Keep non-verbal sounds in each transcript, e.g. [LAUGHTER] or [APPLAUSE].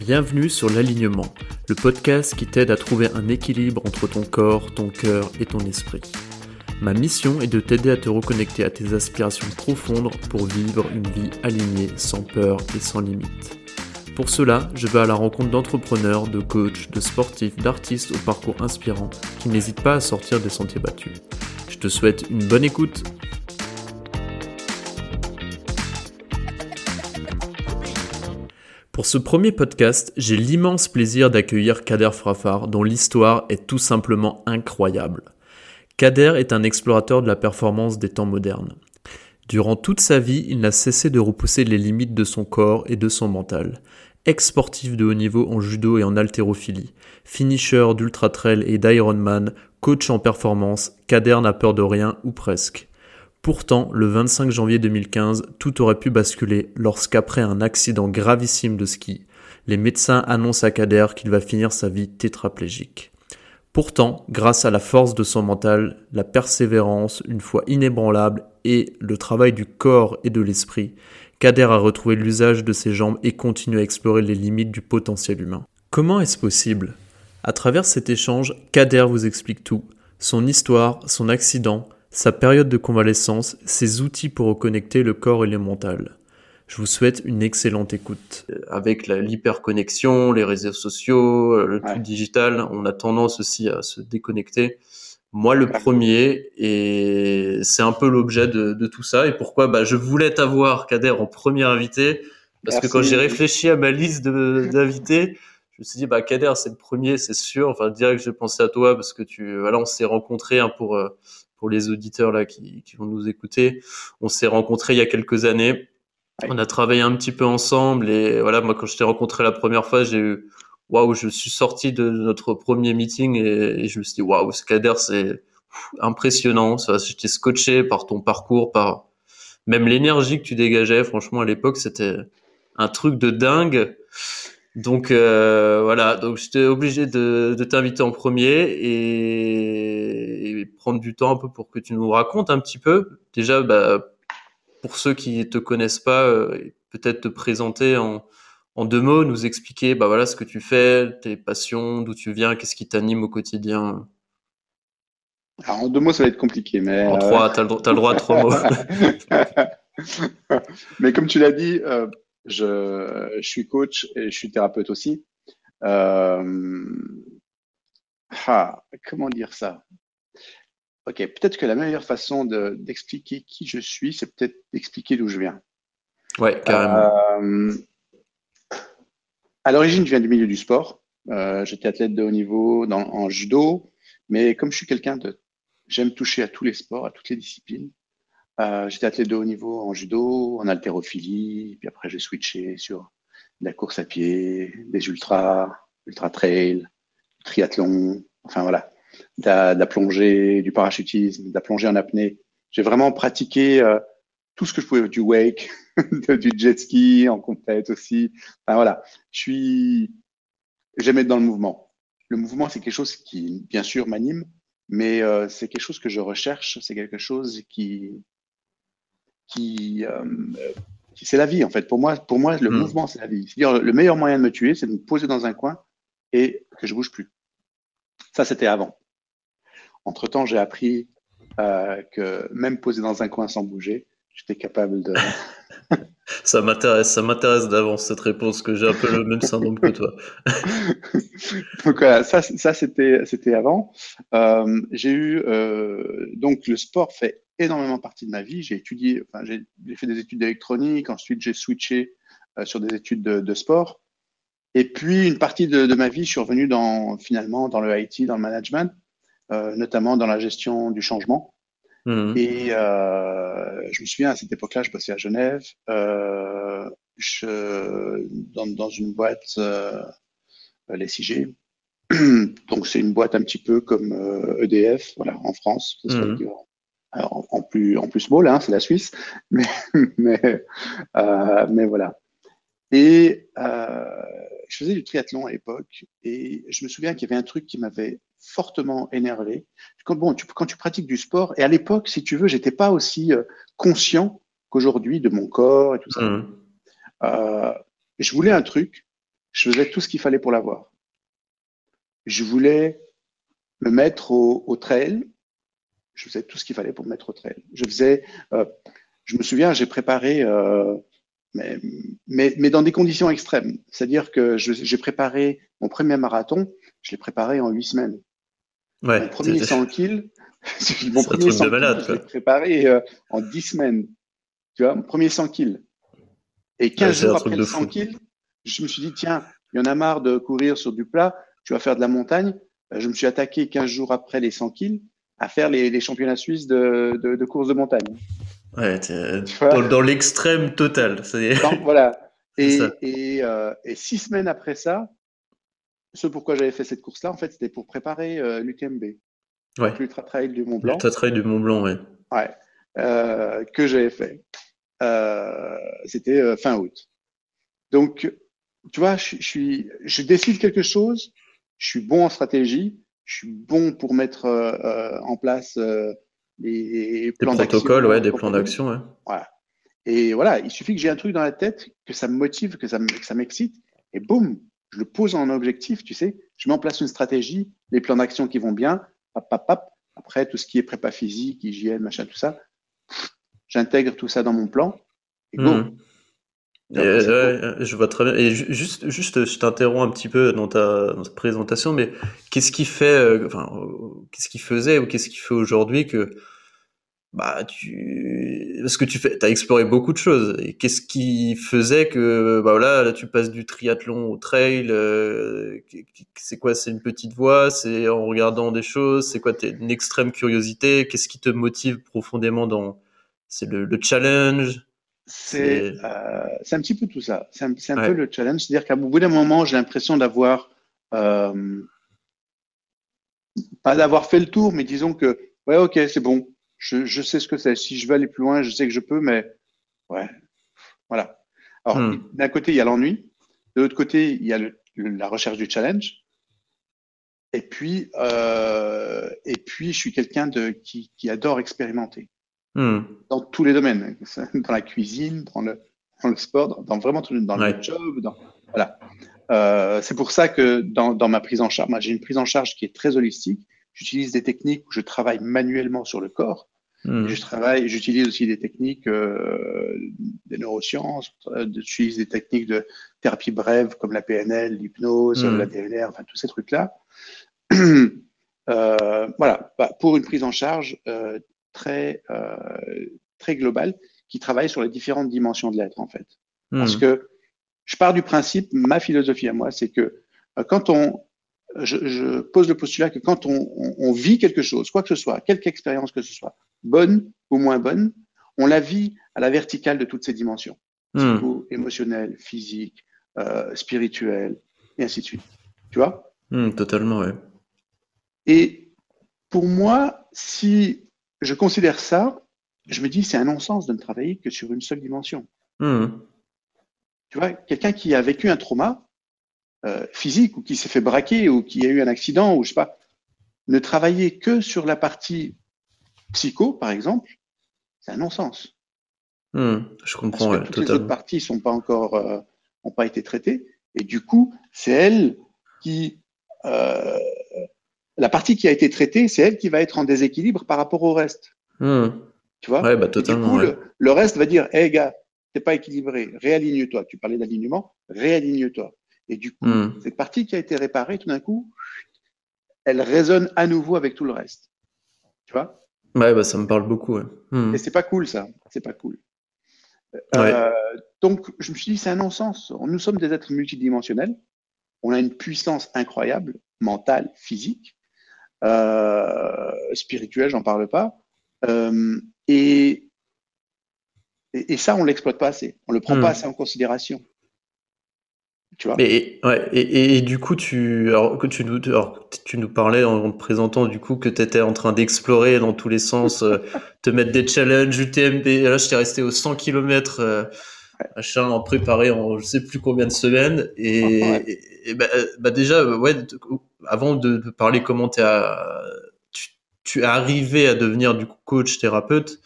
Bienvenue sur l'alignement, le podcast qui t'aide à trouver un équilibre entre ton corps, ton cœur et ton esprit. Ma mission est de t'aider à te reconnecter à tes aspirations profondes pour vivre une vie alignée, sans peur et sans limite. Pour cela, je vais à la rencontre d'entrepreneurs, de coachs, de sportifs, d'artistes au parcours inspirant qui n'hésitent pas à sortir des sentiers battus. Je te souhaite une bonne écoute. Pour ce premier podcast, j'ai l'immense plaisir d'accueillir Kader Frafar, dont l'histoire est tout simplement incroyable. Kader est un explorateur de la performance des temps modernes. Durant toute sa vie, il n'a cessé de repousser les limites de son corps et de son mental. Ex-sportif de haut niveau en judo et en haltérophilie, finisher d'ultra trail et d'Ironman, coach en performance, Kader n'a peur de rien ou presque. Pourtant, le 25 janvier 2015, tout aurait pu basculer lorsqu'après un accident gravissime de ski, les médecins annoncent à Kader qu'il va finir sa vie tétraplégique. Pourtant, grâce à la force de son mental, la persévérance, une foi inébranlable et le travail du corps et de l'esprit, Kader a retrouvé l'usage de ses jambes et continue à explorer les limites du potentiel humain. Comment est-ce possible? À travers cet échange, Kader vous explique tout, son histoire, son accident, sa période de convalescence, ses outils pour reconnecter le corps et le mental. Je vous souhaite une excellente écoute. Avec l'hyperconnexion, les réseaux sociaux, euh, le tout digital, on a tendance aussi à se déconnecter. Moi, le premier, et c'est un peu l'objet de, tout ça. Et pourquoi? Bah, Je voulais t'avoir, Kader, en premier invité, parce que quand j'ai réfléchi à ma liste d'invités, je me suis dit, bah, Kader, c'est le premier, c'est sûr. Enfin, direct, j'ai pensé à toi, parce que tu, voilà, on s'est rencontrés hein, pour... Euh, pour les auditeurs là qui, vont nous écouter. On s'est rencontrés il y a quelques années. On a travaillé un petit peu ensemble et voilà, moi quand je t'ai rencontré la première fois, j'ai eu waouh, je suis sorti de notre premier meeting et, je me suis dit waouh, ce Kader c'est impressionnant. Ça, j'étais scotché par ton parcours, par même l'énergie que tu dégageais. Franchement, à l'époque, c'était un truc de dingue. Donc euh, voilà, donc j'étais obligé de, de t'inviter en premier et, prendre du temps un peu pour que tu nous racontes un petit peu. Déjà, bah, pour ceux qui te connaissent pas, euh, peut-être te présenter en, en, deux mots, nous expliquer bah voilà ce que tu fais, tes passions, d'où tu viens, qu'est-ce qui t'anime au quotidien. Alors en deux mots, ça va être compliqué, mais en trois, euh, t'as le, as le droit à trois mots. [LAUGHS] mais comme tu l'as dit, euh, je, je, suis coach et je suis thérapeute aussi. Euh, ah, comment dire ça? Ok, peut-être que la meilleure façon d'expliquer qui je suis, c'est peut-être d'expliquer d'où je viens. Ouais, carrément. Euh, à l'origine, je viens du milieu du sport. Euh, J'étais athlète de haut niveau dans, en judo, mais comme je suis quelqu'un de, j'aime toucher à tous les sports, à toutes les disciplines. Euh, j'étais athlète de haut niveau en judo, en haltérophilie, puis après j'ai switché sur la course à pied, des ultras, ultra trail, triathlon, enfin voilà, de la, plongée, du parachutisme, de la plongée en apnée. J'ai vraiment pratiqué euh, tout ce que je pouvais, du wake, [LAUGHS] du jet ski en compète aussi. Enfin voilà, je suis, j'aime être dans le mouvement. Le mouvement, c'est quelque chose qui, bien sûr, m'anime, mais euh, c'est quelque chose que je recherche, c'est quelque chose qui, qui, euh, c'est la vie en fait. Pour moi, pour moi, le hmm. mouvement c'est la vie. C'est-à-dire le meilleur moyen de me tuer, c'est de me poser dans un coin et que je bouge plus. Ça, c'était avant. Entre temps, j'ai appris euh, que même poser dans un coin sans bouger, j'étais capable de. [LAUGHS] ça m'intéresse, ça m'intéresse d'avance cette réponse que j'ai un peu le même syndrome que toi. [LAUGHS] donc voilà, ça, ça c'était, c'était avant. Euh, j'ai eu euh, donc le sport fait énormément partie de ma vie. J'ai étudié, enfin, j'ai fait des études d'électronique, ensuite j'ai switché euh, sur des études de, sport. Et puis, une partie de, ma vie, je suis revenu dans, finalement dans le IT, dans le management, euh, notamment dans la gestion du changement. Mmh. Et euh, je me souviens, à cette époque-là, je bossais à Genève, je, dans, dans, une boîte, les CG. [CLEARS THROAT] Donc, c'est une boîte un petit peu comme EDF, voilà, en France. Mmh plus, en plus small, hein, c'est la Suisse, [LAUGHS] mais, mais, euh, mais voilà. Et euh, je faisais du triathlon à l'époque et je me souviens qu'il y avait un truc qui m'avait fortement énervé. Quand, bon, tu, quand tu pratiques du sport, et à l'époque, si tu veux, j'étais pas aussi euh, conscient qu'aujourd'hui de mon corps et tout ça. Mmh. Euh, je voulais un truc je faisais tout ce qu'il fallait pour l'avoir. Je voulais me mettre au, trail. Je faisais tout ce qu'il fallait pour me mettre au trail. Je faisais, euh, je me souviens, j'ai préparé, euh, mais, mais, mais, dans des conditions extrêmes. C'est-à-dire que j'ai préparé mon premier marathon, je l'ai préparé en huit semaines. Ouais, mon premier 100 kills, [LAUGHS] mon premier 100 kills, je l'ai préparé euh, en dix semaines. Tu vois, mon premier 100 kills. Et 15 jours après le 100 kills, je me suis dit, tiens, il y en a marre de courir sur du plat, tu vas faire de la montagne. Je me suis attaqué 15 jours après les 100 kills à faire les, les championnats suisses de, de, de, course de montagne. Ouais, dans, dans l'extrême total. Donc, voilà. [LAUGHS] Et, et, euh, et, six semaines après ça, ce pourquoi j'avais fait cette course-là, en fait, c'était pour préparer euh, l'UTMB. Ouais. L'Ultra Trail du Mont Blanc. L'Ultra Trail du Mont Blanc, ouais. Ouais. Euh, que j'avais fait. Euh, c'était fin août. Donc, tu vois, je, je, suis, je décide quelque chose, je suis bon en stratégie, je suis bon pour mettre euh, euh en place euh, les plans des protocoles, ouais, des plans d'action, ouais. Voilà. Et voilà, il suffit que j'ai un truc dans la tête, que ça me motive, que ça m'excite, et boum, je le pose en objectif, tu sais. Je mets en place une stratégie, les plans d'action qui vont bien, pap, pap, pap. Après, tout ce qui est prépa physique, hygiène, machin, tout ça, j'intègre tout ça dans mon plan, et go. Mmh. Je vois très bien. Et juste, juste, je t'interromps un petit peu dans ta, dans ta présentation, mais qu'est-ce qui fait, euh, enfin, qu'est-ce qui faisait ou qu'est-ce qui fait aujourd'hui que, bah, tu, parce que tu fais, as exploré beaucoup de choses. Et qu'est-ce qui faisait que, bah voilà, là, tu passes du triathlon au trail. Euh, c'est quoi C'est une petite voix C'est en regardant des choses C'est quoi T'es une extrême curiosité? Qu'est-ce qui te motive profondément dans C'est le, le challenge? C'est euh, un petit peu tout ça. C'est un, un peu le challenge. C'est-à-dire qu'à bout d'un moment, j'ai l'impression d'avoir, euh, pas d'avoir fait le tour, mais disons que, ouais, ok, c'est bon. Je, je, sais ce que c'est. Si je veux aller plus loin, je sais que je peux, mais ouais, voilà. Alors, hmm. d'un côté, il y a l'ennui. De l'autre côté, il y a le, la recherche du challenge. Et puis, euh, et puis, je suis quelqu'un de qui, qui adore expérimenter. Hmm. Dans tous les domaines, [LAUGHS] dans la cuisine, dans le, dans le sport, dans vraiment tout, dans le job, dans, voilà. Euh, c'est pour ça que dans, dans, ma prise en charge, j'ai une prise en charge qui est très holistique. J'utilise des techniques où je travaille manuellement sur le corps. Hmm. Je travaille, j'utilise aussi des techniques euh, des neurosciences. Euh, j'utilise des techniques de thérapie brève comme la PNL, l'hypnose, hmm. la DNR, enfin tous ces trucs-là. [CLEARS THROAT] Euh, voilà, bah, pour une prise en charge très, euh, très global qui travaille sur les différentes dimensions de l'être, en fait. Parce hmm. que je pars du principe, ma philosophie à moi, c'est que euh, quand on, je, je, pose le postulat que quand on, on, on, vit quelque chose, quoi que ce soit, quelque expérience que ce soit, bonne ou moins bonne, on la vit à la verticale de toutes ces dimensions, mmh. émotionnelle, physique, euh, spirituelle, et ainsi de suite. Tu vois? Mmh, Totalement, oui. Et pour moi, si je considère ça, je me dis c'est un non-sens de ne travailler que sur une seule dimension. Mmh. Tu vois, quelqu'un qui a vécu un trauma euh, physique ou qui s'est fait braquer ou qui a eu un accident ou je sais pas, ne travailler que sur la partie psycho, par exemple, c'est un non-sens. Mmh, je comprends. Parce que toutes les autres parties sont pas encore, euh, ont pas été traitées, et du coup, c'est elle qui euh, la partie qui a été traitée, c'est elle qui va être en déséquilibre par rapport au reste. Mmh. Tu vois? Ouais, bah, totalement, du coup, ouais. le, le, reste va dire Hé hey, gars, t'es pas équilibré, réaligne-toi. Tu parlais d'alignement, réaligne-toi. Et du coup, mmh. cette partie qui a été réparée, tout d'un coup, elle résonne à nouveau avec tout le reste. Tu vois? Ouais, bah, ça me parle beaucoup. Ouais. Mmh. Et c'est pas cool, ça. C'est pas cool. Euh, donc, je me suis dit, c'est un non-sens. Nous sommes des êtres multidimensionnels. On a une puissance incroyable, mentale, physique euh, spirituel, j'en parle pas. Euh, et, et, et, ça, on l'exploite pas assez. On le prend mmh. pas assez en considération. Tu vois? Et, ouais, et, et, du coup, tu, alors, que tu, nous, alors, tu nous parlais en te présentant du coup que tu étais en train d'explorer dans tous les sens, euh, te mettre des challenges, UTMB. Là, je t'ai resté aux 100 km, euh, en préparé en je sais plus combien de semaines. Et, ouais. et, bah, bah, déjà, ouais, avant de, de parler comment tu, tu es arrivé à devenir du coup coach thérapeute,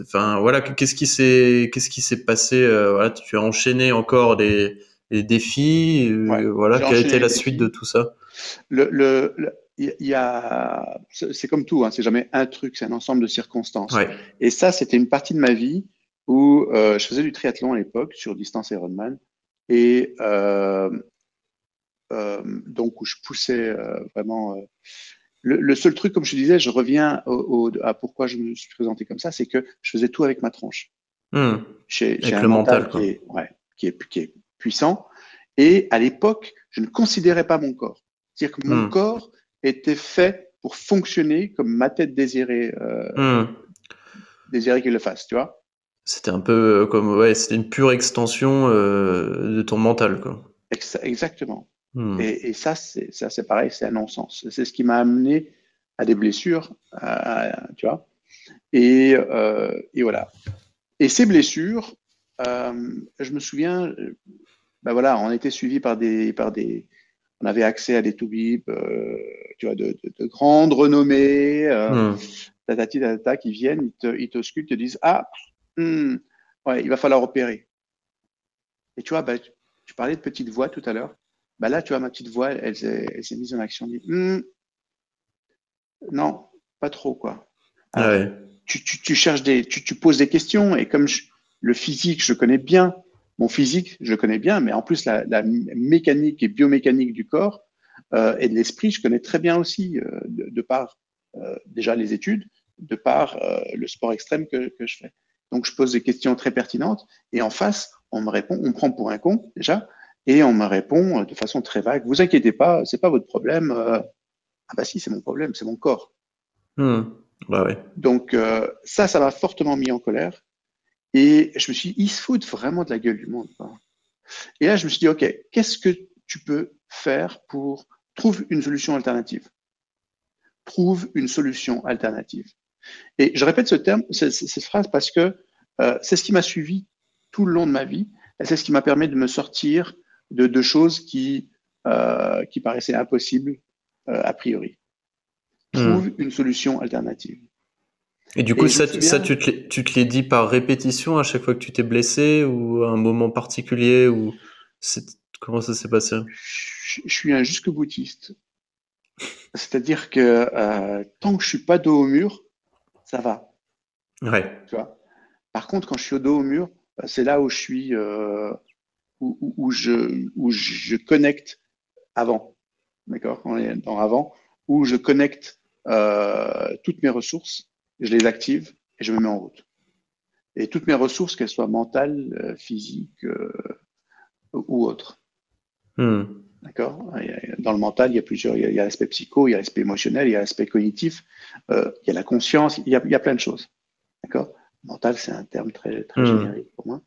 enfin voilà, qu'est-ce qui s'est qu'est-ce qui s'est passé euh, Voilà, tu as enchaîné encore des les défis, voilà, quelle a été la suite de tout ça? Le, le, il y a, c'est comme tout, hein, c'est jamais un truc, c'est un ensemble de circonstances. Et ça, c'était une partie de ma vie où je faisais du triathlon à l'époque sur distance Ironman et euh, euh, donc où je poussais euh, vraiment. Le, seul truc, comme je disais, je reviens au, à pourquoi je me suis présenté comme ça, c'est que je faisais tout avec ma tronche. Mmh. J'ai un le mental, qui, est, ouais, qui, est, qui, est, puissant. Et à l'époque, je ne considérais pas mon corps. C'est-à-dire que mon mmh. corps était fait pour fonctionner comme ma tête désirait, euh, mmh. désirait qu'il le fasse, tu vois. C'était un peu comme, ouais, c'était une pure extension euh, de ton mental, quoi. Exactement. Hmm. Et, ça, c'est ça, c'est pareil, c'est un non-sens. C'est ce qui m'a amené à des blessures, tu vois. Et, euh, et, voilà. Et ces blessures, euh, je me souviens, ben voilà, on était suivi par des, par des, on avait accès à des toubibs, tu vois, de, de, de grande renommée, hmm. tatati, tatata, qui viennent, ils te, ils te sculptent, te disent, ah, Hmm. ouais, il va falloir opérer. Et tu vois, bah, tu parlais de petite voix tout à l'heure. Bah là, tu vois, ma petite voix, elle, s'est mise en action. Dit, hmm. non, pas trop, quoi. Ah tu, tu, cherches des, tu, tu, poses des questions et comme le physique, je connais bien, mon physique, je connais bien, mais en plus la, mécanique et biomécanique du corps euh, et de l'esprit, je connais très bien aussi, euh, de, par euh, déjà les études, de par le sport extrême que, que je fais. Donc, je pose des questions très pertinentes et en face, on me répond, on me prend pour un con déjà, et on me répond de façon très vague. Vous inquiétez pas, c'est pas votre problème. Euh, ah bah si, c'est mon problème, c'est mon corps. Hmm. Bah Donc euh, ça, ça m'a fortement mis en colère. Et je me suis dit, ils se foutent vraiment de la gueule du monde. Et là, je me suis dit, OK, qu'est-ce que tu peux faire pour trouver une solution alternative Trouve une solution alternative. Et je répète ce terme, cette, phrase parce que euh, c'est ce qui m'a suivi tout le long de ma vie et c'est ce qui m'a permis de me sortir de, de choses qui, euh, qui paraissaient impossibles euh, a priori. Trouve hmm. une solution alternative. Et du coup, ça, ça, tu te l'es dit par répétition à chaque fois que tu t'es blessé ou à un moment particulier ou comment ça s'est passé? Je, je, suis un jusque boutiste. C'est-à-dire que tant que je suis pas dos au mur, ça va. Ouais. Tu vois Par contre, quand je suis au dos au mur, bah, c'est là où je suis, euh, où, où, je, où je connecte avant. D'accord On est dans avant, où je connecte euh, toutes mes ressources, je les active et je me mets en route. Et toutes mes ressources, qu'elles soient mentales, euh, physiques euh, ou autres. Hmm. D'accord? Dans le mental, il y a plusieurs. Il y a, l'aspect psycho, il y a l'aspect émotionnel, il y a l'aspect cognitif, euh, il y a la conscience, il y a, il y a plein de choses. D'accord? Mental, c'est un terme très, très hmm. générique pour moi.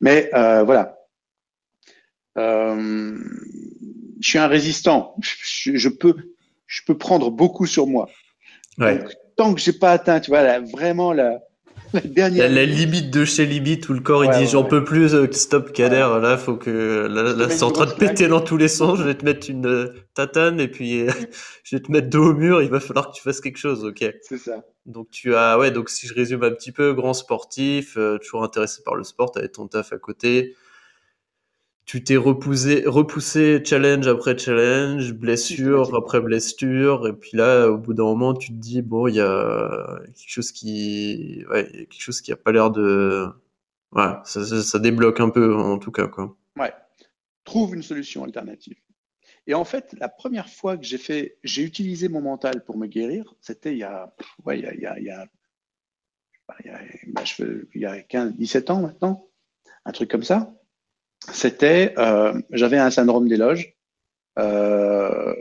Mais euh, voilà. Euh, je suis un résistant. Je, je, peux, je peux prendre beaucoup sur moi. Ouais. Donc, tant que j'ai pas atteint, tu vois, là, vraiment la, la La, limite de chez limite où le corps il dit j'en peux plus, euh, stop Kader, là faut que là, c'est en train de péter dans tous les sens, je vais te mettre une euh, tatane et puis euh, [LAUGHS] je vais te mettre dos au mur, il va falloir que tu fasses quelque chose, ok. C'est ça. Donc tu as ouais donc si je résume un petit peu, grand sportif, toujours intéressé par le sport, t'avais ton taf à côté, tu t'es repoussé, repoussé challenge après challenge, blessure après blessure, et puis là, au bout d'un moment, tu te dis bon, il y a quelque chose qui, ouais, quelque chose qui a pas l'air de, voilà, ça, ça, débloque un peu en tout cas quoi. Ouais, trouve une solution alternative. Et en fait, la première fois que j'ai fait, j'ai utilisé mon mental pour me guérir, c'était il y a, ouais, il y a, il y a, il y a, il y a, bah, il y a 15, 17 ans maintenant, un truc comme ça c'était, euh, j'avais un syndrome d'éloge. Euh,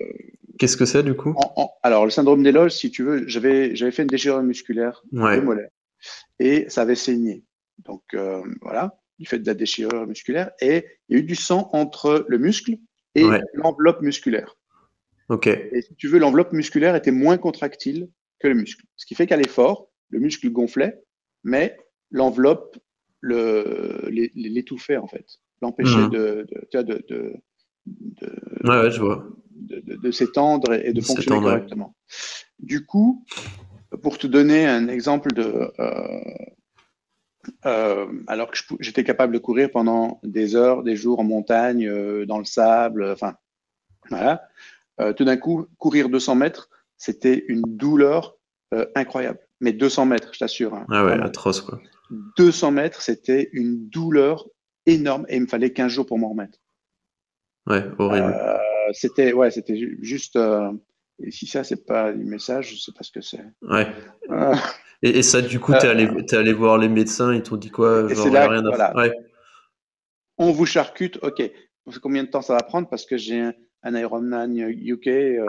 Qu'est-ce que c'est du coup? Alors le syndrome d'éloge, si tu veux, j'avais j'avais fait une déchirure musculaire ouais. et ça avait saigné. Donc euh, voilà, du fait de la déchirure musculaire et il y a eu du sang entre le muscle et l'enveloppe musculaire. Ok. Et si tu veux, l'enveloppe musculaire était moins contractile que le muscle, ce qui fait qu'à l'effort, le muscle gonflait, mais l'enveloppe l'étouffait en fait l'empêcher mmh. de, de, de, de, s'étendre et de fonctionner correctement. Du coup, pour te donner un exemple de, euh, euh, alors que j'étais capable de courir pendant des heures, des jours en montagne, euh, dans le sable, enfin, voilà. Tout d'un coup, courir 200 mètres, c'était une douleur incroyable. Mais 200 mètres, je t'assure. Hein, ah ouais, atroce quoi. 200 mètres, c'était une douleur énorme et il me fallait 15 jours pour m'en remettre. Ouais, horrible. c'était ouais, c'était juste. et si ça, c'est pas du message, je sais pas ce que c'est. Ouais. Et, ça, du coup, tu es, allé, es allé voir les médecins, ils t'ont dit quoi Genre, là, rien à ouais. On vous charcute, ok. Combien de temps ça va prendre Parce que j'ai un, un Ironman UK euh,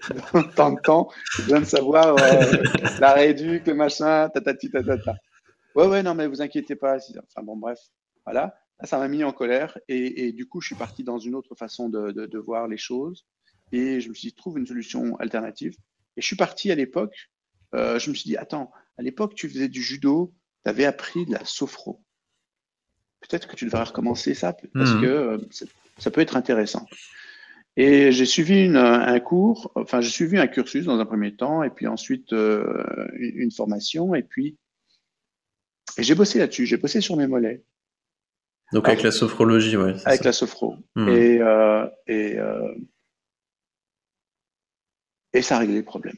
[LAUGHS] tant de temps. J'ai besoin de savoir euh, la réduc, le machin, tatati, tatata. Ouais, ouais, non, mais vous inquiétez pas. Enfin bon, bref, voilà. ça m'a mis en colère et, et, du coup, je suis parti dans une autre façon de, de, de, voir les choses et je me suis dit, trouve une solution alternative. Et je suis parti à l'époque euh, je me suis dit, attends, à l'époque, tu faisais du judo, tu avais appris de la sophro. Peut-être que tu devrais recommencer ça, parce mhm. que euh, ça peut être intéressant. Et j'ai suivi un cours, enfin, j'ai suivi un cursus dans un premier temps, et puis ensuite euh, une formation, et puis j'ai bossé là-dessus, j'ai bossé sur mes mollets. Donc avec la sophrologie, oui. Avec la sophro. Mhm. Et, et, et ça a réglé le problème.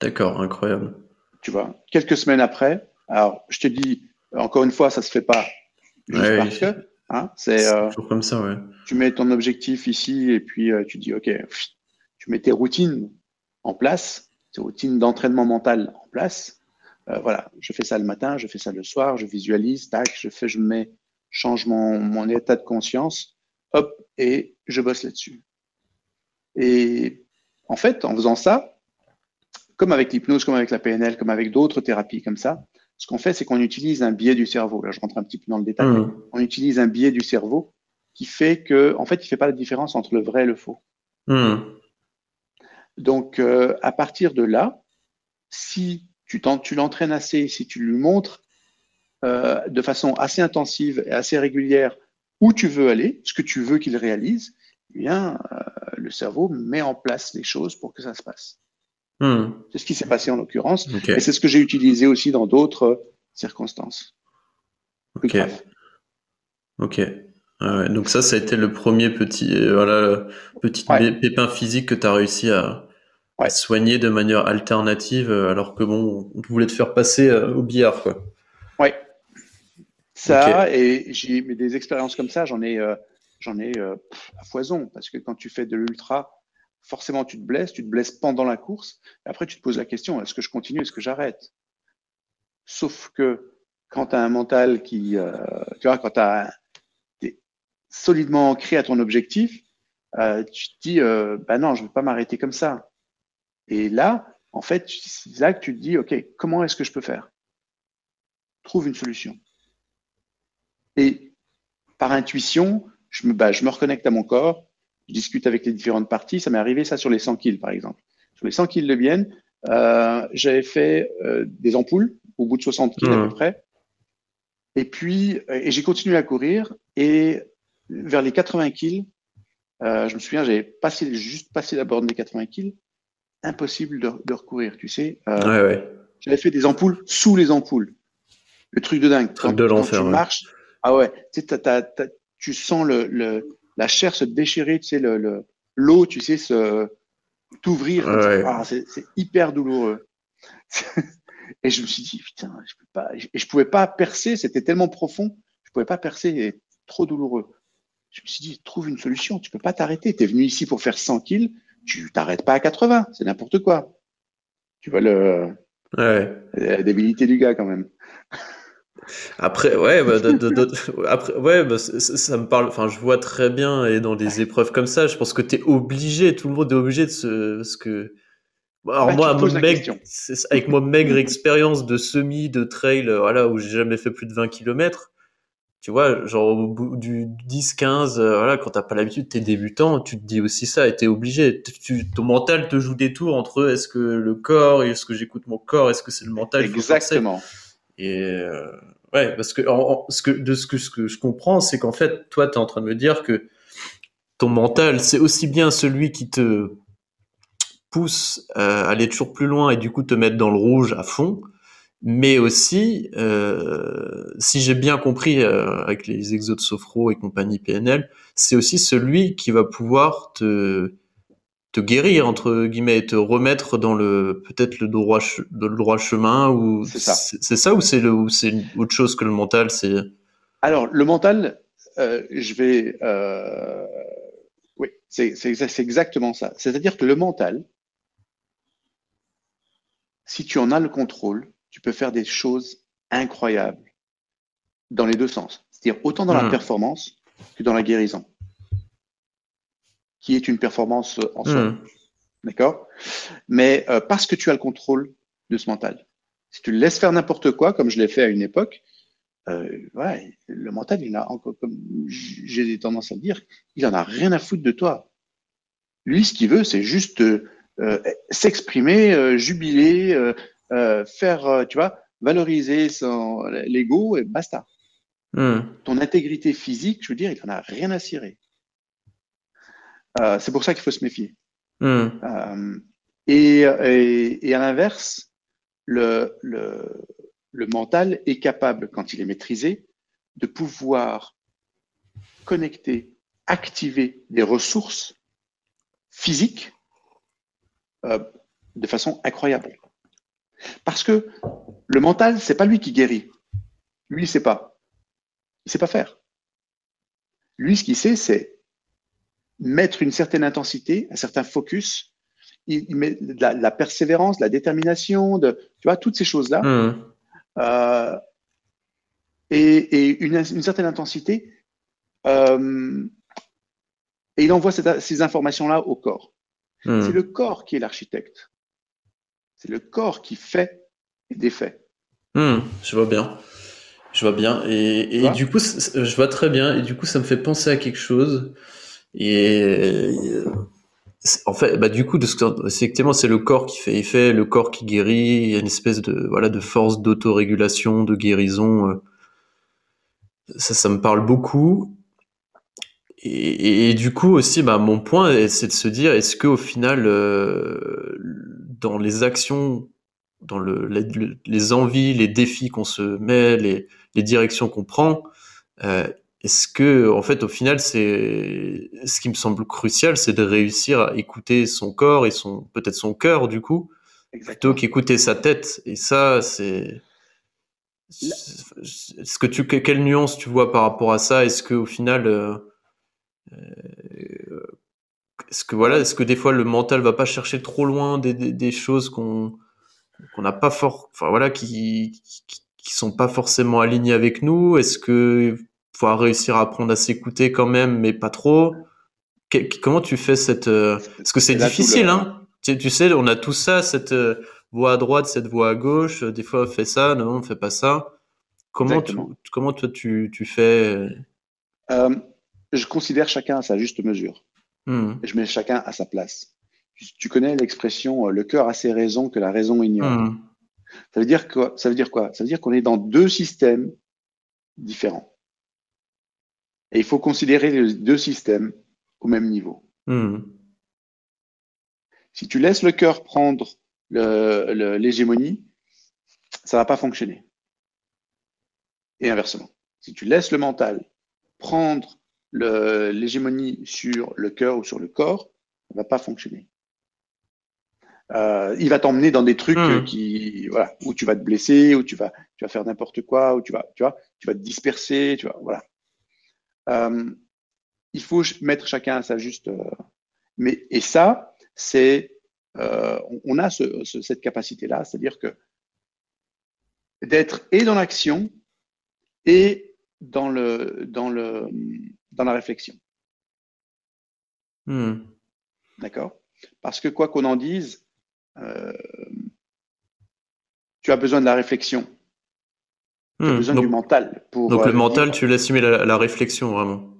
D'accord, incroyable. Tu vois, quelques semaines après, alors je te dis, encore une fois, ça se fait pas juste parce que. Hein, c'est euh, toujours comme ça, ouais. Tu mets ton objectif ici et puis euh, tu dis, OK, tu mets tes routines en place, tes routines d'entraînement mental en place. Euh, voilà, je fais ça le matin, je fais ça le soir, je visualise, tac, je fais, je mets, change mon, mon état de conscience, hop, et je bosse là-dessus. Et en fait, en faisant ça, comme avec l'hypnose, comme avec la PNL, comme avec d'autres thérapies comme ça, ce qu'on fait, c'est qu'on utilise un biais du cerveau. Là, je rentre un petit peu dans le détail. Mmh. On utilise un biais du cerveau qui fait que, en fait, il fait pas la différence entre le vrai et le faux. Mmh. Donc, euh, à partir de là, si tu, l'entraînes assez, si tu lui montres euh, de façon assez intensive et assez régulière où tu veux aller, ce que tu veux qu'il réalise, eh bien, euh, le cerveau met en place les choses pour que ça se passe. Hmm. C'est ce qui s'est passé en l'occurrence. Et c'est ce que j'ai utilisé aussi dans d'autres circonstances. Ok. Ok. Ah Donc ça, ça a été le premier petit, euh, voilà, petit pépin physique que tu as réussi à, soigner de manière alternative, euh, alors que bon, on voulait te faire passer euh, au billard, quoi. Ouais. Ça, et j'ai des expériences comme ça, j'en ai, j'en ai à foison, parce que quand tu fais de l'ultra, forcément tu te blesses, tu te blesses pendant la course, et après tu te poses la question, est-ce que je continue, est-ce que j'arrête? Sauf que quand tu as un mental qui, euh, tu vois, quand tu as solidement ancré à ton objectif, euh, tu te dis, euh, bah non, je ne veux pas m'arrêter comme ça. Et là, en fait, c'est là que tu te dis, OK, comment est-ce que je peux faire? Trouve une solution. Et par intuition, je me, bah, je me reconnecte à mon corps, je discute avec les différentes parties. Ça m'est arrivé ça sur les 100 kills, par exemple. Sur les 100 kills de Bienne, euh, j'avais fait euh, des ampoules au bout de 60 kills à peu mmh. près. Et puis, et j'ai continué à courir. Et vers les 80 kills, euh, je me souviens, j'avais passé, juste passé la borne des 80 kills. Impossible de, de recourir, tu sais. Euh, ouais, ouais. J'avais fait des ampoules sous les ampoules. Le truc de dingue. Truc de l'enfer. Tu marches, ah ouais, tu sais, tu sens le, le, la chair se déchirer, tu sais, le, l'eau, tu sais, se t'ouvrir. Ah, c'est, hyper douloureux. [LAUGHS] et je me suis dit, putain, je peux pas, et je pouvais pas percer, c'était tellement profond, je pouvais pas percer, et trop douloureux. Je me suis dit, trouve une solution, tu peux pas t'arrêter. Tu es venu ici pour faire 100 kills, tu t'arrêtes pas à 80, c'est n'importe quoi. Tu vois le, la débilité du gars quand même. Après, ouais, bah, après, ouais, bah, ça, me parle. Enfin, je vois très bien et dans des épreuves comme ça, je pense que tu es obligé, tout le monde est obligé de se, parce que. Alors moi, avec moi maigre expérience de semi, de trail, voilà, où j'ai jamais fait plus de 20 km. Tu vois, genre au bout du 10, 15, euh, voilà, quand t'as pas l'habitude, t'es débutant, tu te dis aussi ça et t'es obligé. Tu, ton mental te joue des tours entre est-ce que le corps, est-ce que j'écoute mon corps, est-ce que c'est le mental Exactement. Et euh, ouais, parce que, ce que de ce que, ce que je comprends, c'est qu'en fait, toi, tu es en train de me dire que ton mental, c'est aussi bien celui qui te pousse à aller toujours plus loin et du coup te mettre dans le rouge à fond, mais aussi, euh, si j'ai bien compris euh, avec les exos de Sophro et compagnie PNL, c'est aussi celui qui va pouvoir te te guérir entre guillemets et te remettre dans le peut-être le droit le droit chemin ou C'est ça. c'est ça ou c'est le ou c'est autre chose que le mental c'est Alors, le mental, euh, je vais. oui, c'est c'est exa- c'est exactement ça. C'est-à-dire que le mental, si tu en as le contrôle, tu peux faire des choses incroyables dans les deux sens. C'est-à-dire autant dans la Mhm. performance que dans la guérison, qui est une performance euh, en soi. Hmm. D'accord? Mais euh, parce que tu as le contrôle de ce mental. Si tu le laisses faire n'importe quoi, comme je l'ai fait à une époque, euh, ouais, le mental, il a encore, comme j'ai tendance à le dire, il en a rien à foutre de toi. Lui, ce qu'il veut, c'est juste euh, s'exprimer, jubiler, euh, faire, euh, tu vois, valoriser son l'ego et basta. Hmm. Ton intégrité physique, je veux dire, il en a rien à cirer. Euh, c'est pour ça qu'il faut se méfier. Hmm. Euh, et, et, et à l'inverse, le, le, le mental est capable, quand il est maîtrisé, de pouvoir connecter, activer des ressources physiques euh, de façon incroyable. Parce que le mental, c'est pas lui qui guérit. Lui, il sait pas. Il sait pas faire. Lui, ce qu'il sait, c'est mettre une certaine intensité, un certain focus. Il, met de la, de la persévérance, de la détermination, de, tu vois, toutes ces choses-là. Hmm. Euh, et, et une, une certaine intensité. Euh, et il envoie cette- ces informations-là au corps. Hmm. C'est le corps qui est l'architecte. C'est le corps qui fait et défait. Hmm, je vois bien. Je vois bien. Et, Tu et vois du coup, je vois très bien. Et du coup, ça me fait penser à quelque chose. Et euh, en fait, bah, du coup, de ce que, effectivement, c'est le corps qui fait effet, le corps qui guérit. Il y a une espèce de, voilà, de force d'autorégulation, de guérison. euh. Ça, ça me parle beaucoup. Et, du coup aussi, bah, mon point, c'est de se dire, est-ce que au final, euh, dans les actions, dans le, les, le- les envies, les défis qu'on se met, les, les directions qu'on prend, euh, est-ce que, en fait, au final, c'est ce qui me semble crucial, c'est de réussir à écouter son corps et son peut-être son cœur, du coup, plutôt qu'écouter sa tête. Et ça, c'est est-ce que tu que- quelle nuance tu vois par rapport à ça? Est-ce que au final euh, est-ce que voilà, est-ce que des fois le mental va pas chercher trop loin des, des, des choses qu'on qu'on n'a pas fort, enfin voilà, qui, qui qui sont pas forcément alignées avec nous? Est-ce que faut réussir à apprendre à s'écouter quand même, mais pas trop? Que- Comment tu fais cette euh, Parce que c'est difficile, le- hein. Tu, tu sais, on a tout ça, cette euh, voix à droite, cette voix à gauche. euh, Des fois, on fait ça, non, on fait pas ça. Comment tu, comment toi tu, tu fais Euh, je considère chacun à sa juste mesure. Hmm. Je mets chacun à sa place. Tu, connais l'expression euh, le cœur a ses raisons que la raison ignore. Hmm. Ça veut dire quoi Ça veut dire quoi? Ça veut dire qu'on est dans deux systèmes différents. Et il faut considérer les deux systèmes au même niveau. Hmm. Si tu laisses le cœur prendre l'hégémonie, ça va pas fonctionner. Et inversement. Si tu laisses le mental prendre l'hégémonie sur le cœur ou sur le corps, ça va pas fonctionner. Euh, il va t'emmener dans des trucs Hmm. qui, voilà, où tu vas te blesser, où tu vas, tu vas faire n'importe quoi, où tu vas, tu vois, tu vas te disperser, tu vois, voilà. Euh, il faut mettre chacun à sa juste. euh, mais et ça, c'est, on- on a ce, ce- cette capacité-là, c'est-à-dire que d'être et dans l'action et dans le, dans le, dans la réflexion. Hmm. D'accord? Parce que quoi qu'on en dise, euh, tu as besoin de la réflexion, tu as Hmm. besoin Donc, du mental pour. donc euh, le mental, vivre. tu laisses mais la, la réflexion vraiment.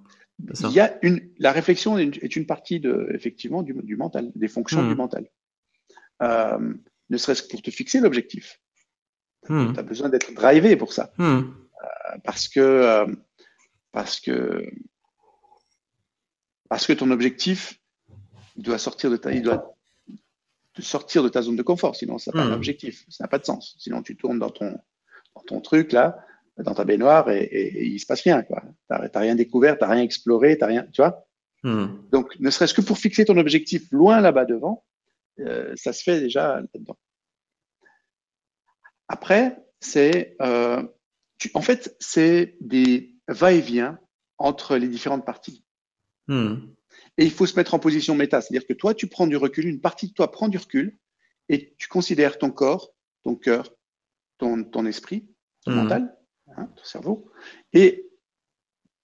Il y a une, la réflexion est une, partie de, effectivement, du, du mental, des fonctions Hmm. du mental. Euh, ne serait-ce que pour te fixer l'objectif. Hmm. Tu as besoin d'être drivé pour ça. Hmm. Parce que, euh, parce que, parce que ton objectif, il doit sortir de ta, il doit, sortir de ta zone de confort, sinon ça n'a pas Hmm. d'objectif, ça n'a pas de sens. Sinon tu tournes dans ton, dans ton truc là, dans ta baignoire et, et, et il se passe rien quoi. T'as rien découvert, t'as rien exploré, t'as rien, tu vois. Hmm. Donc ne serait-ce que pour fixer ton objectif loin là-bas devant, euh, ça se fait déjà là-dedans. Après, c'est, euh, en fait, c'est des va-et-vient entre les différentes parties. Hmm. Et il faut se mettre en position méta, c'est-à-dire que toi, tu prends du recul, une partie de toi prend du recul, et tu considères ton corps, ton cœur, ton, ton esprit, ton Mhm. mental, hein, ton cerveau, et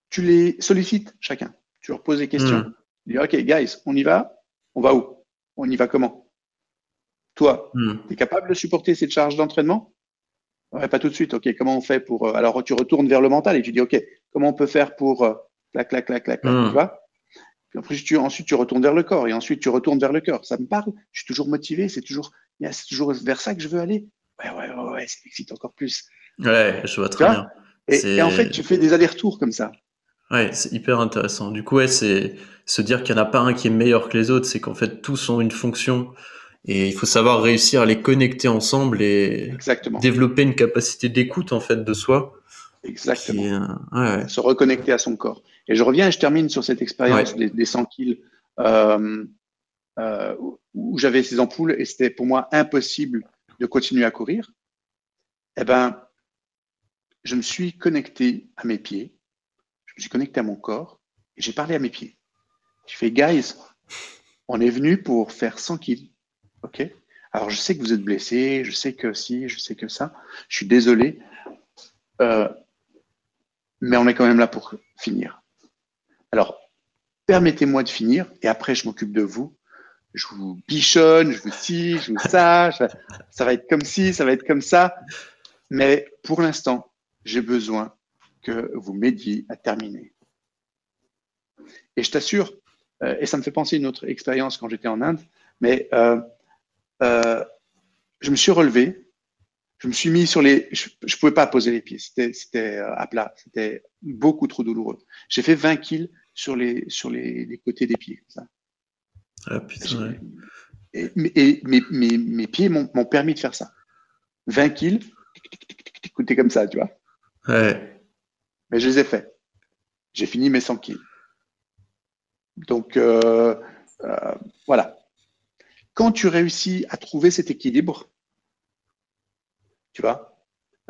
tu les sollicites chacun. Tu leur poses des questions. Mhm. Tu dis, OK, guys, on y va On va où? On y va comment? Toi, Hmm. tu es capable de supporter cette charge d'entraînement? Ouais, pas tout de suite. OK, comment on fait pour. euh, Alors, tu retournes vers le mental et tu dis, OK, comment on peut faire pour. euh, clac, clac, clac, clac, clac, Mhm. tu vois? Puis après, tu, ensuite, tu retournes vers le corps et ensuite, tu retournes vers le cœur. Ça me parle. Je suis toujours motivé. C'est toujours, c'est toujours vers ça que je veux aller. Ouais, ouais, ouais, ouais ça m'excite encore plus. Ouais, je vois très bien. Et, en fait, tu fais des allers-retours comme ça. Ouais, c'est hyper intéressant. Du coup, ouais, c'est se dire qu'il n'y en a pas un qui est meilleur que les autres, c'est qu'en fait, tous ont une fonction et il faut savoir réussir à les connecter ensemble et Exactement. développer une capacité d'écoute, en fait, de soi. Exactement. Est, euh, ouais, se reconnecter à son corps. Et je reviens et je termine sur cette expérience Ouais. des, des 100 kills euh, euh, où- où j'avais ces ampoules et c'était pour moi impossible de continuer à courir. Eh ben, je me suis connecté à mes pieds, je me suis connecté à mon corps et j'ai parlé à mes pieds. Je fais, guys, on est venu pour faire 100 kills. OK? Alors, je sais que vous êtes blessés, je sais que si, je sais que ça. Je suis désolé. Euh, mais on est quand même là pour finir. Alors, permettez-moi de finir et après, je m'occupe de vous. Je vous bichonne, je vous ci, je vous ça, ça, va être comme ci, ça va être comme ça. Mais pour l'instant, j'ai besoin que vous m'aidiez à terminer. Et je t'assure, euh, et ça me fait penser à une autre expérience quand j'étais en Inde, mais euh, euh, je me suis relevé, je me suis mis sur les. Je ne pouvais pas poser les pieds, c'était c'était, euh, à plat, c'était beaucoup trop douloureux. J'ai fait 20 kills sur les, sur les, les côtés des pieds. ça. Ah, putain, ouais. Et, et mes, mes, mes pieds m'ont m'ont permis de faire ça. 20 kills, écoutez comme ça, tu vois. Ouais. Mais je les ai faits. J'ai fini mes 100 kills. Donc, euh, euh, voilà. Quand tu réussis à trouver cet équilibre, tu vois,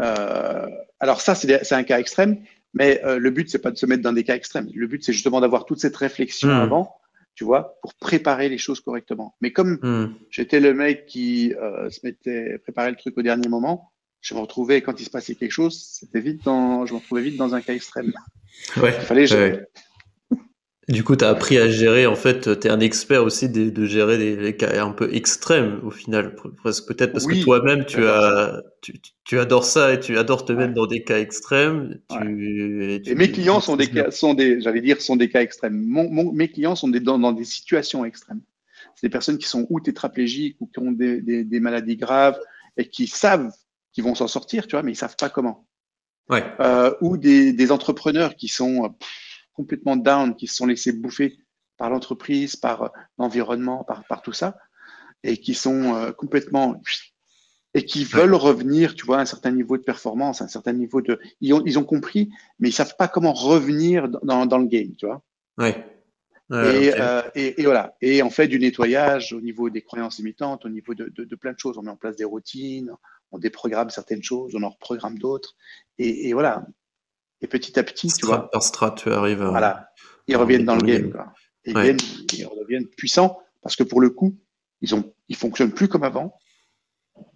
euh, alors ça, c'est un cas extrême, mais euh, le but, c'est pas de se mettre dans des cas extrêmes. Le but, c'est justement d'avoir toute cette réflexion Hmm. avant, tu vois, pour préparer les choses correctement. Mais comme Hmm. j'étais le mec qui euh, se mettait préparer le truc au dernier moment, je me retrouvais quand il se passait quelque chose, c'était vite dans, je me retrouvais vite dans un cas extrême. Ouais. Il fallait. Ouais. Du coup, tu as appris à gérer, en fait, tu es un expert aussi de, de gérer des, des cas un peu extrêmes au final, pre- presque peut-être parce Oui, que toi-même, tu, as, tu, tu- adores ça et tu adores te Ouais. mettre dans des cas extrêmes. Tu, et tu- Et mes clients sont des cas, sont des, j'allais dire, sont des cas extrêmes. Mon, mon- mes clients sont des, dans, dans des situations extrêmes. C'est des personnes qui sont ou tétraplégiques ou qui ont des, des, des maladies graves et qui savent qu'ils vont s'en sortir, tu vois, mais ils savent pas comment. Ouais. Euh, ou des, des entrepreneurs qui sont pff, complètement down, qui se sont laissés bouffer par l'entreprise, par euh, l'environnement, par, par tout ça, et qui sont euh, complètement et qui veulent revenir, tu vois, à un certain niveau de performance, à un certain niveau de, ils ont, ils ont compris, mais ils savent pas comment revenir dans, dans le game, tu vois. Ouais. Et, euh, et, et voilà. Et on fait du nettoyage au niveau des croyances limitantes, au niveau de, de, de plein de choses. On met en place des routines, on déprogramme certaines choses, on en reprogramme d'autres. Et, et voilà. Et petit à petit, tu vois, par strat, tu arrives à. voilà, ils reviennent dans le game. Quoi. Et ils, Ouais. ils redeviennent puissants parce que pour le coup, ils ont, ils fonctionnent plus comme avant.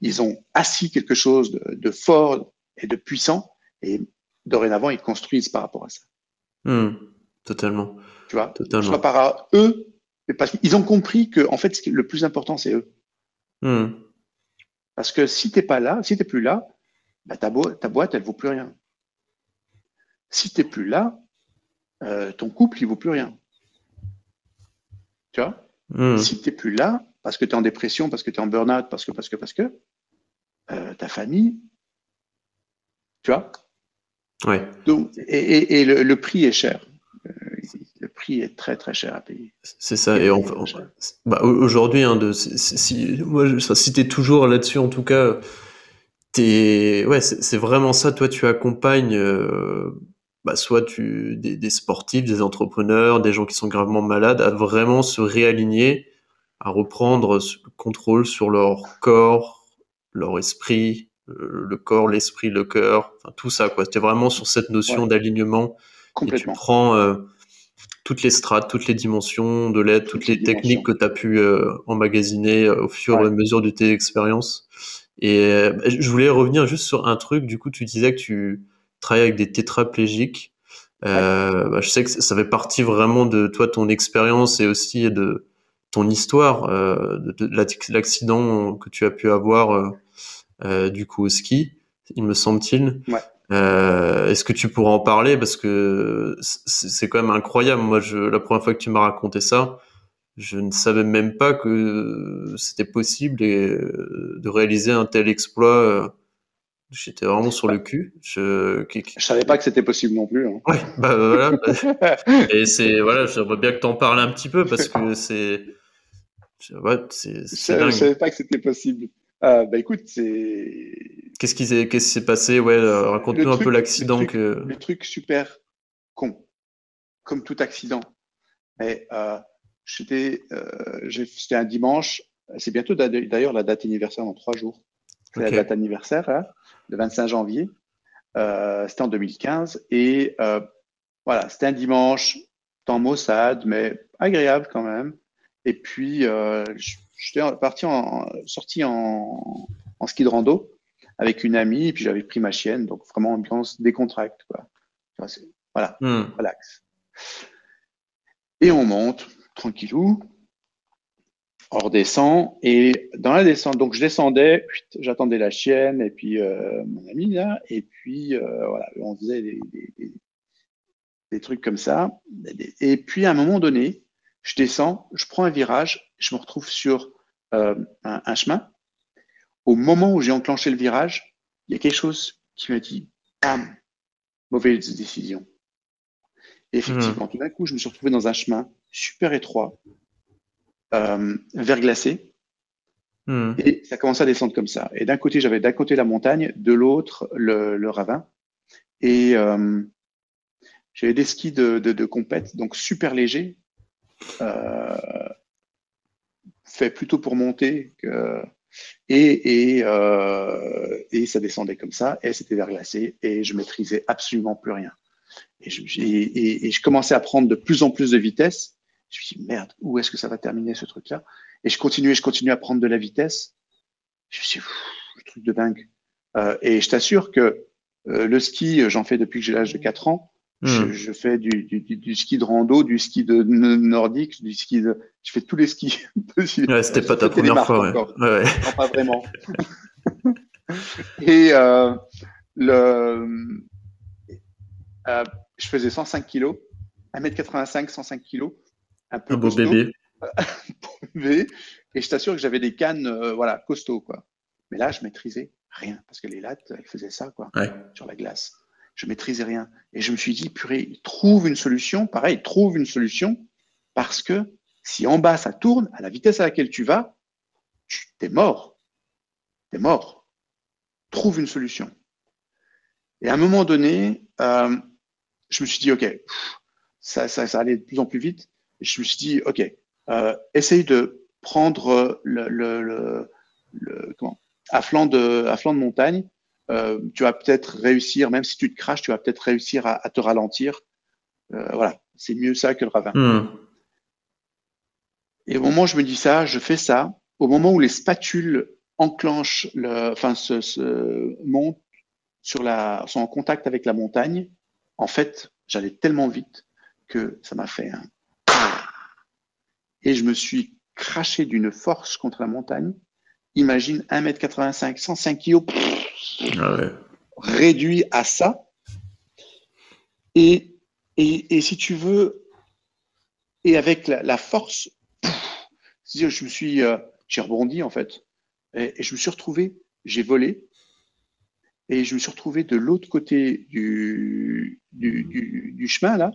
Ils ont assis quelque chose de, de fort et de puissant. Et dorénavant, ils construisent par rapport à ça. Hmm. Totalement. Tu vois, Totalement. soit par eux, mais parce qu'ils ont compris que en fait, le plus important, c'est eux. Hmm. Parce que si t'es pas là, si t'es plus là, bah, ta, bo- ta boîte, elle vaut plus rien. Si t'es plus là, euh, ton couple, il vaut plus rien. Tu vois? Hmm. Si tu n'es plus là, parce que tu es en dépression, parce que tu es en burn-out, parce que, parce que, parce que, euh, ta famille, tu vois? Ouais. Donc, et, et- et le, le prix est cher. Euh, le prix est très très cher à payer. C'est ça. Et, bah, aujourd'hui, hein, de, si, moi, si t'es toujours là-dessus, en tout cas, t'es, ouais, c'est vraiment ça. Toi, tu accompagnes, euh, bah, soit tu, des, des, sportifs, des entrepreneurs, des gens qui sont gravement malades, à vraiment se réaligner, à reprendre le contrôle sur leur corps, leur esprit, le corps, l'esprit, le cœur, enfin, tout ça. C'était vraiment sur cette notion d'alignement. Et tu prends euh, toutes les strates, toutes les dimensions de l'aide, toutes, les, techniques que tu as pu euh, emmagasiner euh, au fur et à mesure de tes expériences. Et je voulais revenir juste sur un truc. Du coup, tu disais que tu travailles avec des tétraplégiques. Bah, je sais que ça fait partie vraiment de toi, ton expérience et aussi de ton histoire, de, de l'accident que tu as pu avoir euh, du coup au ski, il me semble-t-il. Euh, est-ce que tu pourras en parler? Parce que c'est quand même incroyable. Moi, je, la première fois que tu m'as raconté ça, je ne savais même pas que c'était possible de réaliser un tel exploit. J'étais vraiment sur le cul. Je, je savais pas que c'était possible non plus. Hein. Ouais, bah voilà. [LAUGHS] Et c'est voilà, j'aimerais bien que tu en parles un petit peu parce que c'est. Ouais, c'est. Je, savais pas que c'était possible. Euh, bah écoute, c'est. Qu'est-ce qui s'est, qu'est-ce qui s'est passé? Ouais, euh, raconte-nous un peu l'accident que. Le truc super con, comme tout accident. Mais euh, j'étais, euh, c'était un dimanche. C'est bientôt d'ailleurs la date anniversaire dans trois jours. C'est la date anniversaire, hein, le 25 janvier. Euh, c'était en 2015 et euh, voilà, c'était un dimanche, temps maussade, mais agréable quand même. Et puis, euh, j'étais parti en, sorti en, en, ski de rando avec une amie, et puis j'avais pris ma chienne, donc vraiment ambiance décontracte, quoi. Voilà, hmm. relax. Et on monte, tranquillou, on redescend, et dans la descente, donc je descendais, j'attendais la chienne, et puis euh, mon ami là, et puis euh, voilà, on faisait des, des, des, trucs comme ça. Et puis à un moment donné, je descends, je prends un virage, je me retrouve sur euh, un, chemin. Au moment où j'ai enclenché le virage, il y a quelque chose qui me dit bam, mauvaise décision. Et effectivement, hmm. tout d'un coup, je me suis retrouvé dans un chemin super étroit, verglacé, hmm. et ça commençait à descendre comme ça. Et d'un côté, j'avais d'un côté la montagne, de l'autre le, ravin, et euh, j'avais des skis de, de, de compète, donc super légers, euh, fait plutôt pour monter que, et, et, euh, et ça descendait comme ça et c'était verglacé et je maîtrisais absolument plus rien. Et je, et, et je, commençais à prendre de plus en plus de vitesse. Je me suis dit, merde, où est-ce que ça va terminer ce truc-là? Et je continuais, je continuais à prendre de la vitesse. Je me suis dit, le truc de dingue. Euh, et je t'assure que euh, le ski, j'en fais depuis que j'ai l'âge de 4 ans. Hmm. Je, fais du, du, du, ski de rando, du ski de nordique, du ski de. Je fais tous les skis. [LAUGHS] Ouais, c'était pas ta première fois. Ouais. Ouais, Non, pas vraiment. [LAUGHS] Et euh, le, je faisais 105 kilos, 1m85, 105 kilos. Un peu un [LAUGHS] beau bébé. Et je t'assure que j'avais des cannes, euh, voilà, costauds, quoi. Mais là, je maîtrisais rien parce que les lattes, elles faisaient ça, quoi, sur la glace je maîtrisais rien. Et je me suis dit, purée, trouve une solution. Pareil, trouve une solution parce que si en bas ça tourne, à la vitesse à laquelle tu vas, tu es mort. Tu es mort. Trouve une solution. Et à un moment donné, euh, je me suis dit, OK, ça, ça, ça, allait de plus en plus vite. Je me suis dit, OK, euh, essaye de prendre le, le, le, le comment, à flanc de, à flanc de montagne euh, tu vas peut-être réussir, même si tu te craches, tu vas peut-être réussir à, te ralentir. Euh, voilà, c'est mieux ça que le ravin. Hmm. Et au moment où je me dis ça, je fais ça. Au moment où les spatules enclenchent, le, enfin, se, se montent sur la, sont en contact avec la montagne, en fait, j'allais tellement vite que ça m'a fait un. Et je me suis craché d'une force contre la montagne. Imagine 1m85, 105 kg ah réduit à ça. Et, et, si tu veux, et avec la, force, je me suis, euh, j'ai rebondi en fait, et, je me suis retrouvé, j'ai volé, et je me suis retrouvé de l'autre côté du, du, chemin là,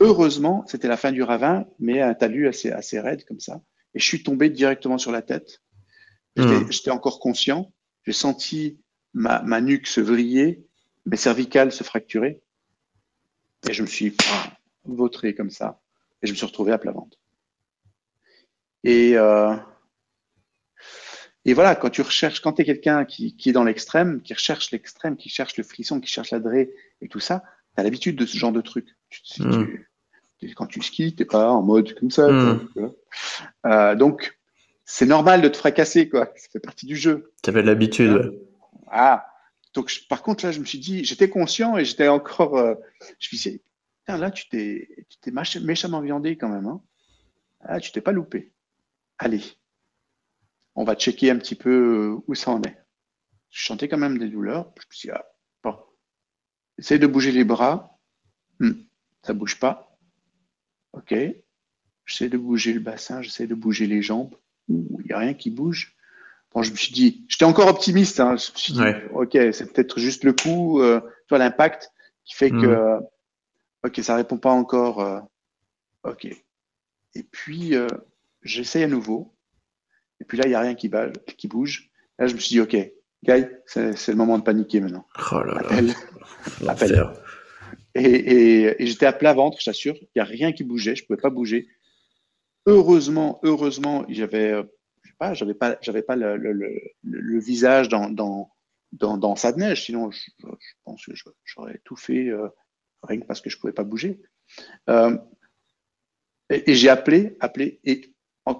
heureusement, c'était la fin du ravin, mais un talus assez, assez raide comme ça. Et je suis tombé directement sur la tête. J'étais hmm. encore conscient. J'ai senti ma, ma, nuque se vriller, mes cervicales se fracturer. Et je me suis vautré comme ça. Et je me suis retrouvé à plat ventre. Et, euh, et voilà, quand tu recherches, quand tu es quelqu'un qui, qui, est dans l'extrême, qui recherche l'extrême, qui cherche le frisson, qui cherche l'adré et tout ça, tu as l'habitude de ce genre de truc. Hmm. Quand tu skis, tu pas en mode comme ça. Hmm. Euh, donc, c'est normal de te fracasser, quoi. Ça fait partie du jeu. Tu avais l'habitude. Ah. Donc, par contre, là, je me suis dit, j'étais conscient et j'étais encore. Euh, je me suis dit, là, tu t'es méchamment viandé quand même. Hein. Ah, tu t'es pas loupé. Allez, on va checker un petit peu où ça en est. Je sentais quand même des douleurs. Je me suis dit, ah, bon, essaye de bouger les bras. Hmm, ça bouge pas. Ok. J'essaie de bouger le bassin, j'essaie de bouger les jambes. Il n'y a rien qui bouge. Bon, je me suis dit, j'étais encore optimiste. Hein. Je me suis dit, ok, c'est peut-être juste le coup, euh, l'impact qui fait que, hmm. ok, ça répond pas encore. Euh, ok. Et puis, euh, j'essaye à nouveau. Et puis là, il n'y a rien qui, qui, bouge. Là, je me suis dit, OK, Guy, c'est le moment de paniquer maintenant. Oh là Appelle. Appelle. Et, j'étais à plat ventre, je t'assure. Il n'y a rien qui bougeait. Je ne pouvais pas bouger. Heureusement, heureusement, j'avais, euh, pas, j'avais pas, j'avais pas le, visage dans, dans, dans, sa neige. Sinon, je, pense que j'aurais tout fait euh, rien que parce que je ne pouvais pas bouger. Euh, et, j'ai appelé, appelé. Et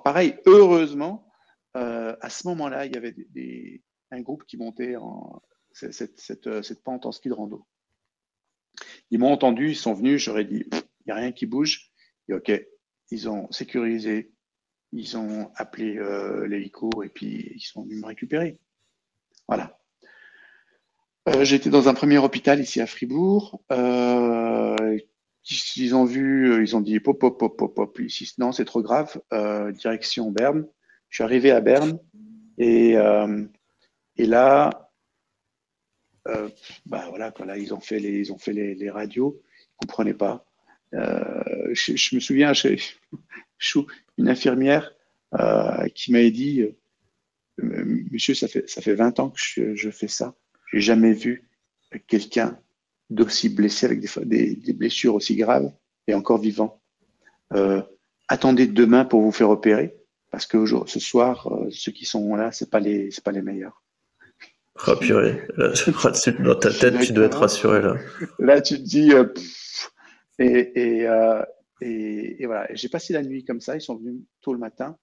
pareil, heureusement, à ce moment-là, il y avait des, un groupe qui montait en, cette, cette, cette, pente en ski de rando. Ils m'ont entendu, ils sont venus, j'aurais dit, il n'y a rien qui bouge. Et OK, ils ont sécurisé, ils ont appelé euh, l'hélico et puis ils sont venus me récupérer. Voilà. Euh, J'étais dans un premier hôpital ici à Fribourg. Euh, ils ont vu, ils ont dit pop, pop, pop, pop, pop. Ici, non, c'est trop grave. Euh, direction Berne. Je suis arrivé à Berne et, euh, et là, euh, bah voilà, quand ils ont fait les, ils ont fait les, les radios, ils comprenaient pas. Euh, je, je, me souviens, [LAUGHS] chez une infirmière euh, qui m'avait dit, Monsieur, ça fait, ça fait 20 ans que je, je fais ça. J'ai jamais vu quelqu'un d'aussi blessé avec des, des, blessures aussi graves et encore vivant. Attendez demain pour vous faire opérer parce que ce soir, ceux qui sont là, c'est pas les, pas les meilleurs. Oh purée, dans ta tête, tu dois être rassuré là. Là, tu te dis, euh, et, et, euh, et, et, voilà. J'ai passé la nuit comme ça. Ils sont venus tôt le matin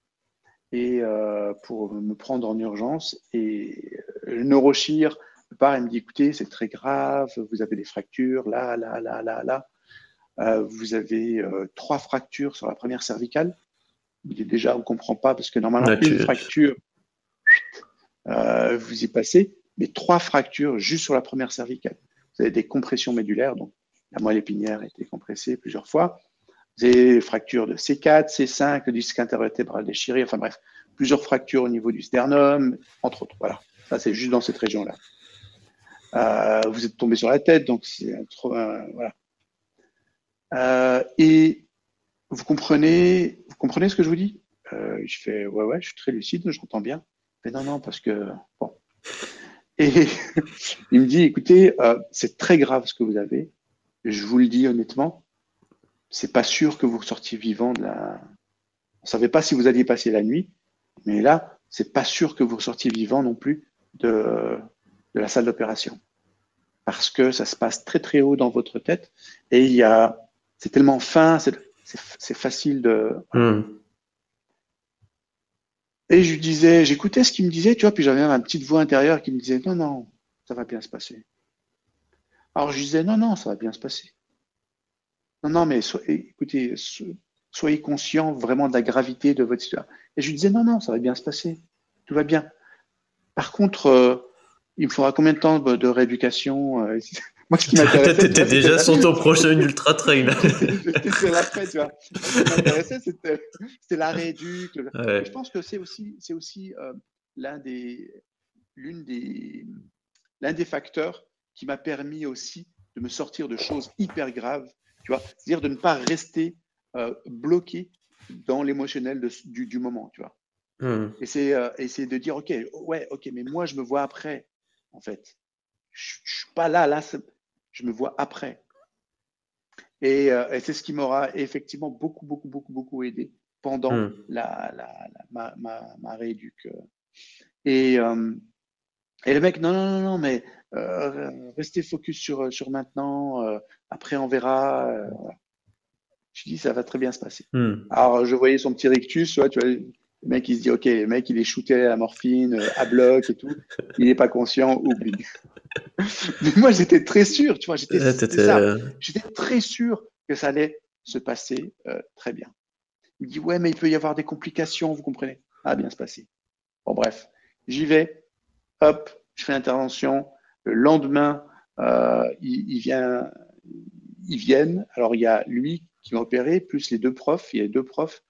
et euh, pour me prendre en urgence. Et le neurochir part et me dit, écoutez, c'est très grave. Vous avez des fractures là, là, là, là, là. Vous avez trois fractures sur la première cervicale déjà, on ne comprend pas, parce que normalement, une fracture, euh, vous y passez, mais trois fractures juste sur la première cervicale. Vous avez des compressions médulaires, donc la moelle épinière a été compressée plusieurs fois. Vous avez des fractures de C4, C5, le disque intervertébral déchiré, enfin bref, plusieurs fractures au niveau du sternum, entre autres. Voilà, ça c'est juste dans cette région-là. Euh, vous êtes tombé sur la tête, donc c'est trop. Euh, voilà. Et vous comprenez, vous comprenez ce que je vous dis? Euh, Je fais ouais ouais, je suis très lucide, j'entends bien. Mais non non parce que bon. Et [LAUGHS] il me dit écoutez, euh, c'est très grave ce que vous avez. Je vous le dis honnêtement, c'est pas sûr que vous ressortiez vivant de la. On savait pas si vous alliez passer la nuit, mais là, c'est pas sûr que vous ressortiez vivant non plus de, de la salle d'opération, parce que ça se passe très très haut dans votre tête et il y a, c'est tellement fin, c'est c'est facile de. Hmm. Et je lui disais, j'écoutais ce qu'il me disait, tu vois, puis j'avais une petite voix intérieure qui me disait, non, non, ça va bien se passer. Alors je disais, non, non, ça va bien se passer. Non, non, mais écoutez, soyez conscient vraiment de la gravité de votre situation. Et je lui disais, non, non, ça va bien se passer. Tout va bien. Par contre, euh, il me faudra combien de temps de rééducation euh, moi, ce qui m'intéressait. T'étais déjà sur ton [LAUGHS] prochain ultra trail. [LAUGHS] Sur l'après, tu vois. Ce qui m'intéressait, c'était la rééduque. Ouais. Je pense que c'est aussi, c'est aussi euh, l'un des, l'une des, l'un des facteurs qui m'a permis aussi de me sortir de choses hyper graves Tu vois, c'est-à-dire de ne pas rester euh, bloqué dans l'émotionnel du, du, moment, tu vois. Hmm. Et c'est euh, de dire, ok, ouais, ok, mais moi je me vois après, en fait. Je, ne suis pas là, là, je me vois après. Et, euh, et c'est ce qui m'aura effectivement beaucoup, beaucoup, beaucoup, beaucoup aidé pendant hmm. la, la, ma, ma, ma rééduque. Et, euh, et le mec, non, non, non, non, mais euh, restez focus sur, sur maintenant, euh, après on verra. Je dis, ça va très bien se passer. Hmm. Alors, je voyais son petit rictus, tu vois, tu vois, le mec, il se dit, OK, le mec, il est shooté à la morphine, à bloc et tout. Il n'est pas conscient, oublie. [LAUGHS] Mais moi, j'étais très sûr, tu vois, j'étais très sûr que ça allait se passer très bien. Il dit, ouais, mais il peut y avoir des complications, vous comprenez Ah, bien se passer. Bon, bref, j'y vais, hop, je fais l'intervention. Le lendemain, euh, il, vient, ils viennent. Alors, il y a lui qui m'a opéré, plus les deux profs. Il y a deux profs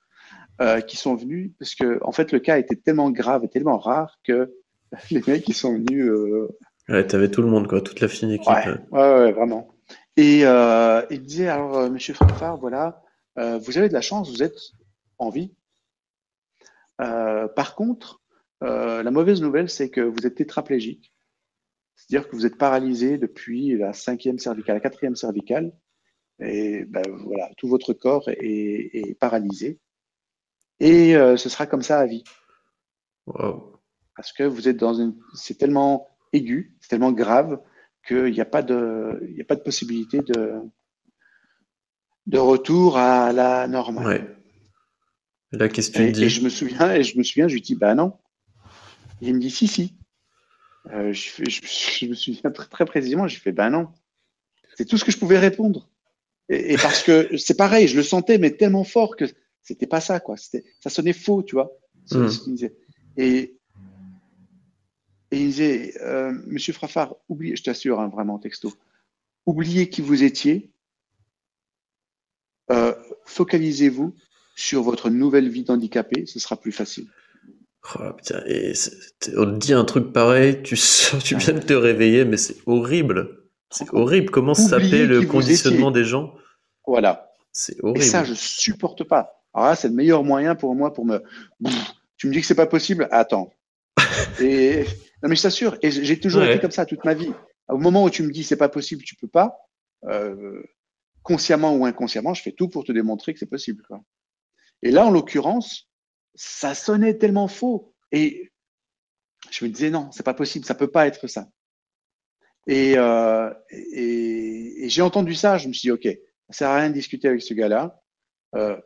euh, qui sont venus parce que, en fait, le cas était tellement grave et tellement rare que [LAUGHS] les mecs, ils sont venus. Euh... Ouais, t'avais tout le monde, quoi, toute la fine équipe. Ouais, ouais, vraiment. Et euh, il disait, alors, monsieur Frafard, voilà, vous avez de la chance, vous êtes en vie. Euh, par contre, euh, la mauvaise nouvelle, c'est que vous êtes tétraplégique, c'est-à-dire que vous êtes paralysé depuis la cinquième cervicale, la quatrième cervicale, et ben, voilà, tout votre corps est, paralysé. Et euh, ce sera comme ça à vie. Parce que vous êtes dans une, c'est tellement aigu, c'est tellement grave qu'il n'y a pas de, a pas de possibilité de, de retour à la normale. La question et, et je me souviens, et je me souviens, je lui dis, bah non. il me dit, si, si. Euh, je, me souviens très, très précisément, j'ai fait, bah non. C'est tout ce que je pouvais répondre. Et, parce que c'est pareil, je le sentais, mais tellement fort que c'était pas ça, quoi. Ça sonnait faux, tu vois. Hmm. Et, et il disait, euh, Monsieur Frafard, oubliez, je t'assure, hein, vraiment, texto, oubliez qui vous étiez, euh, focalisez-vous sur votre nouvelle vie d'handicapé, ce sera plus facile. Oh, putain, et on te dit un truc pareil, tu, tu viens de te réveiller, mais c'est horrible. C'est horrible. Comment s'appelle le conditionnement des gens? Voilà. C'est horrible. Et ça, je supporte pas. Alors là, c'est le meilleur moyen pour moi pour me. Tu me dis que c'est pas possible Attends. [LAUGHS] et non, mais je t'assure. Et j'ai toujours été comme ça toute ma vie. Au moment où tu me dis c'est pas possible, tu peux pas. Euh, consciemment ou inconsciemment, je fais tout pour te démontrer que c'est possible. Quoi. Et là, en l'occurrence, ça sonnait tellement faux. Et je me disais, non, c'est pas possible, ça peut pas être ça. Et, euh, et, j'ai entendu ça, je me suis dit, OK, ça sert à rien de discuter avec ce gars-là. Euh,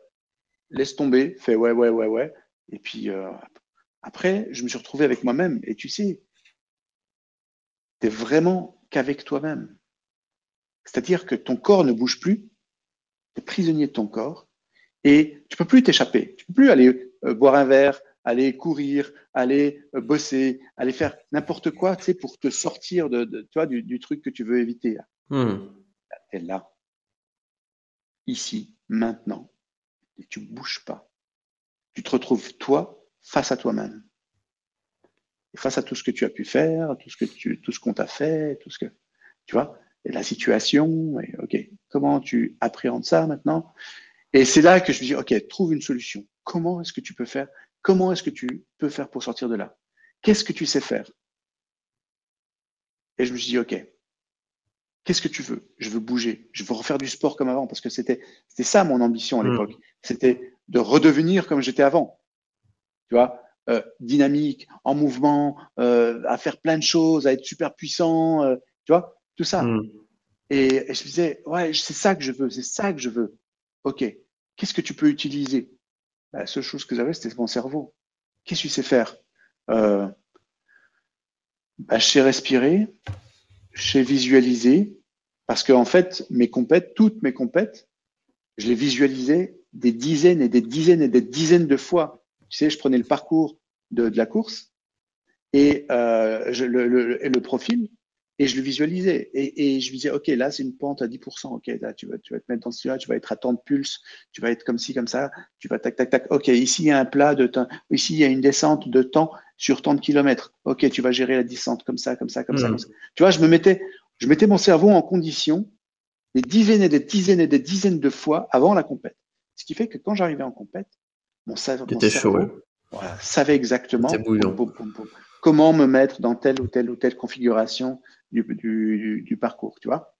laisse tomber, fais ouais, ouais, ouais, ouais. Et puis euh, après, je me suis retrouvé avec moi-même. Et tu sais, tu vraiment qu'avec toi-même. C'est-à-dire que ton corps ne bouge plus, tu es prisonnier de ton corps, et tu peux plus t'échapper. Tu peux plus aller euh, boire un verre, aller courir, aller euh, bosser, aller faire n'importe quoi, tu sais, pour te sortir de, de tu vois, du, du, truc que tu veux éviter. Hmm. Tu es là, ici, maintenant, et tu bouges pas. Tu te retrouves toi face à toi-même, face à tout ce que tu as pu faire, tout ce que tu, tout ce qu'on t'a fait, tout ce que, tu vois, et la situation. Et ok, comment tu appréhendes ça maintenant? Et c'est là que je me dis, OK, trouve une solution. Comment est-ce que tu peux faire? Comment est-ce que tu peux faire pour sortir de là? Qu'est-ce que tu sais faire? Et je me suis dit, OK, qu'est-ce que tu veux? Je veux bouger. Je veux refaire du sport comme avant parce que c'était c'était ça mon ambition à mmh. l'époque. C'était de redevenir comme j'étais avant. Tu vois, euh, dynamique, en mouvement, euh, à faire plein de choses, à être super puissant, euh, tu vois, tout ça. Mmh. Et, et, je me disais, ouais, c'est ça que je veux, c'est ça que je veux. Ok, qu'est-ce que tu peux utiliser? Bah, La seule chose que j'avais, c'était mon cerveau. Qu'est-ce que tu sais faire? Bah, Je sais respirer, je sais visualiser, parce qu'en en fait, mes compètes, toutes mes compètes, je les visualisais des dizaines et des dizaines et des dizaines de fois. Tu sais, je prenais le parcours de, la course et euh, le, le, profil et je le visualisais. Et, je me disais, OK, là, c'est une pente à 10%. OK, là, tu vas, tu vas te mettre dans ce là tu vas être à temps de pulse, tu vas être comme ci, comme ça, tu vas tac, tac, tac. OK, ici, il y a un plat de temps, ici, il y a une descente de temps sur tant de kilomètres. OK, tu vas gérer la descente comme ça, comme ça, comme ça, hmm. Tu vois, je me mettais, je mettais mon cerveau en condition des dizaines et des dizaines et des dizaines de fois avant la compète. Ce qui fait que quand j'arrivais en compète, mon, cerveau, savait exactement comment me mettre dans telle ou telle ou telle configuration du, du, parcours, tu vois.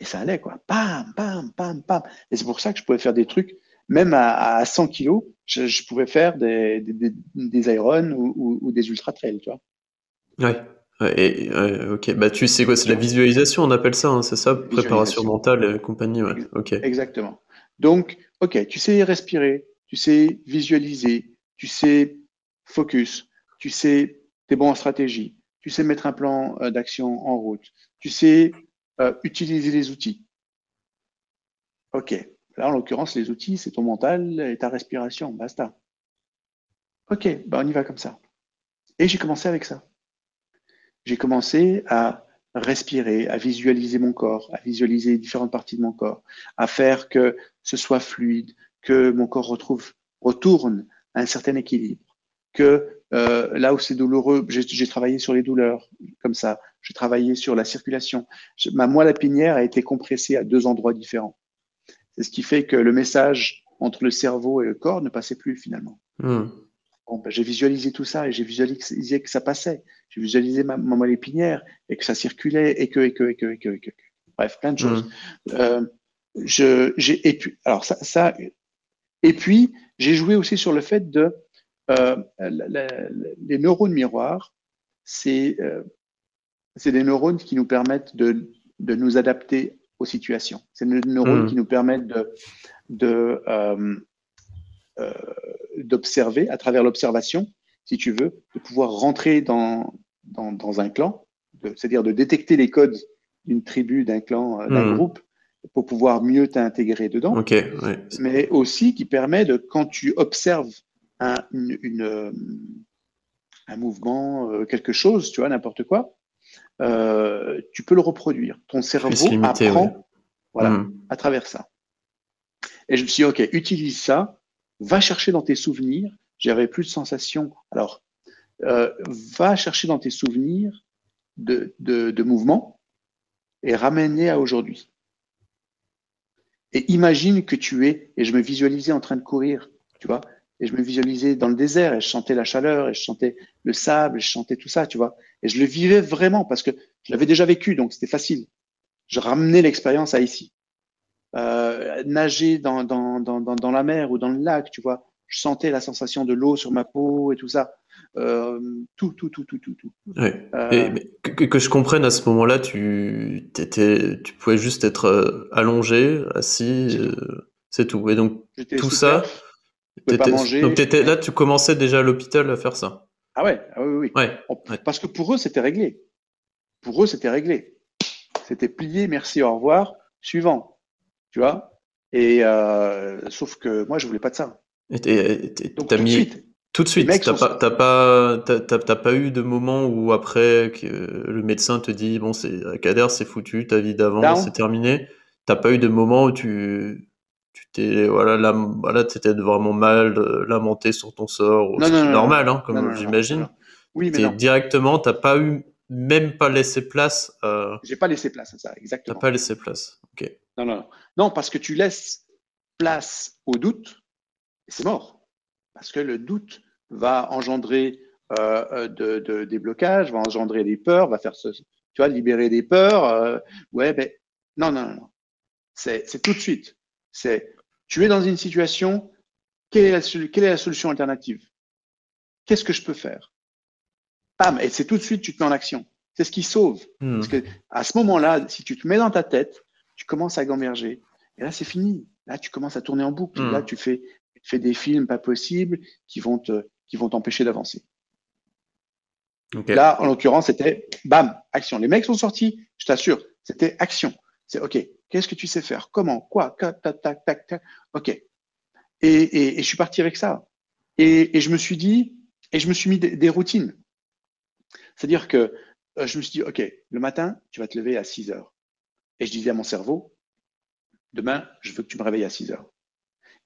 Et ça allait, quoi. Bam, bam, bam, bam. Et c'est pour ça que je pouvais faire des trucs, même à, 100 kilos, je, pouvais faire des, des, des, ou, ou, des ultra trails, tu vois. Ouais. Et, ok, bah tu sais quoi, c'est la visualisation, on appelle ça, hein, c'est ça, préparation mentale et compagnie, ouais. Ok. Exactement. Donc, ok, tu sais respirer, tu sais visualiser, tu sais focus, tu sais t'es bon en stratégie, tu sais mettre un plan euh, d'action en route, tu sais euh, utiliser les outils. Ok, là en l'occurrence les outils c'est ton mental et ta respiration, basta. Ok, bah on y va comme ça. Et j'ai commencé avec ça j'ai commencé à respirer, à visualiser mon corps, à visualiser différentes parties de mon corps, à faire que ce soit fluide, que mon corps retrouve, retourne à un certain équilibre, que euh, là où c'est douloureux, j'ai travaillé sur les douleurs, comme ça, j'ai travaillé sur la circulation. ma moelle épinière a été compressée à deux endroits différents. C'est ce qui fait que le message entre le cerveau et le corps ne passait plus finalement. Hmm. Ben, j'ai visualisé tout ça et j'ai visualisé que ça passait. J'ai visualisé ma, moelle épinière et que ça circulait et que, et que, et que, et que, et que. Bref, plein de choses. Mmh. Euh, je, j'ai, et puis, alors ça, ça, et puis, j'ai joué aussi sur le fait de euh, les neurones miroirs, c'est, euh, c'est des neurones qui nous permettent de, de nous adapter aux situations. C'est des neurones mmh. qui nous permettent de, de euh, euh, d'observer, à travers l'observation, si tu veux, de pouvoir rentrer dans, dans, un clan, c'est-à-dire de détecter les codes d'une tribu, d'un clan, euh, d'un hmm. groupe, pour pouvoir mieux t'intégrer dedans. Mais aussi qui permet de, quand tu observes un, une, un mouvement, euh, quelque chose, tu vois, n'importe quoi, tu peux le reproduire. Ton cerveau apprend voilà, hmm. à travers ça. Et je me suis dit, OK, utilise ça va chercher dans tes souvenirs, j'avais plus de sensations. Alors, euh, va chercher dans tes souvenirs de, de, mouvements et ramener à aujourd'hui. Et imagine que tu es, et je me visualisais en train de courir, tu vois, et je me visualisais dans le désert, et je sentais la chaleur, et je sentais le sable, et je sentais tout ça, tu vois. Et je le vivais vraiment parce que je l'avais déjà vécu, donc c'était facile. Je ramenais l'expérience à ici. Euh, nager dans, dans, dans, dans, la mer ou dans le lac, tu vois. Je sentais la sensation de l'eau sur ma peau et tout ça. Euh, tout, tout, tout, tout, tout, tout. Ouais. Euh, que, que, je comprenne à ce moment-là, tu, étais, tu pouvais juste être euh, allongé, assis, c'est tout. Et donc tout ça, pas manger, donc étais, là, tu commençais déjà à l'hôpital à faire ça. Ah ouais, ah oui, oui. Ouais. Parce que pour eux, c'était réglé. Pour eux, c'était réglé. C'était plié, merci, au revoir, suivant tu vois? Et euh, sauf que moi, je voulais pas de ça. Et t'as mis de suite. tout de suite. T'as pas, t'as pas, t'as, pas eu de moment où après que le médecin te dit bon, c'est Kader, c'est foutu, ta vie d'avant, c'est terminé. T'as pas eu de moment où tu, tu t'es voilà, là, voilà, t'étais vraiment mal lamenté sur ton sort, non, non, normal, hein, comme j'imagine. Oui, mais directement, t'as pas eu même pas laissé place. Euh... J'ai pas laissé place à ça, exactement. T'as pas laissé place. Ok. Non, non, non. parce que tu laisses place au doute, et c'est mort. Parce que le doute va engendrer euh, euh de, de, des blocages, va engendrer des peurs, va faire ce, tu vois, libérer des peurs. Euh, ouais, ben, non, non, non. C'est tout de suite. C'est, tu es dans une situation, quelle est la, quelle est la solution alternative? Qu'est-ce que je peux faire? Bam, et c'est tout de suite, tu te mets en action. C'est ce qui sauve. Hmm. Parce que à ce moment-là, si tu te mets dans ta tête, tu commences à gamberger. Et là, c'est fini. Là, tu commences à tourner en boucle. Hmm. Là, tu fais, tu fais des films pas possibles qui vont te, qui vont t'empêcher d'avancer. Là, en l'occurrence, c'était bam, action. Les mecs sont sortis, je t'assure, c'était action. C'est OK, qu'est-ce que tu sais faire? Comment? Quoi? OK. Et, je suis parti avec ça. Et, je me suis dit, et je me suis mis des, routines. C'est-à-dire que euh, je me suis dit, OK, le matin, tu vas te lever à 6 heures. Et je disais à mon cerveau, demain, je veux que tu me réveilles à 6 heures.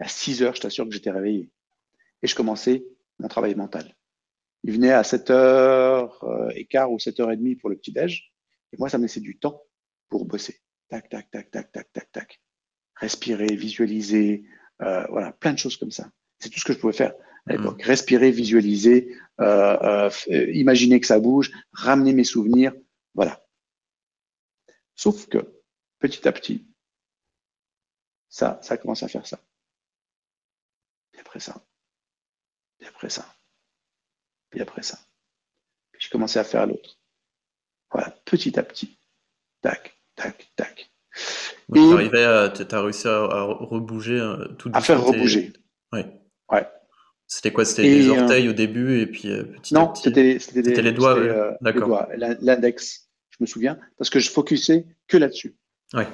Et à 6 heures, je t'assure que j'étais réveillé. Et je commençais mon travail mental. Il venait à 7 h et quart ou 7 h et demie pour le petit déj. Et moi, ça me laissait du temps pour bosser. Tac, tac, tac, tac, tac, tac, tac. Respirer, visualiser, euh, voilà, plein de choses comme ça. C'est tout ce que je pouvais faire à Mhm. l'époque. Respirer, visualiser, euh, euh, imaginer que ça bouge, ramener mes souvenirs, voilà. Sauf que, petit à petit, ça, ça commence à faire ça. Et après ça. Et après ça. Et après ça. Puis je commençais à faire l'autre. Voilà, petit à petit. Tac, tac, tac. À, t'as réussi à, à rebouger euh, tout À faire rebouger. Ouais. C'était quoi? C'était les euh, orteils au début et puis euh, petit à Non, petit. c'était c'était des- C'était les doigts, euh, D'accord. l'index, je me souviens, parce que je focusais que là-dessus. Ouais.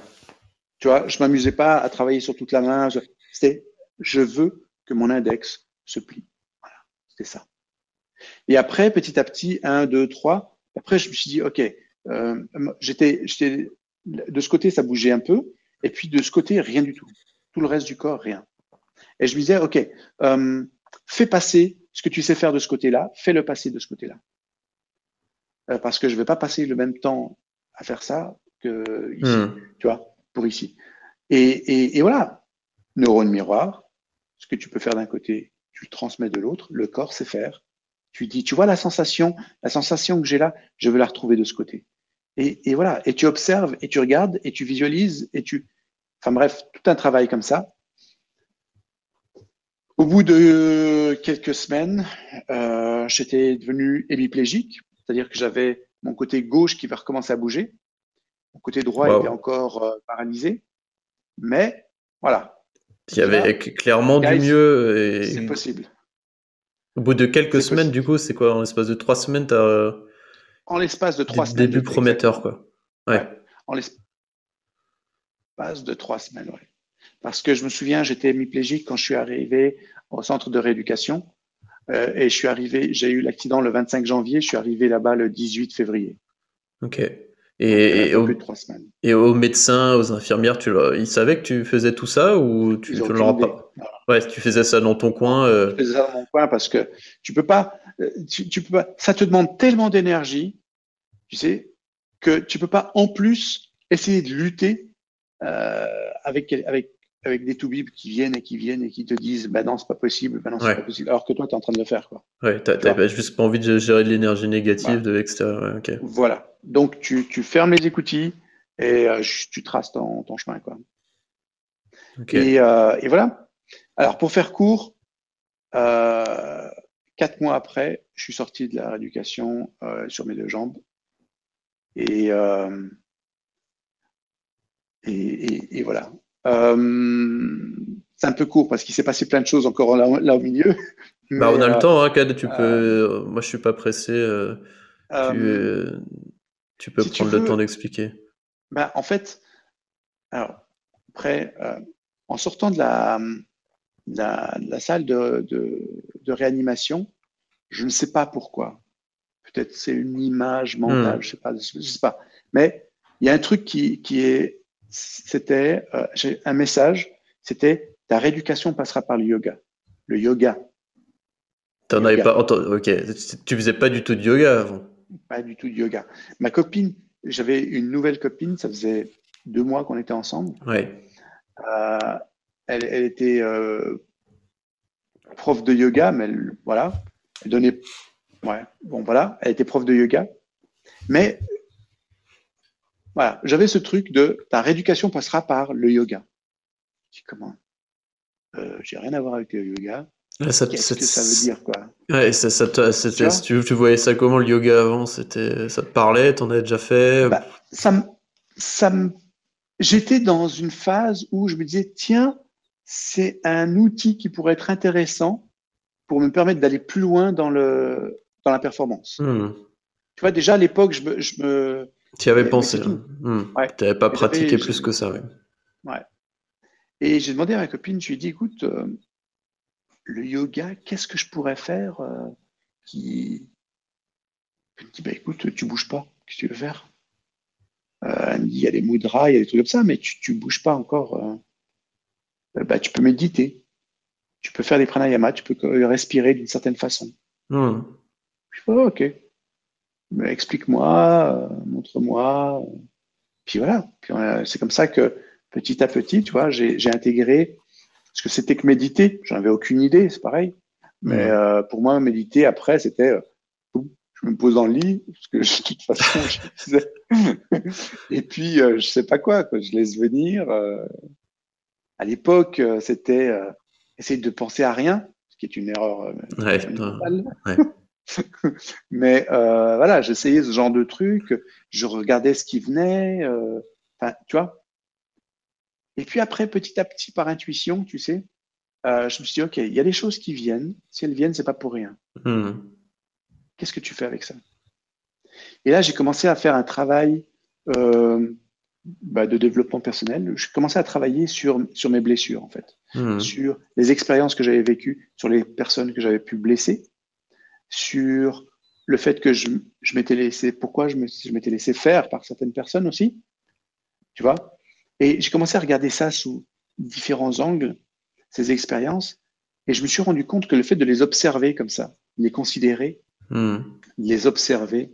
Tu vois, je m'amusais pas à travailler sur toute la main. je- C'était, je veux que mon index se plie. Voilà, c'était ça. Et après, petit à petit, un, deux, trois. Après, je me suis dit, ok, euh, j'étais, j'étais de ce côté, ça bougeait un peu, et puis de ce côté, rien du tout. Tout le reste du corps, rien. Et je me disais, ok, euh, fais passer ce que tu sais faire de ce côté-là, fais-le passer de ce côté-là. Euh, parce que je ne vais pas passer le même temps à faire ça que ici Hmm. tu vois, pour ici. Et, et, et voilà, neurone miroir, ce que tu peux faire d'un côté, tu le transmets de l'autre, le corps sait faire. Tu dis, tu vois la sensation, la sensation que j'ai là, je veux la retrouver de ce côté. Et, et voilà, et tu observes, et tu regardes, et tu visualises, et tu... Enfin bref, tout un travail comme ça. Au bout de quelques semaines, euh, j'étais devenu hémiplégique, c'est-à-dire que j'avais mon côté gauche qui va recommencer à bouger. Mon côté droit Wow. était encore euh, paralysé. Mais voilà, Il y avait cl- clairement du mieux. c'est Et possible. au bout de quelques C'est semaines, possible. du coup, c'est quoi? En l'espace de trois semaines, t'as euh, En l'espace de trois semaines. débuts prometteurs, quoi. Ouais. Ouais. En l'espace de trois semaines, ouais. Parce que je me souviens, j'étais hémiplégique quand je suis arrivé au centre de rééducation. Euh, et je suis arrivé, j'ai eu l'accident le 25 janvier, je suis arrivé là-bas le 18 février. Ok. Et, au- plus de trois semaines. et aux médecins, aux infirmières, tu ils savaient que tu faisais tout ça ou tu, ne leur as pas? Ouais, tu faisais ça dans ton coin. euh, Je faisais ça dans mon coin parce que tu peux pas, euh, tu, tu peux pas, ça te demande tellement d'énergie, tu sais, que tu peux pas en plus essayer de lutter euh, avec avec avec des toubibs qui viennent et qui viennent et qui te disent, bah non, c'est pas possible, bah non, c'est Ouais. pas possible, alors que toi, tu es en train de le faire, quoi. Ouais, t'as, t'avais juste pas envie de gérer de l'énergie négative Voilà. de l'extérieur. Ouais. Voilà. Donc, tu, tu fermes les écoutilles et euh, tu traces ton, ton chemin, quoi. Et, euh, et voilà. Alors, pour faire court, euh, quatre mois après, je suis sorti de la rééducation sur mes deux jambes. Et, et, et- et voilà. Euh, c'est un peu court parce qu'il s'est passé plein de choses encore là, là au milieu. [LAUGHS] Bah, on a le temps, hein, Kad, tu euh, peux. euh, Moi, je suis pas pressé. tu, tu peux si tu prendre le temps d'expliquer. Ben, en fait, alors, après, en sortant de la, de la, de la salle de, réanimation, je ne sais pas pourquoi. Peut-être c'est une image mentale, Hmm. je sais pas, je sais pas. Mais il y a un truc qui, qui est, c'était, euh, un message, c'était ta rééducation passera par le yoga. Le yoga, T'en avais pas entendu. Ok. Tu faisais pas du tout de yoga avant? pas du tout de yoga. Ma copine, j'avais une nouvelle copine, ça faisait deux mois qu'on était ensemble. Ouais. Euh, elle, elle était euh, prof de yoga, mais elle, voilà, elle donnait, ouais, bon voilà, elle était prof de yoga, mais voilà, j'avais ce truc de ta rééducation passera par le yoga. Je dis comment? Euh, J'ai rien à voir avec le yoga. Là, ça, Qu'est-ce que ça veut dire quoi? Ouais, ça, ça Tu vois? si tu, tu voyais ça comment le yoga avant? C'était, ça te parlait? T'en avais déjà fait? Bah, ça ça j'étais dans une phase où je me disais tiens, c'est un outil qui pourrait être intéressant pour me permettre d'aller plus loin dans le dans la performance. Hmm. Tu vois, déjà à l'époque, je me, je me, Tu y avais mais pensé. hein. Hmm. Ouais. T'avais pas pratiqué plus que ça, ouais. et j'ai demandé à ma copine, je lui ai dit, écoute, euh, le yoga, qu'est-ce que je pourrais faire euh, qui. Elle me dit, bah, écoute, tu bouges pas, qu'est-ce que tu veux faire? Euh, il y a des mudras, il y a des trucs comme ça, mais tu, tu bouges pas encore. euh. Euh, bah, tu peux méditer, tu peux faire des pranayamas, tu peux euh, respirer d'une certaine façon. Hmm. Je dis, oh, ok. Mais explique-moi, euh, montre-moi. Puis puis voilà, c'est comme ça que petit à petit, tu vois, j'ai intégré, parce que c'était que méditer, j'en avais aucune idée, c'est pareil. Mais euh, pour moi, méditer, après, c'était, euh, je me pose dans le lit, parce que [LAUGHS] de toute façon, je Et puis, euh, je sais pas quoi, quoi, je laisse venir. à l'époque, c'était essayer de penser à rien, ce qui est une erreur. Ouais, [LAUGHS] Mais voilà, j'essayais ce genre de truc, je regardais ce qui venait, enfin, tu vois. Et puis après, petit à petit, par intuition, tu sais, euh, je me suis dit, OK, il y a des choses qui viennent. Si elles viennent, c'est pas pour rien. Hmm. Qu'est-ce que tu fais avec ça? Et là, j'ai commencé à faire un travail euh, bah, de développement personnel. Je commençais à travailler sur, sur mes blessures, en fait, hmm. sur les expériences que j'avais vécues, sur les personnes que j'avais pu blesser, sur le fait que je, je m'étais laissé, pourquoi je m'étais laissé faire par certaines personnes aussi, tu vois. Et j'ai commencé à regarder ça sous différents angles ces expériences. Et je me suis rendu compte que le fait de les observer comme ça, les considérer, hmm. les observer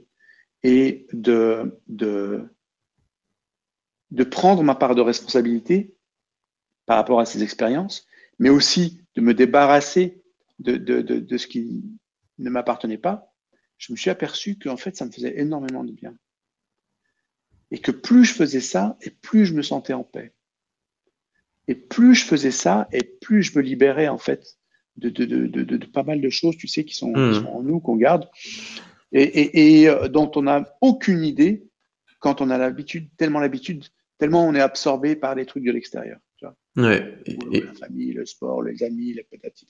et de, de, de prendre ma part de responsabilité par rapport à ces expériences, mais aussi de me débarrasser de, de, de, de ce qui ne m'appartenait pas, je me suis aperçu qu'en fait, ça me faisait énormément de bien. Et que plus je faisais ça, et plus je me sentais en paix. Et plus je faisais ça, et plus je me libérais en fait de, de, de, de pas mal de choses, tu sais, qui sont, hmm. en nous, qu'on garde, et, et, et, euh, dont on n'a aucune idée quand on a l'habitude, tellement l'habitude, tellement on est absorbé par les trucs de l'extérieur. Ouais. Et, la famille, le sport, les amis, les petits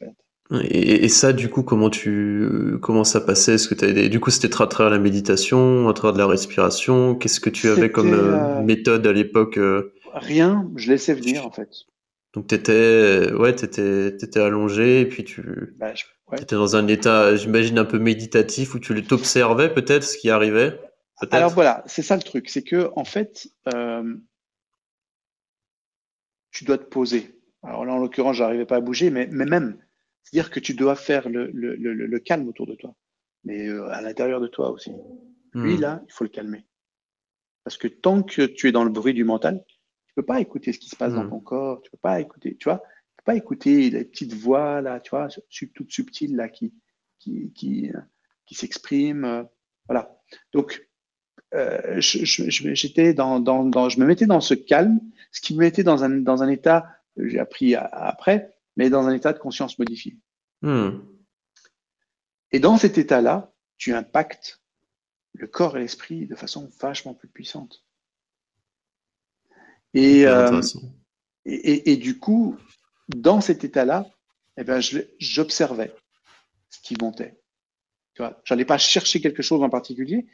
et, et, ça, du coup, comment tu, comment ça passait? Est-ce que tu des, du coup, c'était à travers la méditation, à travers de la respiration. Qu'est-ce que tu avais comme euh, euh, méthode à l'époque Rien, je laissais venir en fait. Donc t'étais, ouais, t'étais, étais allongé et puis tu, bah, étais dans un état, j'imagine un peu méditatif où tu t'observais peut-être ce qui arrivait? Alors voilà, c'est ça le truc, c'est que en fait, euh, tu dois te poser. Alors là, en l'occurrence, j'arrivais pas à bouger, mais, mais même, c'est-à-dire que tu dois faire le, le, le, calme autour de toi, mais euh, à l'intérieur de toi aussi. Lui, hmm. là, il faut le calmer. Parce que tant que tu es dans le bruit du mental, peux pas écouter ce qui se passe dans mmh. ton corps, tu peux pas écouter, tu vois, tu peux pas écouter les petites voix là, tu vois, toutes subtiles là qui qui qui, qui s'expriment, euh, voilà. Donc euh, j'étais dans, dans, dans, je me mettais dans ce calme, ce qui me mettait dans un dans un état, j'ai appris après, mais dans un état de conscience modifié. Mmh. Et dans cet état-là, tu impactes le corps et l'esprit de façon vachement plus puissante. Euh, et, et, et, du coup, dans cet état-là, eh ben, j'observais ce qui montait. Tu vois, j'allais pas chercher quelque chose en particulier.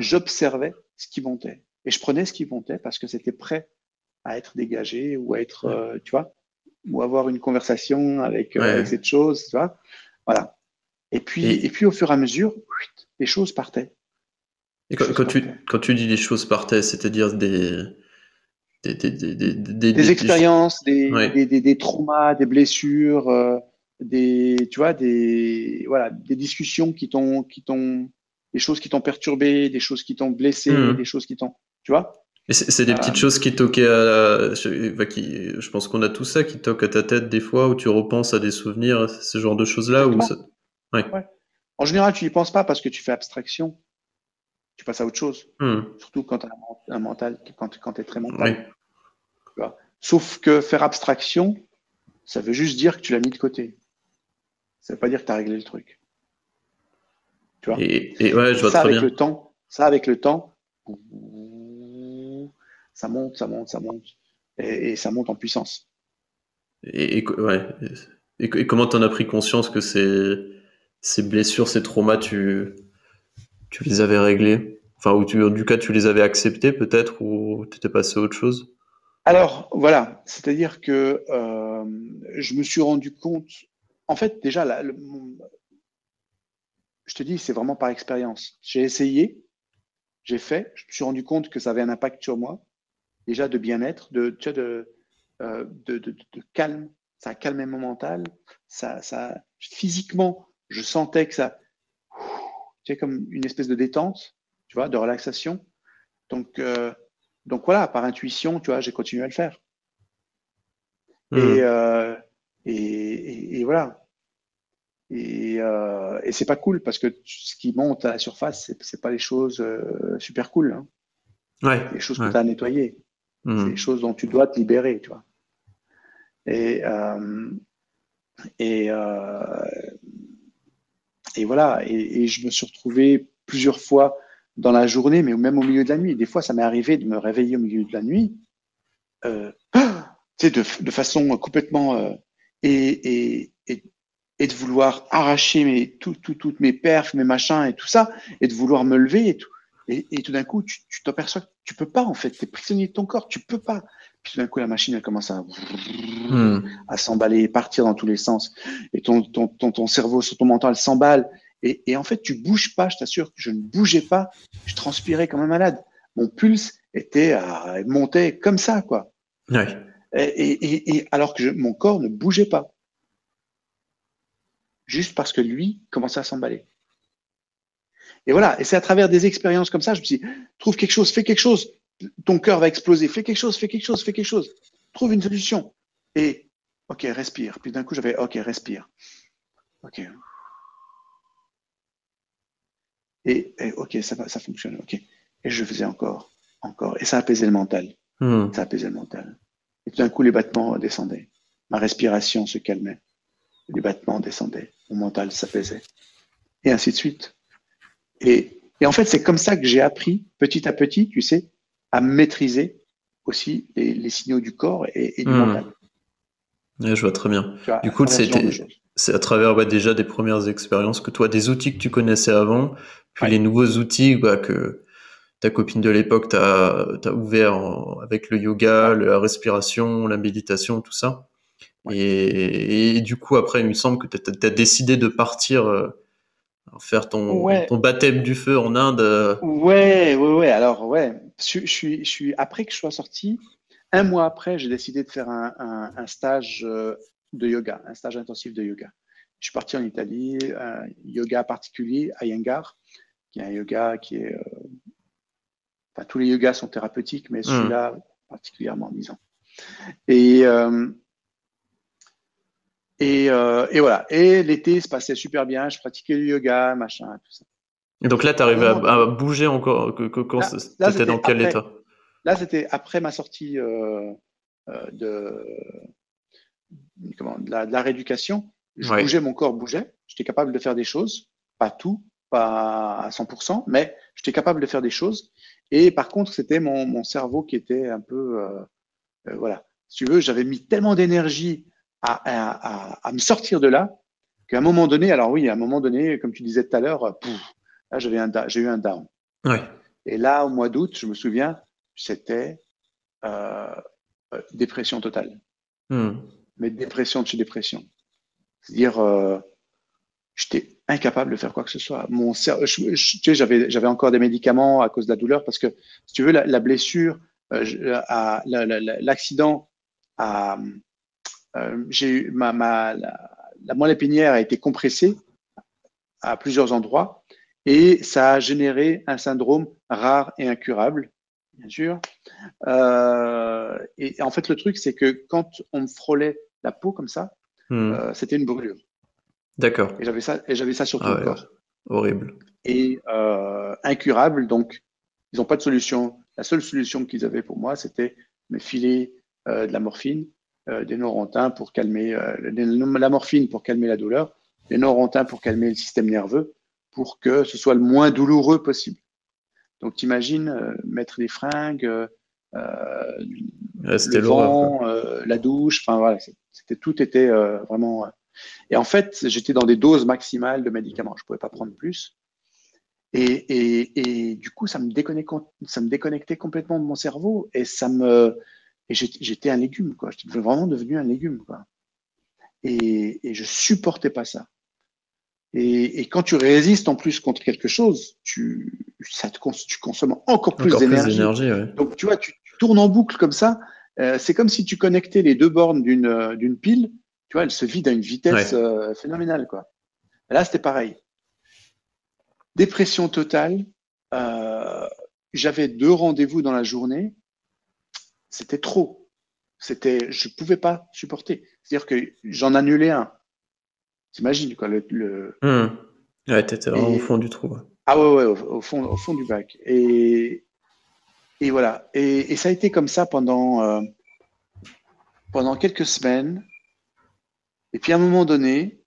J'observais ce qui montait. Et je prenais ce qui montait parce que c'était prêt à être dégagé ou à être, euh, tu vois, ou avoir une conversation avec, euh, cette chose, tu vois. Voilà. Et puis, et... puis au fur et à mesure, les choses partaient. Et quand, tu, quand tu dis les choses partaient, c'est-à-dire des, des, expériences, des, traumas, des blessures, euh, des, tu vois, des, voilà, des discussions qui t'ont, qui t'ont, des choses qui t'ont perturbé, des choses qui t'ont blessé, mmh. des choses qui t'ont, tu vois. C'est des petites euh, choses qui toquaient à, qui, je pense qu'on a tout ça qui toque à ta tête des fois où tu repenses à des souvenirs, ce genre de choses là où ouais. En général, tu n'y penses pas parce que tu fais abstraction tu passes à autre chose. Hmm. Surtout quand tu as un, mental, quand, quand tu es très mental. Sauf que faire abstraction, ça veut juste dire que tu l'as mis de côté. Ça veut pas dire que tu as réglé le truc. Tu vois et, ouais, je vois ça, très avec le temps, ça, avec le temps, ça monte, ça monte, ça monte. Et, ça monte en puissance. Et, ouais. et, comment tu en as pris conscience que ces, ces blessures, ces traumas, tu, tu les avais réglés? Enfin, ou tu, du cas, tu les avais acceptés peut-être, ou tu étais passé à autre chose? Alors, voilà. C'est-à-dire que euh, je me suis rendu compte. En fait, déjà, là, je te dis, c'est vraiment par expérience. J'ai essayé, j'ai fait, je me suis rendu compte que ça avait un impact sur moi, déjà de bien-être, de, tu de, euh, de, calme. Ça a calmé mon mental. Ça, ça, physiquement, je sentais que ça, tu sais, comme une espèce de détente, tu vois, de relaxation. Donc, euh, donc voilà, par intuition, tu vois, j'ai continué à le faire. Hmm. Et, euh, et, et- et voilà. Et, et c'est pas cool parce que ce qui monte à la surface, c'est pas les choses super cool. Hein. Ouais. Les choses que tu as à nettoyer. C'est Hmm. les choses dont tu dois te libérer, tu vois. Et, euh, et, euh, et voilà. Et, et je me suis retrouvé plusieurs fois dans la journée, mais même au milieu de la nuit. Des fois, ça m'est arrivé de me réveiller au milieu de la nuit, euh, [GASPS] de, de façon complètement et, et, et, et de vouloir arracher mes, tout, tout, toutes mes perfs, mes machins et tout ça, et de vouloir me lever et tout. Et, et tout d'un coup, tu t'aperçois que tu peux pas en fait, tu es prisonnier de ton corps, tu peux pas. Puis tout d'un coup, la machine, elle commence à, Hmm. à s'emballer, partir dans tous les sens. Et ton, ton, ton, ton cerveau, sur ton mental s'emballe. Et, et en fait, tu bouges pas, je t'assure que je ne bougeais pas. Je transpirais comme un malade. Mon pulse était à, montait comme ça, quoi. Ouais. Et, et, et- et alors que je- mon corps ne bougeait pas. Juste parce que lui commençait à s'emballer. Et voilà. Et c'est à travers des expériences comme ça, je me suis dit, trouve quelque chose, fais quelque chose. Ton cœur va exploser. Fais quelque chose, fais quelque chose, fais quelque chose. Trouve une solution. Et, ok, respire. Puis d'un coup, j'avais, ok, respire. Ok. Et, et, ok, ça, va- ça fonctionne. Ok. Et je faisais encore, encore. Et ça apaisait le mental. Hmm. Ça apaisait le mental. Et tout d'un coup, les battements descendaient. Ma respiration se calmait. Les battements descendaient. Mon mental s'apaisait. Et ainsi de suite. Et, et en fait, c'est comme ça que j'ai appris, petit à petit, tu sais, à maîtriser aussi les, les signaux du corps et, et du Hmm. mental. Ouais, je vois très bien. Vois, Du coup. C'est à travers ouais, déjà des premières expériences que toi, des outils que tu connaissais avant, puis Ouais. les nouveaux outils bah, que ta copine de l'époque t'a ouvert en- avec le yoga, la respiration, la méditation, tout ça. Et, et du coup, après, il me semble que tu as, décidé de partir euh, faire ton, Ouais. ton baptême du feu en Inde. euh. Ouais, ouais, ouais. Alors, ouais, je, je suis, je suis, après que je sois sorti, un mois après, j'ai décidé de faire un, un, un stage euh, de yoga, un stage intensif de yoga. Je suis parti en Italie, un yoga particulier à Yangar, qui est un yoga qui est. euh, Enfin, tous les yogas sont thérapeutiques, mais celui-là particulièrement, disons. Et, euh, et, euh, et voilà. Et l'été se passait super bien. Je pratiquais du yoga, machin, tout ça. Et donc là, tu arrivais à, bouger encore. Que, que- quand dans quel après. état? Là, c'était après ma sortie euh, euh, de, comment, de, la, de la rééducation. Je Ouais. bougeais, mon corps bougeait. J'étais capable de faire des choses. Pas tout, pas à 100%, mais j'étais capable de faire des choses. Et par contre, c'était mon, mon cerveau qui était un peu. euh, euh, voilà. Si tu veux, j'avais mis tellement d'énergie à, à, à, à me sortir de là qu'à un moment donné, alors oui, à un moment donné, comme tu disais tout à l'heure, euh, là, j'avais un, j'ai eu un down. Ouais. Et là, au mois d'août, je me souviens, c'était euh, euh, dépression totale. Hmm. Mais dépression de chez dépression. C'est-à-dire, euh, j'étais incapable de faire quoi que ce soit. Mon cer- je- je- tu sais, j'avais, j'avais encore des médicaments à cause de la douleur parce que, si tu veux, la, la blessure, euh, je- à- la- la- la- l'accident, à, euh, j'ai eu ma, ma, la, la moelle épinière a été compressée à plusieurs endroits et ça a généré un syndrome rare et incurable, bien sûr. Euh, et en fait, le truc, c'est que quand on me frôlait la peau comme ça, Hmm. euh, c'était une brûlure. D'accord. Et j'avais ça, et j'avais ça sur tout Ah le ouais. corps. Horrible. Et euh, incurable, donc ils n'ont pas de solution. La seule solution qu'ils avaient pour moi, c'était me filer de la morphine, des norentins pour calmer euh, la morphine pour calmer la douleur, des norentins pour calmer le système nerveux, pour que ce soit le moins douloureux possible. Donc t'imagines euh, mettre des fringues, euh, euh, C'était le vent, euh, la douche, enfin voilà, c'était tout était euh, vraiment. euh, Et en fait, j'étais dans des doses maximales de médicaments, je pouvais pas prendre plus. Et, et, et du coup, ça me ça me déconnectait complètement de mon cerveau et ça me, et j'étais un légume quoi. J'étais vraiment devenu un légume quoi. Et, et je supportais pas ça. Et, et quand tu résistes en plus contre quelque chose, tu, ça te, cons- tu consommes encore plus d'énergie. ouais. Donc, tu vois, tu, tu tournes en boucle comme ça. Euh, c'est comme si tu connectais les deux bornes d'une euh, d'une pile. Tu vois, elle se vide à une vitesse Ouais. euh, phénoménale. Quoi. Là, c'était pareil. Dépression totale. Euh, J'avais deux rendez-vous dans la journée c'était trop. C'était, je pouvais pas supporter. C'est-à-dire que j'en annulais un. T'imagines quoi le. le... Ouais, t'étais vraiment au fond du trou. Ah ouais, ouais, au, fond, au fond du bac. Et, et voilà. Et, ça a été comme ça pendant, euh, pendant quelques semaines. Et puis à un moment donné,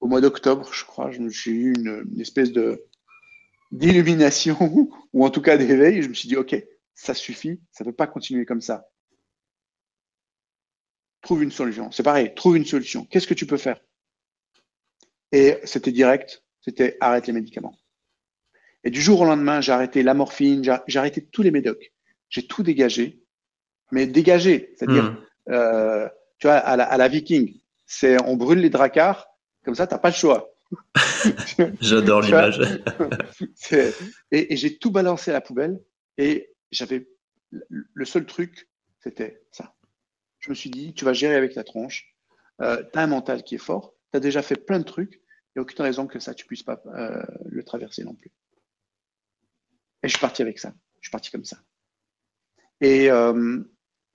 au mois d'octobre, je crois, j'ai eu une, une, espèce de d'illumination, [LAUGHS] ou en tout cas d'éveil. Je me suis dit, OK, ça suffit, ça ne peut pas continuer comme ça. Trouve une solution. C'est pareil, trouve une solution. Qu'est-ce que tu peux faire? Et c'était direct, c'était arrête les médicaments. Et du jour au lendemain, j'ai arrêté la morphine, j'ai arrêté tous les médocs. J'ai tout dégagé, mais dégagé, c'est-à-dire, hmm. euh, tu vois, à la, viking, c'est on brûle les dracars, comme ça, tu n'as pas le choix. [LAUGHS] J'adore l'image. [LAUGHS] et, et j'ai tout balancé à la poubelle et j'avais le seul truc, c'était ça. Je me suis dit, tu vas gérer avec ta tronche, euh, tu as un mental qui est fort, tu as déjà fait plein de trucs, il n'y a aucune raison que ça, tu puisses pas euh, le traverser non plus. Et je suis parti avec ça. Je suis parti comme ça. Et, euh,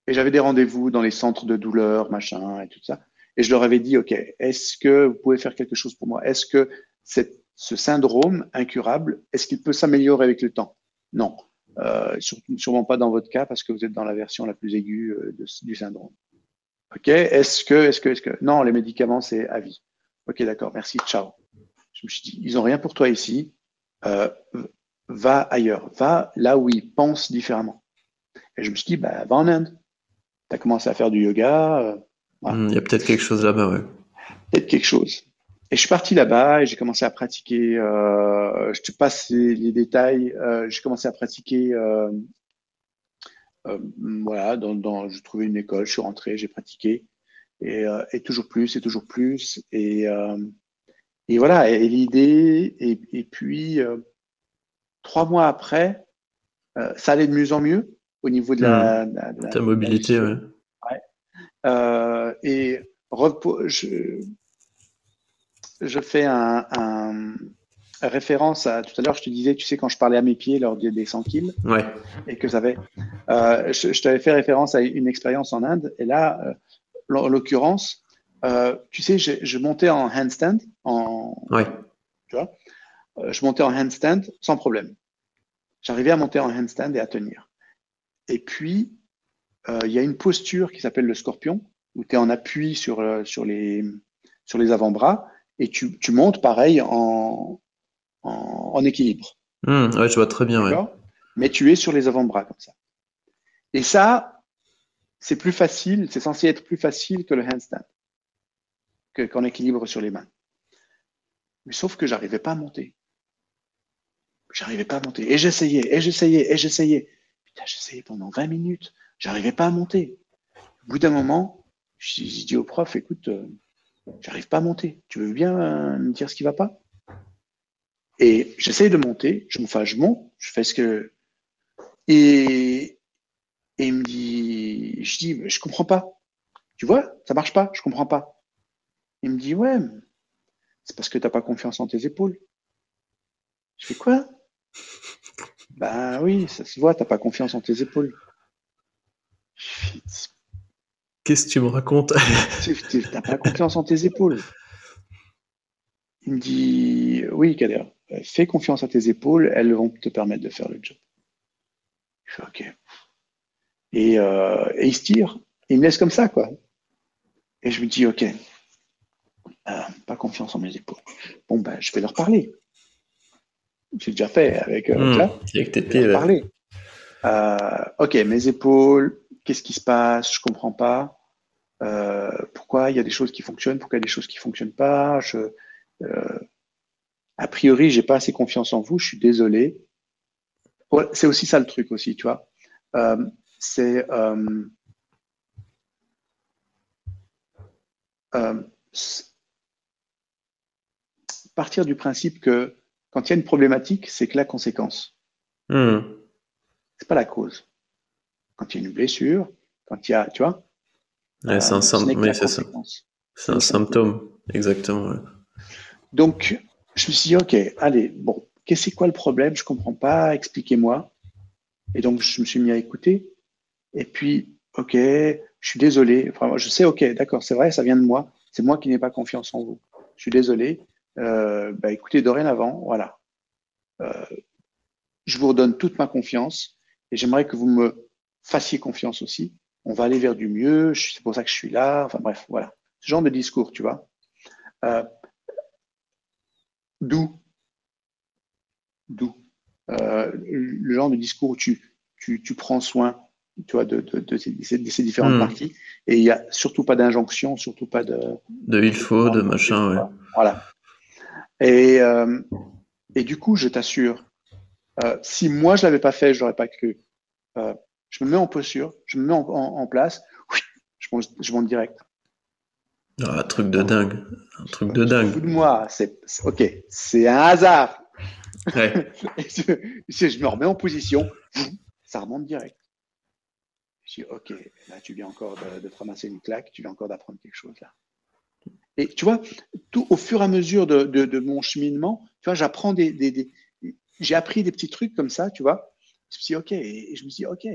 et j'avais des rendez-vous dans les centres de douleur, machin, et tout ça. Et je leur avais dit, OK, est-ce que vous pouvez faire quelque chose pour moi? Est-ce que ce syndrome incurable, est-ce qu'il peut s'améliorer avec le temps? Non. Euh, sûrement pas dans votre cas parce que vous êtes dans la version la plus aiguë euh, du syndrome. OK, est-ce que, est-ce que, est-ce que, non, les médicaments, c'est à vie. OK, d'accord, merci, ciao. Je me suis dit, ils ont rien pour toi ici. Euh, va ailleurs, va là où ils pensent différemment. Et je me suis dit, bah, va en Inde. Tu as commencé à faire du yoga. Euh, hmm, il y a peut-être quelque chose là-bas, ouais. Peut-être quelque chose. Et je suis parti là-bas et j'ai commencé à pratiquer. Euh, je te passe les, détails. Euh, j'ai commencé à pratiquer. Euh, voilà, dans, dans, je trouvais une école, je suis rentré, j'ai pratiqué et, et, toujours plus et toujours plus et, et voilà. Et, l'idée et, puis trois mois après, ça allait de mieux en mieux au niveau de la, mmh. la, mobilité, ouais. ouais. et je, je fais un, référence à tout à l'heure, je te disais, tu sais, quand je parlais à mes pieds lors des 100 kills, ouais. et que ça avait, euh, je, t'avais fait référence à une expérience en Inde, et là, euh, en l'occurrence, euh, tu sais, je, montais en handstand, en, ouais. tu vois, je montais en handstand sans problème. J'arrivais à monter en handstand et à tenir. Et puis, il y a une posture qui s'appelle le scorpion, où tu es en appui sur, sur les, sur les avant-bras, et tu, tu montes pareil en, en, équilibre. Mmh, ouais, je vois très bien. Ouais. Mais tu es sur les avant-bras comme ça. Et ça, c'est plus facile, c'est censé être plus facile que le handstand, qu'en équilibre sur les mains. Mais sauf que j'arrivais pas à monter. J'arrivais pas à monter. Et j'essayais, et j'essayais, et j'essayais. Putain, j'essayais pendant 20 minutes. J'arrivais pas à monter. Au bout d'un moment, j'ai dit au prof, écoute, euh, J'arrive pas à monter. Tu veux bien euh, me dire ce qui va pas? Et j'essaye de monter. Je, je monte. Je fais ce que. Et, et il me dit, je dis, je comprends pas. Tu vois, ça marche pas. Je comprends pas. Il me dit, ouais, c'est parce que tu n'as pas confiance en tes épaules. Je fais quoi? Ben oui, ça se voit, tu n'as pas confiance en tes épaules. Qu'est-ce que tu me racontes? Tu n'as pas confiance en tes épaules. Il me dit Oui, Kader, fais confiance à tes épaules, elles vont te permettre de faire le job. Je fais OK. Et, euh, et il se tire. il me laisse comme ça, quoi. Et je me dis OK, euh, pas confiance en mes épaules. Bon, ben, je vais leur parler. J'ai déjà fait avec, euh, mmh, avec tes pieds. Parler. Euh, ok, mes épaules, qu'est-ce qui se passe, je comprends pas. Euh, pourquoi il y a des choses qui fonctionnent, pourquoi il y a des choses qui fonctionnent pas? Je, euh, a priori, j'ai pas assez confiance en vous, je suis désolé. c'est aussi ça le truc aussi, tu vois. Euh, c'est partir du principe que quand il y a une problématique, c'est que la conséquence. Hmm. C'est pas la cause quand il y a une blessure, quand il y a, tu vois. c'est un, un, symptôme, exactement. Donc, je me suis dit, OK, allez, bon, qu'est-ce c'est quoi le problème? Je comprends pas, expliquez-moi. Et donc, je me suis mis à écouter. Et puis, ok, je suis désolé. Enfin, je sais, ok, d'accord, c'est vrai, ça vient de moi. C'est moi qui n'ai pas confiance en vous. Je suis désolé. Euh, bah, écoutez, dorénavant, voilà. Euh, je vous redonne toute ma confiance et j'aimerais que vous me fassiez confiance aussi. On va aller vers du mieux. C'est pour ça que je suis là. Enfin bref, voilà. Ce genre de discours, tu vois. Euh, d'où, d'où le genre de discours où tu, tu, tu prends soin tu vois, de, de, de, ces, différentes hmm. parties. Et il n'y a surtout pas d'injonction, surtout pas de. De il faut, de machin, ouais. Voilà. Et, euh, et du coup, je t'assure, euh, si moi je l'avais pas fait, je n'aurais pas cru. Je me mets en posture, je me mets en, en, place, je, monte, je monte direct. Ah, un truc de dingue. Un truc de dingue. de moi, c'est ok, c'est un hasard. Ouais. [LAUGHS] je, je me remets en position, ça remonte direct. Je dis, OK, là, tu viens encore de, de, te ramasser une claque, tu viens encore d'apprendre quelque chose là. Et tu vois, tout au fur et à mesure de, de, de mon cheminement, tu vois, j'apprends des, des, des j'ai appris des petits trucs comme ça, tu vois. Je me suis dit, OK, et je me suis dit, OK,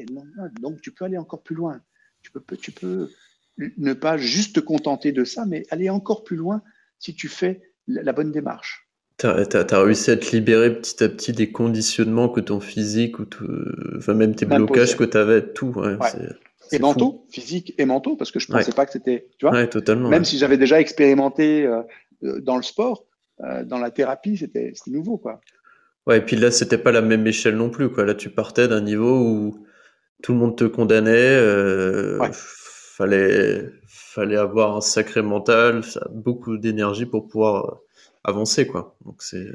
donc tu peux aller encore plus loin. Tu peux, tu peux ne pas juste te contenter de ça, mais aller encore plus loin si tu fais la bonne démarche. Tu as, réussi à te libérer petit à petit des conditionnements que ton physique ou enfin même tes blocages que tu avais, tout. Ouais, et mentaux, physique et mentaux, parce que je pensais pas que c'était, tu vois. totalement. Même si j'avais déjà expérimenté euh, euh, dans le sport, euh, dans la thérapie, c'était nouveau, quoi. Ouais, et puis là, c'était pas la même échelle non plus, quoi. Là, tu partais d'un niveau où tout le monde te condamnait, fallait, fallait avoir un sacré mental, beaucoup d'énergie pour pouvoir avancer, quoi. Donc c'est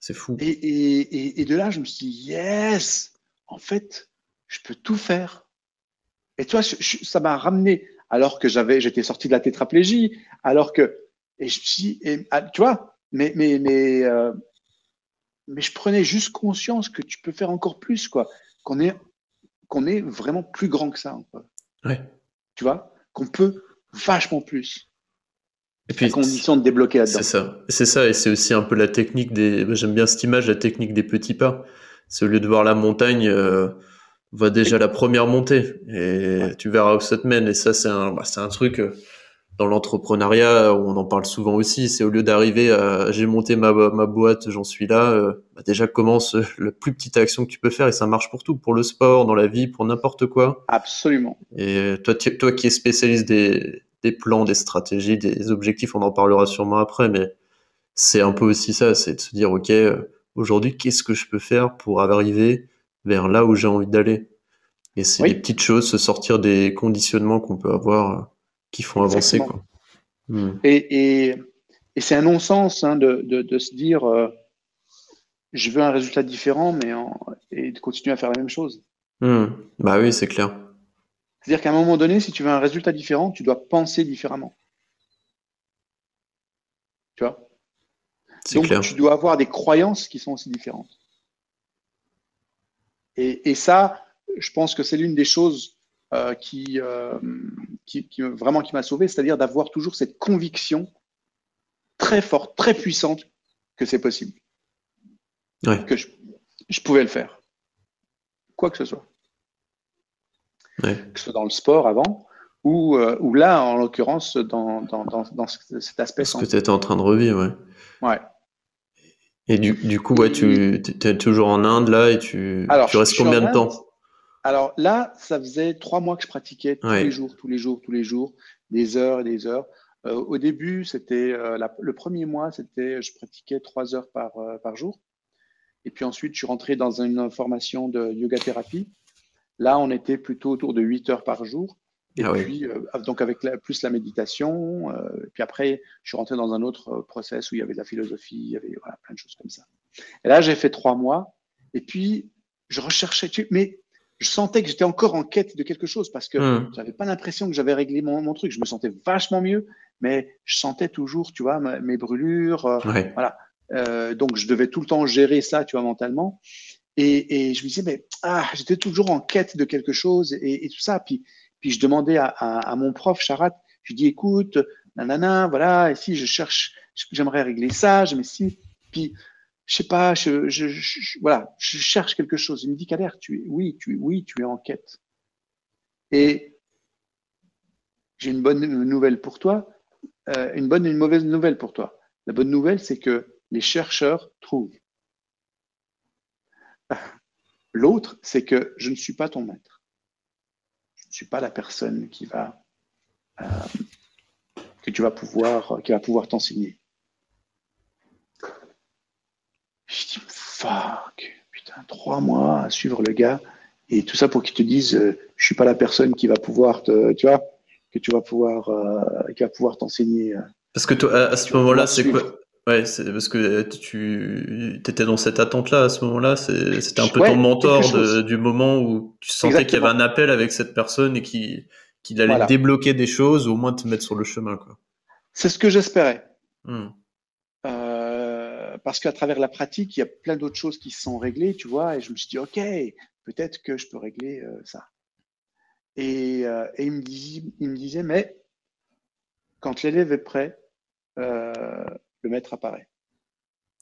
c'est fou. Et, et, et, de là, je me suis dit, yes, en fait, je peux tout faire. Et toi, ça m'a ramené, alors que j'avais, j'étais sorti de la tétraplégie, alors que, et je me suis, et, ah, tu vois, mais, mais, mais, euh, mais je prenais juste conscience que tu peux faire encore plus, quoi. Qu'on est, qu'on est vraiment plus grand que ça, quoi. Ouais. Tu vois, qu'on peut vachement plus. Et puis, condition de débloquer là-dedans. C'est ça. C'est ça, et c'est aussi un peu la technique des. J'aime bien cette image, la technique des petits pas. C'est au lieu de voir la montagne, euh, va déjà la première montée, et tu verras où ça te mène. Et ça, c'est un, bah, c'est un truc euh, dans l'entrepreneuriat on en parle souvent aussi. C'est au lieu d'arriver à j'ai monté ma, ma boîte, j'en suis là. Euh, bah déjà commence la plus petite action que tu peux faire, et ça marche pour tout, pour le sport, dans la vie, pour n'importe quoi. Absolument. Et toi, toi qui es spécialiste des des plans, des stratégies, des objectifs, on en parlera sûrement après, mais c'est un peu aussi ça, c'est de se dire, OK, euh, aujourd'hui, qu'est-ce que je peux faire pour arriver vers là où j'ai envie d'aller? Et c'est des petites choses, se sortir des conditionnements qu'on peut avoir euh, qui font avancer. Quoi. Hmm. Et, et, et c'est un non-sens hein, de, de, de, se dire, euh, je veux un résultat différent, mais en, et de continuer à faire la même chose. Hmm. Bah oui, c'est clair. C'est-à-dire qu'à un moment donné, si tu veux un résultat différent, tu dois penser différemment. Tu vois? Donc, tu dois avoir des croyances qui sont aussi différentes. Et, ça, je pense que c'est l'une des choses euh, qui, euh, qui, vraiment qui m'a sauvé, c'est-à-dire d'avoir toujours cette conviction très forte, très puissante que c'est possible. Que je pouvais le faire. Quoi que ce soit que ce soit dans le sport avant, ou, euh, ou là, en l'occurrence, dans, dans, dans, cet aspect. Ce que tu étais en train de revivre, ouais. Ouais. Et du, du coup, ouais, tu es toujours en Inde là et tu, tu restes combien de temps? Alors là, ça faisait trois mois que je pratiquais tous les jours, tous les jours, tous les jours, des heures et des heures. Euh, au début, c'était euh, le premier mois, c'était je pratiquais trois heures par, par jour. Et puis ensuite, je suis rentré dans une formation de yoga thérapie Là, on était plutôt autour de 8 heures par jour. Et ah puis, euh, donc avec plus la méditation. Euh, et puis après, je suis rentré dans un autre euh, process où il y avait de la philosophie, il y avait plein de choses comme ça. Et là, j'ai fait trois mois. Et puis, je recherchais, mais je sentais que j'étais encore en quête de quelque chose parce que je n'avais pas l'impression que j'avais réglé mon, truc. Je me sentais vachement mieux, mais je sentais toujours, tu vois, mes brûlures. Voilà. donc, je devais tout le temps gérer ça, tu vois, mentalement. Et, je me disais, mais ah, j'étais toujours en quête de quelque chose et, tout ça. Puis, puis je demandais à, mon prof, Charat, je lui dis, écoute, nanana, voilà, et si je cherche, j'aimerais régler ça, je me si. Puis, je sais pas, je, voilà, je cherche quelque chose. Il me dit, Kader, tu es, oui, tu, oui, tu es en quête. Et j'ai une bonne nouvelle pour toi, euh, une bonne et une mauvaise nouvelle pour toi. La bonne nouvelle, c'est que les chercheurs trouvent. L'autre, c'est que je ne suis pas ton maître. Je ne suis pas la personne qui va euh, que tu vas pouvoir qui va pouvoir t'enseigner. Je dis fuck, putain, trois mois à suivre le gars et tout ça pour qu'il te dise euh, je suis pas la personne qui va pouvoir te, tu vois, que tu vas pouvoir euh, qui va pouvoir t'enseigner. Parce que toi, à ce moment-là, c'est quoi Ouais, c'est parce que tu étais dans cette attente-là à ce moment-là. C'était un peu ton mentor du moment où tu sentais qu'il y avait un appel avec cette personne et qu'il allait débloquer des choses ou au moins te mettre sur le chemin. C'est ce que j'espérais. Euh, parce qu'à travers la pratique, il y a plein d'autres choses qui se sont réglées, tu vois, et je me suis dit, OK, peut-être que je peux régler euh, ça. Et, euh, et il, me disait, il me disait, mais quand l'élève est prêt, le maître apparaît.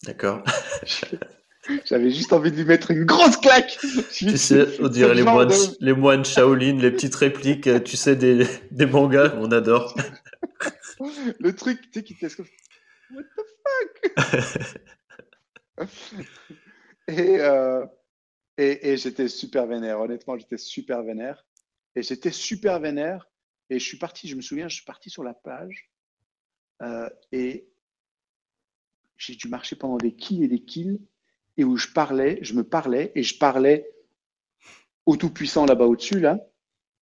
D'accord. [LAUGHS] J'avais juste envie de lui mettre une grosse claque. Tu sais, on dirait les moines, les moines Shaolin, les petites répliques, euh, tu sais, des, des mangas, on adore. [LAUGHS] Le truc, tu sais, qui te What the [LAUGHS] euh, et j'étais super vénère. Honnêtement, j'étais super vénère. Et j'étais super vénère. Et je suis parti, je me souviens, je suis parti sur la plage. Euh, et j'ai dû marcher pendant des kills et des kills, et où je parlais, je me parlais, et je parlais au Tout-Puissant là-bas au-dessus, là.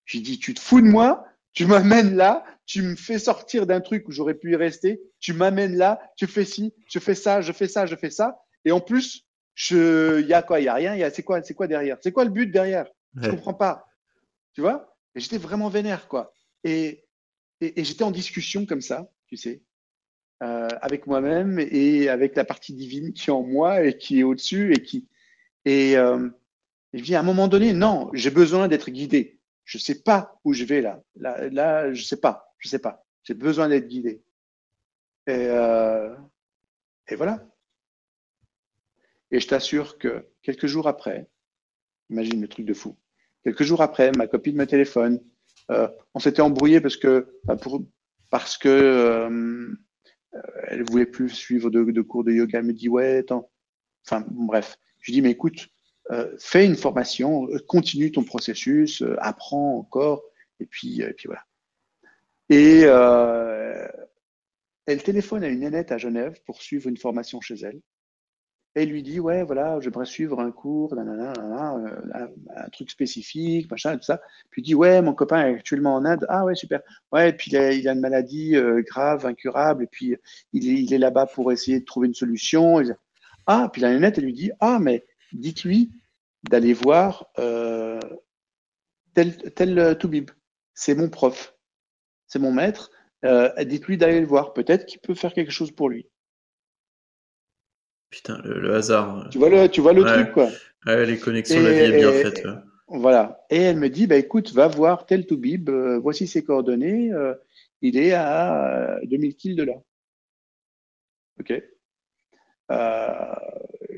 J'ai dit, tu te fous de moi, tu m'amènes là, tu me fais sortir d'un truc où j'aurais pu y rester, tu m'amènes là, tu fais ci, je fais ça, je fais ça, je fais ça, et en plus, je, il y a quoi, il y a rien, il y a, c'est quoi, c'est quoi derrière, c'est quoi le but derrière? Je comprends pas, tu vois? Et j'étais vraiment vénère, quoi. Et, et, et j'étais en discussion comme ça, tu sais, euh, avec moi-même et avec la partie divine qui est en moi et qui est au-dessus et qui et euh, je dis à un moment donné non j'ai besoin d'être guidé je sais pas où je vais là. Là je sais pas. Je sais pas. J'ai besoin d'être guidé. Et euh, et voilà. Et je t'assure que quelques jours après imagine le truc de fou. Quelques jours après ma copine me téléphone. Euh, on s'était embrouillé parce que pour parce que euh, elle voulait plus suivre de, cours de yoga. Elle me dit ouais, attends. Enfin bref, je lui dis mais écoute, fais une formation, euh, continue ton processus, apprends encore, et puis et puis voilà. Et elle téléphone à une nénette à Genève pour suivre une formation chez elle. Il lui dit, ouais, voilà, j'aimerais suivre un cours, un, truc spécifique, machin, tout ça. Puis il dit, ouais, mon copain est actuellement en Inde. Ah ouais, super. Ouais, et puis il a, une maladie euh, grave, incurable, et puis il est, il est là-bas pour essayer de trouver une solution. ah, puis la nénette, elle lui dit, ah, mais dites-lui d'aller voir euh, tel, tel euh, Toubib. C'est mon prof, c'est mon maître. Euh, dites-lui d'aller le voir. Peut-être qu'il peut faire quelque chose pour lui. Putain, le, hasard. Tu vois le, tu vois le truc, quoi. Ouais, les connexions, la vie est bien faite. Voilà. Et elle me dit, bah, écoute, va voir tel Toubib, euh, voici ses coordonnées, euh, il est à 2000 euh, kills de là. OK.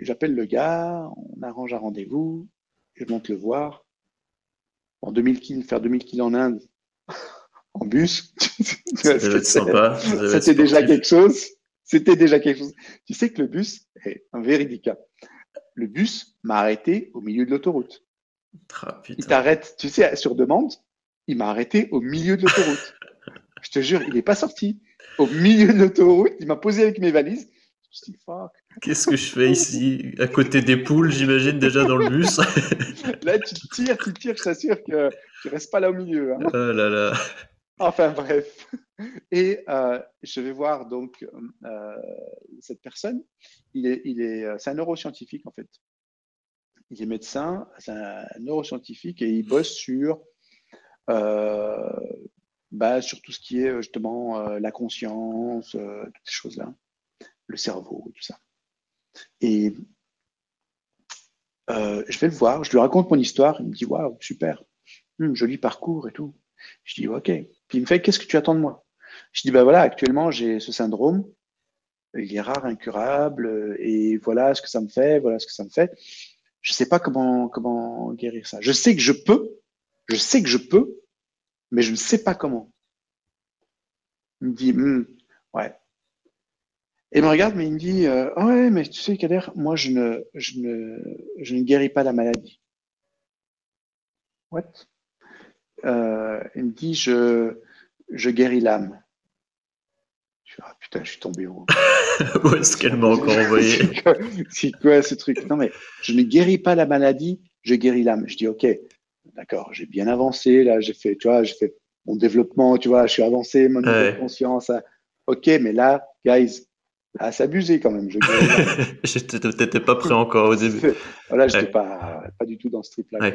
J'appelle le gars, on arrange un rendez-vous, je monte le voir. En 2000 kills, faire 2000 kills en Inde, [LAUGHS] en bus, c'était déjà quelque chose. C'était déjà quelque chose. Tu sais que le bus est un véridique. Le bus m'a arrêté au milieu de l'autoroute. Ah, il t'arrête, tu sais, sur demande, il m'a arrêté au milieu de l'autoroute. [LAUGHS] Je te jure, il n'est pas sorti. Au milieu de l'autoroute, il m'a posé avec mes valises. Je me fuck. Qu'est-ce que je fais ici? À côté des poules, j'imagine, déjà dans le bus. [LAUGHS] là, tu tires, tu tires, je t'assure que tu restes pas là au milieu. Hein. Oh là là. Enfin bref. Et euh, je vais voir donc euh, cette personne. Il est, il est, euh, c'est un neuroscientifique en fait. Il est médecin, c'est un neuroscientifique et il bosse sur, bah, sur tout ce qui est justement la conscience, toutes ces choses-là, le cerveau, tout ça. Et je vais le voir, je lui raconte mon histoire. Il me dit waouh super, hum, joli parcours et tout. Je dis ok. Puis il me fait qu'est-ce que tu attends de moi? Je dis ben voilà, actuellement j'ai ce syndrome, il est rare, incurable, et voilà ce que ça me fait, voilà ce que ça me fait. Je sais pas comment comment guérir ça. Je sais que je peux, je sais que je peux, mais je ne sais pas comment. Il me dit, ouais. Et il me regarde, mais il me dit, euh, ouais, mais tu sais, Kader, moi, je ne, je ne, je ne guéris pas la maladie. What? Euh, Il me dit, je, je guéris l'âme. Je suis, ah putain, je suis tombé haut. [LAUGHS] Où est-ce qu'elle m'a encore envoyé? [LAUGHS] C'est quoi ce truc? Non, mais je ne guéris pas la maladie, je guéris l'âme. Je dis, ok, d'accord, j'ai bien avancé, là, j'ai fait, tu vois, j'ai fait mon développement, tu vois, je suis avancé, mon niveau de conscience. Hein. Ok, mais là, guys, à s'abuser quand même. Je n'étais [LAUGHS] pas prêt encore au début. [LAUGHS] voilà, je n'étais pas, pas du tout dans ce trip-là.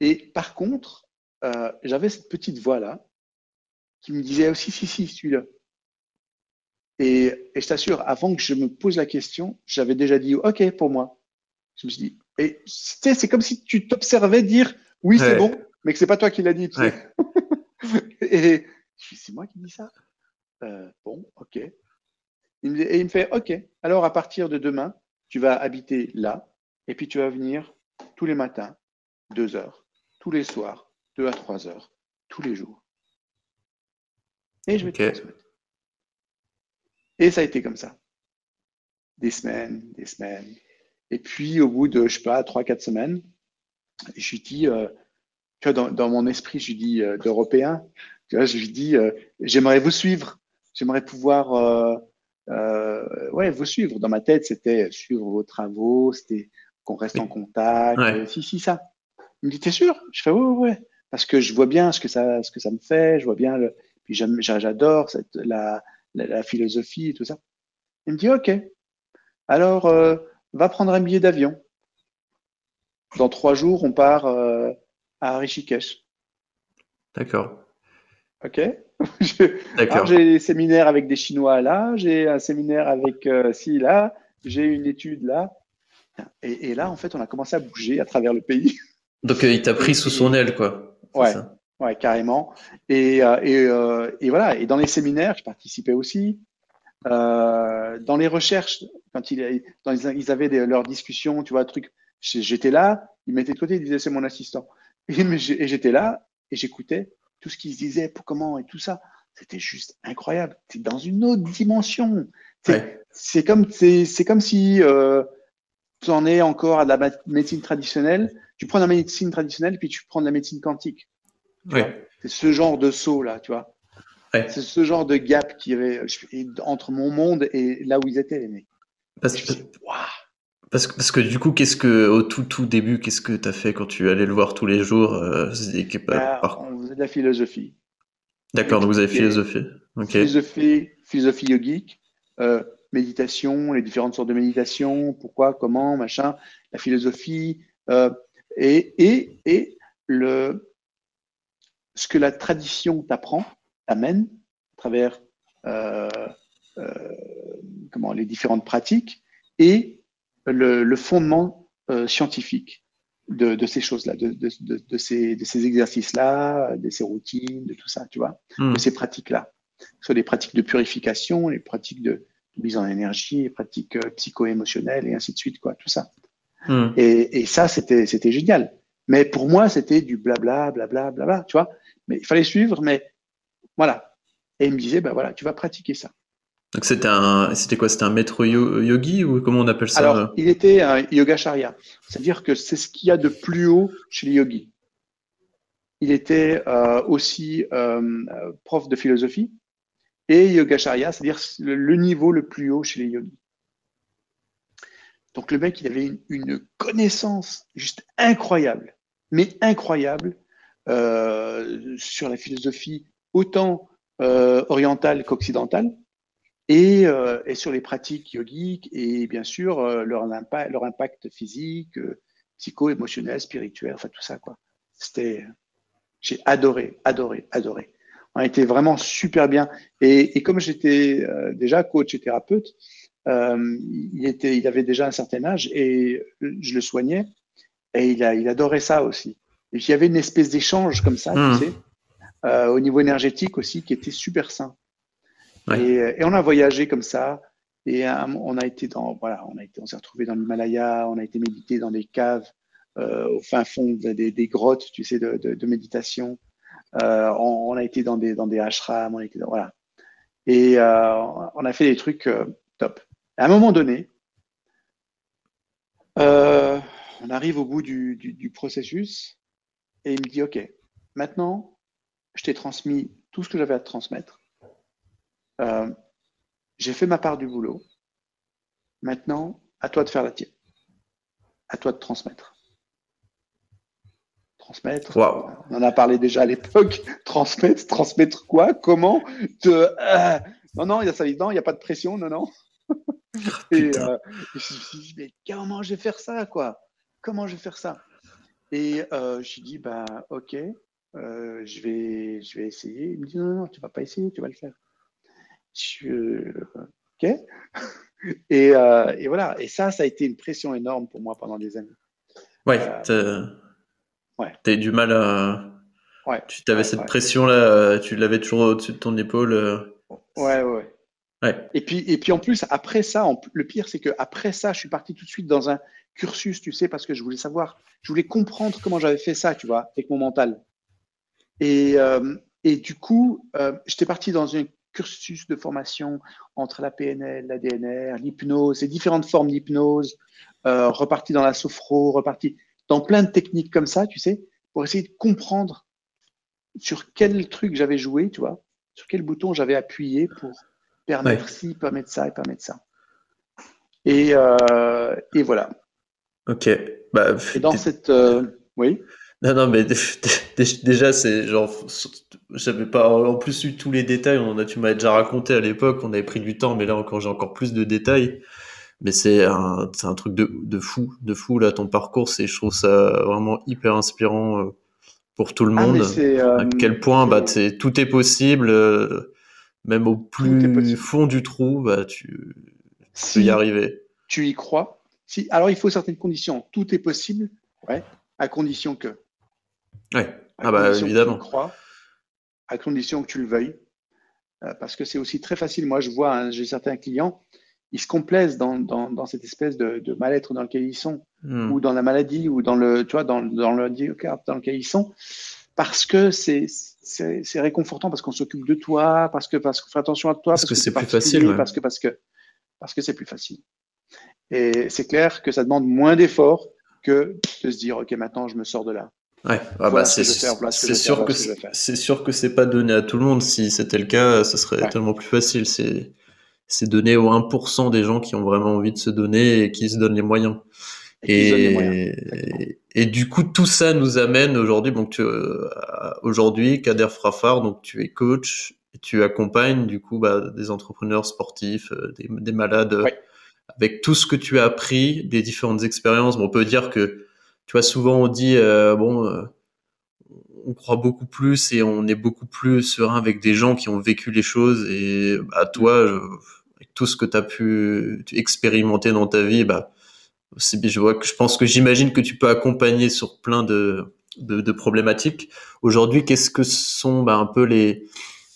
Et par contre, euh, j'avais cette petite voix-là qui me disait aussi, si, si, celui-là. Et, et, je t'assure, avant que je me pose la question, j'avais déjà dit OK pour moi. Je me suis dit, et c'est comme si tu t'observais dire oui, c'est bon, mais que c'est pas toi qui l'as dit. Tu sais. [LAUGHS] et c'est moi qui dis ça. Euh, bon, ok. Il me, et il me fait ok. Alors à partir de demain, tu vas habiter là, et puis tu vas venir tous les matins, deux heures, tous les soirs, deux à trois heures, tous les jours. Et je vais te transmettre. Et ça a été comme ça. Des semaines, des semaines, et puis, au bout de, je sais pas, trois, quatre semaines, je lui dis, euh, tu vois, dans, mon esprit, je lui dis euh, d'européen, tu vois, je lui dis, euh, j'aimerais vous suivre, j'aimerais pouvoir, ouais, vous suivre. Dans ma tête, c'était suivre vos travaux, c'était qu'on reste en contact, si, si, ça. Il me dit, t'es sûr? Je fais, ouais, ouais, ouais, parce que je vois bien ce que ça, ce que ça me fait, je vois bien le, puis j'adore cette, la, la, la, philosophie et tout ça. Il me dit, ok. Alors, va prendre un billet d'avion. Dans trois jours, on part euh, à Rishikesh. D'accord. Ok. [LAUGHS] J'ai des séminaires avec des Chinois là, j'ai un séminaire avec euh, ci là, j'ai une étude là. Et, là, en fait, on a commencé à bouger à travers le pays. [LAUGHS] Donc, euh, il t'a pris sous son aile, quoi. Ouais, ouais, carrément. Et, et, voilà. Et dans les séminaires, je participais aussi. Euh, dans les recherches, quand il, dans ils avaient leurs discussions, tu vois, truc, j'étais là, ils mettaient de côté, ils disaient c'est mon assistant. [LAUGHS] Et, j'étais là et j'écoutais tout ce qu'ils disaient, pour comment et tout ça. C'était juste incroyable. C'est dans une autre dimension. C'est comme, c'est comme si euh, tu en es encore à de la médecine traditionnelle. Tu prends la médecine traditionnelle puis tu prends de la médecine quantique. C'est ce genre de saut là, tu vois? C'est ce genre de gap qui avait entre mon monde et là où ils étaient les mecs. Parce que, parce que, parce que du coup, qu'est-ce que au tout tout début, qu'est-ce que tu as fait quand tu allais le voir tous les jours euh, bah, On faisait de la philosophie. D'accord, donc vous avez philosophie. Philosophie, philosophie yogique, euh, méditation, les différentes sortes de méditation, pourquoi, comment, machin, la philosophie euh, et, et, et le, ce que la tradition t'apprend amène à travers euh, euh, comment, les différentes pratiques et le, fondement euh, scientifique de, ces choses-là, de, ces, ces exercices-là, de ces routines, de tout ça, tu vois, hmm. de ces pratiques-là. Soit les pratiques de purification, les pratiques de, mise en énergie, les pratiques psycho-émotionnelles et ainsi de suite, quoi, tout ça. Hmm. Et, et, ça, c'était, c'était génial. Mais pour moi, c'était du blabla, blabla, blabla, tu vois. Mais il fallait suivre, mais voilà. Et il me disait, ben voilà, tu vas pratiquer ça. Donc c'était un, c'était quoi? C'était un maître yogi ou comment on appelle ça? Il était un yogacharya. C'est-à-dire que c'est ce qu'il y a de plus haut chez les yogis. Il était euh, aussi euh, prof de philosophie et yogacharya, c'est-à-dire le, niveau le plus haut chez les yogis. Donc le mec, il avait une, connaissance juste incroyable, mais incroyable euh, sur la philosophie autant orientale qu'occidentale, et, euh, et, sur les pratiques yogiques et bien sûr euh, leur, impact, leur impact physique, psycho-émotionnel, spirituel, enfin tout ça quoi. C'était, j'ai adoré, adoré, adoré. On a été vraiment super bien. Et, et comme j'étais déjà coach et thérapeute, il était, il avait déjà un certain âge et je le soignais et il a, il adorait ça aussi. Et il y avait une espèce d'échange comme ça, tu mmh. sais. Euh, au niveau énergétique aussi, qui était super sain. Et, on a voyagé comme ça. Et euh, on a été dans, voilà, on a été, on s'est retrouvé dans l'Himalaya, on a été méditer dans des caves, euh, au fin fond des, grottes, tu sais, de, méditation. Euh, on, a été dans des, dans des ashrams, on a été voilà. Et euh, on a fait des trucs euh, top. À un moment donné, on arrive au bout du, du, processus et il me dit, OK, maintenant, je t'ai transmis tout ce que j'avais à te transmettre. J'ai fait ma part du boulot. Maintenant, à toi de faire la tienne. À toi de transmettre transmettre. On en a parlé déjà à l'époque. [LAUGHS] transmettre, transmettre quoi? Comment? Te... Euh, non, non, il y a ça dedans, il n'y a pas de pression, non, non. [LAUGHS] et euh, je me suis dit, mais comment je vais faire ça, quoi? Comment je vais faire ça? Et euh, je lui dis, bah, ok, je, vais, je vais essayer. Il me dit, non, non, tu vas pas essayer, tu vas le faire. Je, ok. [LAUGHS] et, et, voilà. Et ça, ça a été une pression énorme pour moi pendant des années. Ouais, Ouais. Tu as eu du mal à. Ouais. Tu avais cette pression-là, euh, tu l'avais toujours au-dessus de ton épaule. Euh. Ouais, ouais. Ouais. Et puis, et puis en plus, après ça, le pire, c'est que après ça, je suis parti tout de suite dans un cursus, tu sais, parce que je voulais savoir, je voulais comprendre comment j'avais fait ça, tu vois, avec mon mental. Et, euh, et du coup, j'étais parti dans un cursus de formation entre la PNL, la DNR, l'hypnose, et différentes formes d'hypnose, reparti dans la sophro, reparti dans plein de techniques comme ça, tu sais, pour essayer de comprendre sur quel truc j'avais joué, tu vois, sur quel bouton j'avais appuyé pour permettre ci, permettre ça et permettre ça. Et, euh, et voilà. Ok. Bah, et dans cette. Euh, oui. Non, non, mais [LAUGHS] déjà, c'est genre. J'avais pas en plus eu tous les détails. On a, tu m'avais déjà raconté à l'époque, on avait pris du temps, mais là encore, j'ai encore plus de détails mais c'est un, un truc de, de, fou, de fou là ton parcours. C'est, je trouve ça vraiment hyper inspirant euh, pour tout le ah, monde. à euh, quel point bah, tout est possible, euh, même au plus fond du trou, bah, tu, peux y arriver. Tu y crois si, Alors il faut certaines conditions. Tout est possible, ouais, à condition que. Ouais. ah bah évidemment. Que tu crois, à condition que tu le veuilles. parce que c'est aussi très facile. Moi, je vois, hein, j'ai certains clients ils se complaisent dans, dans, dans cette espèce de, de mal-être dans lequel ils sont, hmm. ou dans la maladie, ou dans le, tu vois, dans, dans le handicap dans lequel ils sont, parce que c'est c'est réconfortant, parce qu'on s'occupe de toi, parce que parce qu'on fait attention à toi, parce, que, c'est plus facile, parce que parce que parce que c'est plus facile. Et c'est clair que ça demande moins d'efforts que de se dire ok maintenant je me sors de là. Ouais, ah bah c'est sûr que c'est sûr que c'est pas donné à tout le monde. Si c'était le cas, ça serait tellement plus facile. C'est c'est donné aux 1% des gens qui ont vraiment envie de se donner et qui se donnent les moyens. Et, et, du coup, tout ça nous amène aujourd'hui, donc euh, aujourd'hui, Kader Frafar, donc tu es coach, et tu accompagnes du coup bah, des entrepreneurs sportifs, euh, des, des, malades, avec tout ce que tu as appris, des différentes expériences. Bon, on peut dire que, tu vois, souvent on dit, bon, on croit beaucoup plus et on est beaucoup plus serein avec des gens qui ont vécu les choses. Et bah, toi, je, tout ce que tu as pu expérimenter dans ta vie, bah, je vois que je pense que j'imagine que tu peux accompagner sur plein de, de, problématiques. Aujourd'hui, qu'est-ce que sont bah, un peu les,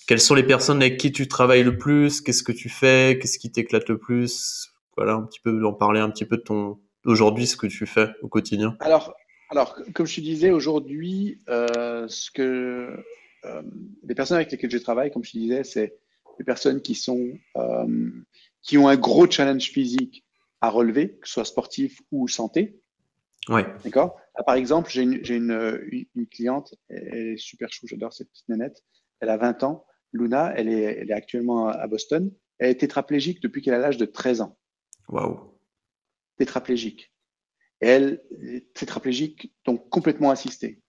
quelles sont les personnes avec qui tu travailles le plus? Qu'est-ce que tu fais? Qu'est-ce qui t'éclate le plus? Voilà, un petit peu en parler un petit peu de ton aujourd'hui, ce que tu fais au quotidien? Alors, alors comme je te disais aujourd'hui, euh, ce que euh, les personnes avec lesquelles je travaille, comme je te disais, c'est des personnes qui sont euh, qui ont un gros challenge physique à relever, que ce soit sportif ou santé. Ouais. D'accord? Par exemple, j'ai une, une, une, cliente, elle est super chou, j'adore cette petite nénette. Elle a 20 ans. Luna, elle est, elle est actuellement à Boston. Elle est tétraplégique depuis qu'elle a l'âge de 13 ans. Waouh. Tétraplégique. elle est tétraplégique, donc complètement assistée.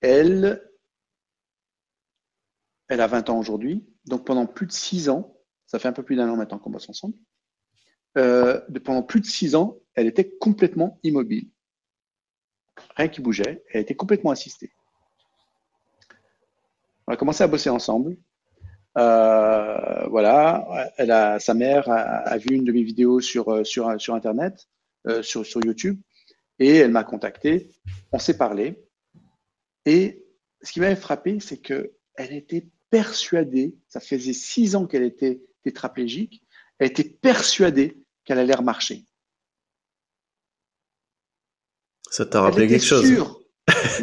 Elle, elle a 20 ans aujourd'hui. Donc pendant plus de 6 ans, ça fait un peu plus d'un an maintenant qu'on bosse ensemble. Euh, pendant plus de six ans, elle était complètement immobile. Rien qui bougeait. Elle était complètement assistée. On a commencé à bosser ensemble. Euh, voilà, elle a, sa mère a, vu une de mes vidéos sur, euh, sur, sur Internet, sur, sur YouTube, et elle m'a contacté. On s'est parlé. Et ce qui m'avait frappé, c'est qu'elle était persuadée, ça faisait six ans qu'elle était tétraplégique, elle était persuadée qu'elle allait remarcher. Ça t'a rappelé quelque chose sûre, [LAUGHS]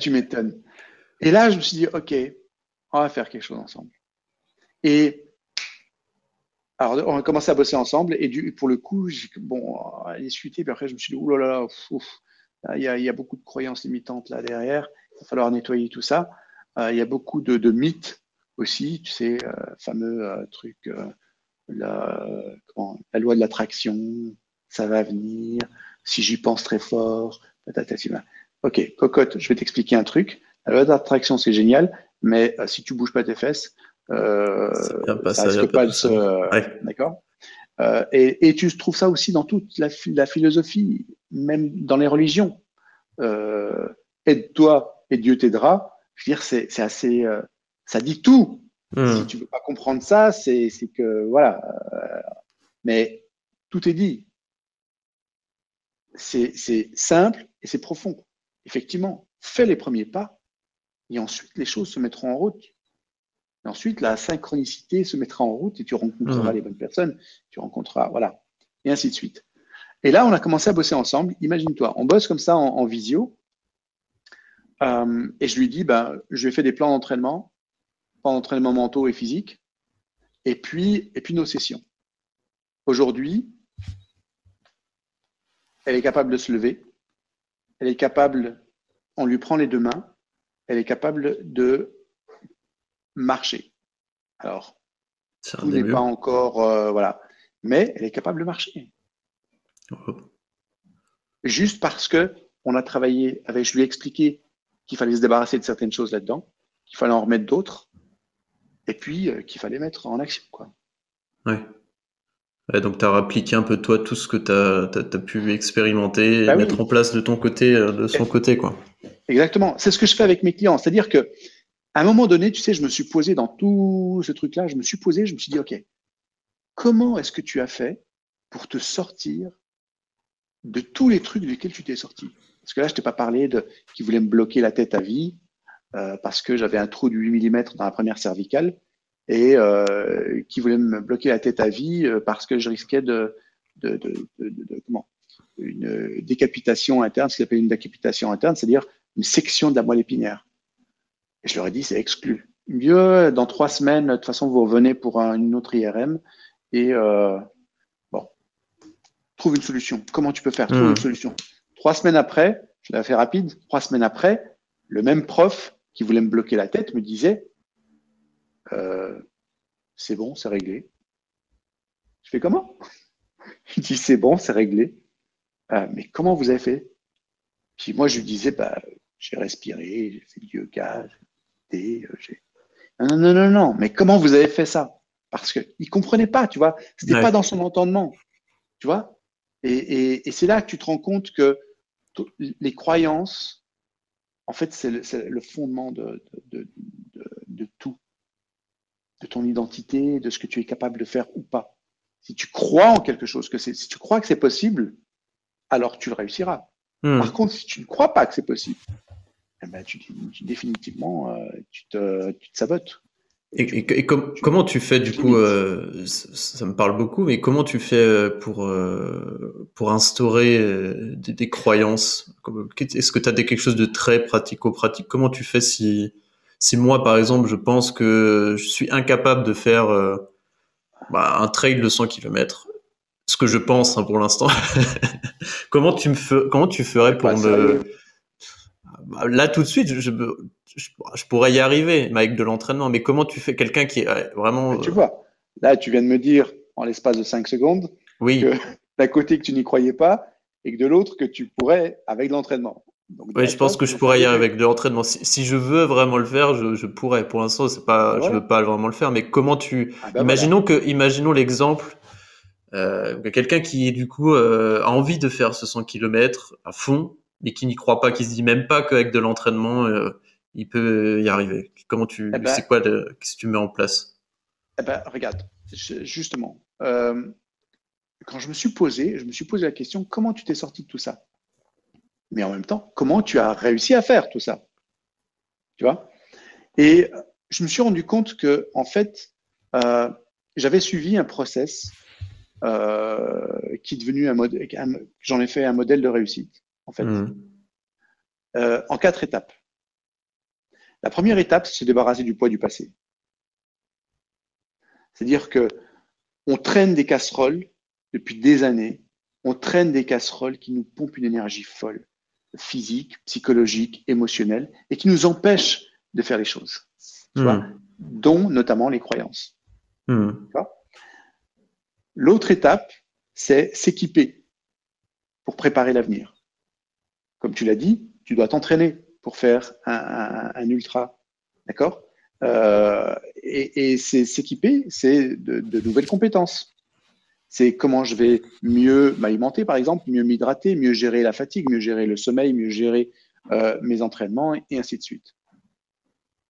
tu m'étonnes. Et là, je me suis dit, OK, on va faire quelque chose ensemble. Et alors, on a commencé à bosser ensemble. Et pour le coup, bon, à discuter. Puis après, je me suis dit, oulala, il y, a, il y a beaucoup de croyances limitantes là derrière. Il va falloir nettoyer tout ça. Euh, il y a beaucoup de, mythes aussi, tu sais, euh, fameux euh, truc, la, loi de l'attraction, ça va venir, si j'y pense très fort, Ok, cocotte, je vais t'expliquer un truc. La loi d'attraction, c'est génial, mais si tu bouges pas tes fesses, euh, ça, risque pas, de se. D'accord et, et, tu trouves ça aussi dans toute la, la philosophie, même dans les religions. Aide-toi et Dieu t'aidera je veux dire, c'est assez, euh, ça dit tout. Hmm. Si tu veux pas comprendre ça, c'est que voilà. Euh, mais tout est dit. C'est simple et c'est profond. Effectivement, fais les premiers pas et ensuite les choses se mettront en route. Et ensuite, la synchronicité se mettra en route et tu rencontreras hmm. les bonnes personnes, tu rencontreras, voilà, et ainsi de suite. Et là, on a commencé à bosser ensemble. Imagine-toi, on bosse comme ça en visio euh, et je lui dis, ben, je lui ai fait des plans d'entraînement, plans d'entraînement mentaux et physiques, et puis, et puis nos sessions. Aujourd'hui, elle est capable de se lever, elle est capable, on lui prend les deux mains, elle est capable de marcher. Alors, tout n'est pas encore, euh, voilà, mais elle est capable de marcher. Oh. Juste parce que on a travaillé avec, je lui ai expliqué qu'il fallait se débarrasser de certaines choses là-dedans, qu'il fallait en remettre d'autres, et puis euh, qu'il fallait mettre en action. Quoi. Ouais. donc tu as appliqué un peu toi tout ce que tu as, pu expérimenter et bah mettre en place de ton côté, euh, de son côté. quoi. Exactement. C'est ce que je fais avec mes clients. C'est-à-dire que à un moment donné, tu sais, je me suis posé dans tout ce truc-là, je me suis posé, je me suis dit, OK, comment est-ce que tu as fait pour te sortir de tous les trucs desquels tu t'es sorti? Parce que là, je t'ai pas parlé de qui voulait me bloquer la tête à vie euh, parce que j'avais un trou de 8 mm dans la première cervicale et euh, qui voulait me bloquer la tête à vie euh, parce que je risquais de, de, de, de comment une décapitation interne, ce qu'on appelle une décapitation interne, c'est-à-dire une section de la moelle épinière. Et je leur ai dit, c'est exclu. Mieux, dans trois semaines, de toute façon, vous revenez pour une autre IRM et euh, bon, trouve une solution. Comment tu peux faire? Trouve mmh. une solution. Trois semaines après, je l'ai fait rapide, trois semaines après, le même prof qui voulait me bloquer la tête me disait euh, C'est bon, c'est réglé. Je fais comment? [LAUGHS] Il dit C'est bon, c'est réglé. Euh, mais comment vous avez fait? Puis moi, je lui disais bah, J'ai respiré, j'ai fait du yoga, j'ai. Non, non, non, non, non, mais comment vous avez fait ça? Parce qu'il ne comprenait pas, tu vois. Ce n'était pas dans son entendement, tu vois. Et, et c'est là que tu te rends compte que les croyances, en fait, c'est le, fondement de, tout, de ton identité, de ce que tu es capable de faire ou pas. Si tu crois en quelque chose, que si tu crois que c'est possible, alors tu le réussiras. Hmm. Par contre, si tu ne crois pas que c'est possible, eh ben, tu, définitivement, euh, tu, te, tu te sabotes. Et, comment tu fais du coup euh, ça, me parle beaucoup, mais comment tu fais euh, pour euh, pour instaurer des, croyances? Est-ce que tu as des, quelque chose de très pratico-pratique? Comment tu fais si si moi par exemple je pense que je suis incapable de faire bah, un trail de 100 km, ce que je pense hein, pour l'instant. [LAUGHS] comment tu me comment tu ferais pour me bah, là tout de suite, je, je, pourrais y arriver, mais avec de l'entraînement. Mais comment tu fais quelqu'un qui est vraiment. tu vois, là, tu viens de me dire en l'espace de 5 secondes oui. que [LAUGHS] d'un côté que tu n'y croyais pas et que de l'autre que tu pourrais avec de l'entraînement. Oui, je pense que je pourrais y arriver avec de l'entraînement. Si, je veux vraiment le faire, je, pourrais. Pour l'instant, c'est pas, je veux pas vraiment le faire. Mais comment tu, ah ben imaginons que, imaginons l'exemple, euh, quelqu'un qui du coup euh, a envie de faire ce 100 km à fond, mais qui n'y croit pas, qui se dit même pas qu'avec de l'entraînement, euh, il peut y arriver. Comment tu, eh ben, c'est quoi, qu'est-ce que tu mets en place? Eh ben, regarde, justement, quand je me suis posé, je me suis posé la question, comment tu t'es sorti de tout ça? Mais en même temps, comment tu as réussi à faire tout ça? Tu vois? Et je me suis rendu compte que, en fait, j'avais suivi un process qui est devenu un modèle, j'en ai fait un modèle de réussite en fait, mmh. euh, en quatre étapes. La première étape, c'est se débarrasser du poids du passé. C'est-à-dire que on traîne des casseroles depuis des années, on traîne des casseroles qui nous pompent une énergie folle, physique, psychologique, émotionnelle, et qui nous empêchent de faire les choses, hmm. dont notamment les croyances. Hmm. L'autre étape, c'est s'équiper pour préparer l'avenir. Comme tu l'as dit, tu dois t'entraîner pour faire un, ultra. D'accord? Euh, Et, c'est s'équiper, c'est de, nouvelles compétences. C'est comment je vais mieux m'alimenter, par exemple, mieux m'hydrater, mieux gérer la fatigue, mieux gérer le sommeil, mieux gérer euh, mes entraînements et, ainsi de suite.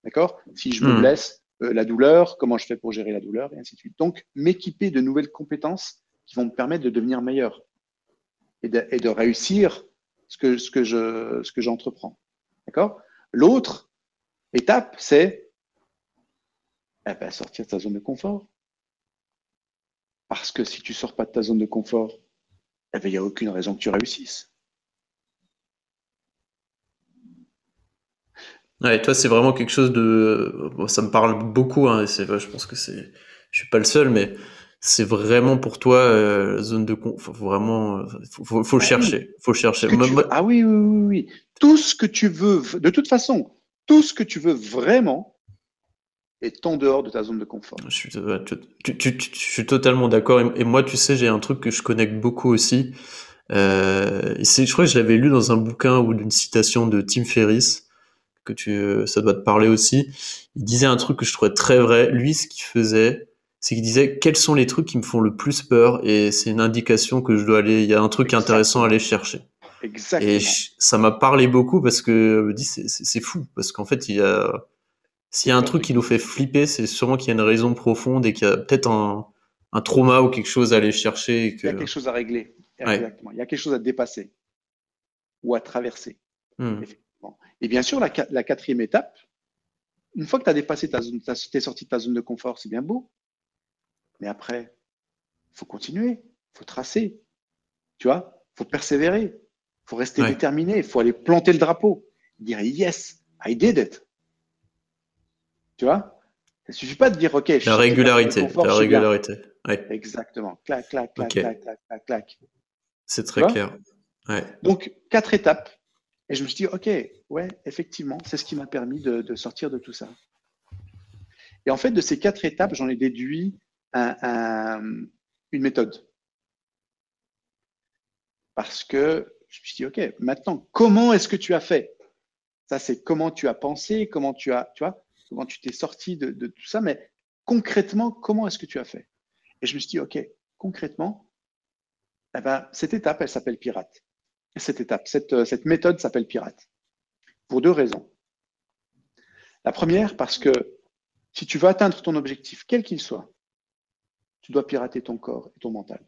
D'accord? Si je me hmm. blesse, euh, la douleur, comment je fais pour gérer la douleur et ainsi de suite. Donc, m'équiper de nouvelles compétences qui vont me permettre de devenir meilleur et de, réussir ce que j'entreprends. D'accord? L'autre étape, c'est eh ben, sortir de ta zone de confort. Parce que si tu ne sors pas de ta zone de confort, eh ben, il n'y a aucune raison que tu réussisses. Ouais, toi, c'est vraiment quelque chose de. ça me parle beaucoup, hein, et c'est, je pense que c'est. Je suis pas le seul, mais c'est vraiment pour toi euh, la zone de confort. Faut vraiment, euh, faut, faut, ah chercher, faut chercher. Ah oui, oui, oui, oui. Tout ce que tu veux, de toute façon, tout ce que tu veux vraiment est en dehors de ta zone de confort. Je suis, tu, tu, je suis totalement d'accord. Et, moi, tu sais, j'ai un truc que je connecte beaucoup aussi. Euh, c'est, je crois que je l'avais lu dans un bouquin ou d'une citation de Tim Ferriss que tu, ça doit te parler aussi. Il disait un truc que je trouvais très vrai. Lui, ce qu'il faisait, c'est qu'il disait quels sont les trucs qui me font le plus peur? Et c'est une indication que je dois aller, il y a un truc intéressant à aller chercher. Exactement. Et ça m'a parlé beaucoup parce que je me dis c'est fou parce qu'en fait il y a s'il y a un truc qui nous fait flipper, c'est sûrement qu'il y a une raison profonde et qu'il y a peut-être un, un, trauma ou quelque chose à aller chercher. que... Il y a quelque chose à régler. Exactement. Il y a quelque chose à dépasser ou à traverser. Et bien sûr, la, la, quatrième étape, une fois que tu as dépassé ta zone, tu es sorti de ta zone de confort, c'est bien beau. Mais après, il faut continuer, il faut tracer, tu vois, il faut persévérer, il faut rester déterminé, il faut aller planter le drapeau, dire yes, I did it. Tu vois Ça ne suffit pas de dire OK. La régularité, la régularité. Exactement. Clac, clac, clac, clac, clac, clac, C'est très clair. Donc, quatre étapes. Et je me suis dit, OK, ouais, effectivement, c'est ce qui m'a permis de, sortir de tout ça. Et en fait, de ces quatre étapes, j'en ai déduit une méthode. Parce que je me suis dit, OK, maintenant, comment est-ce que tu as fait? Ça, c'est comment tu as pensé, comment tu as, tu vois, comment tu t'es sorti de, tout ça, mais concrètement, comment est-ce que tu as fait? Et je me suis dit, OK, concrètement, eh ben, cette étape, elle s'appelle pirate. Cette étape, cette, cette méthode s'appelle pirate. Pour deux raisons. La première, parce que si tu veux atteindre ton objectif, quel qu'il soit, tu dois pirater ton corps et ton mental.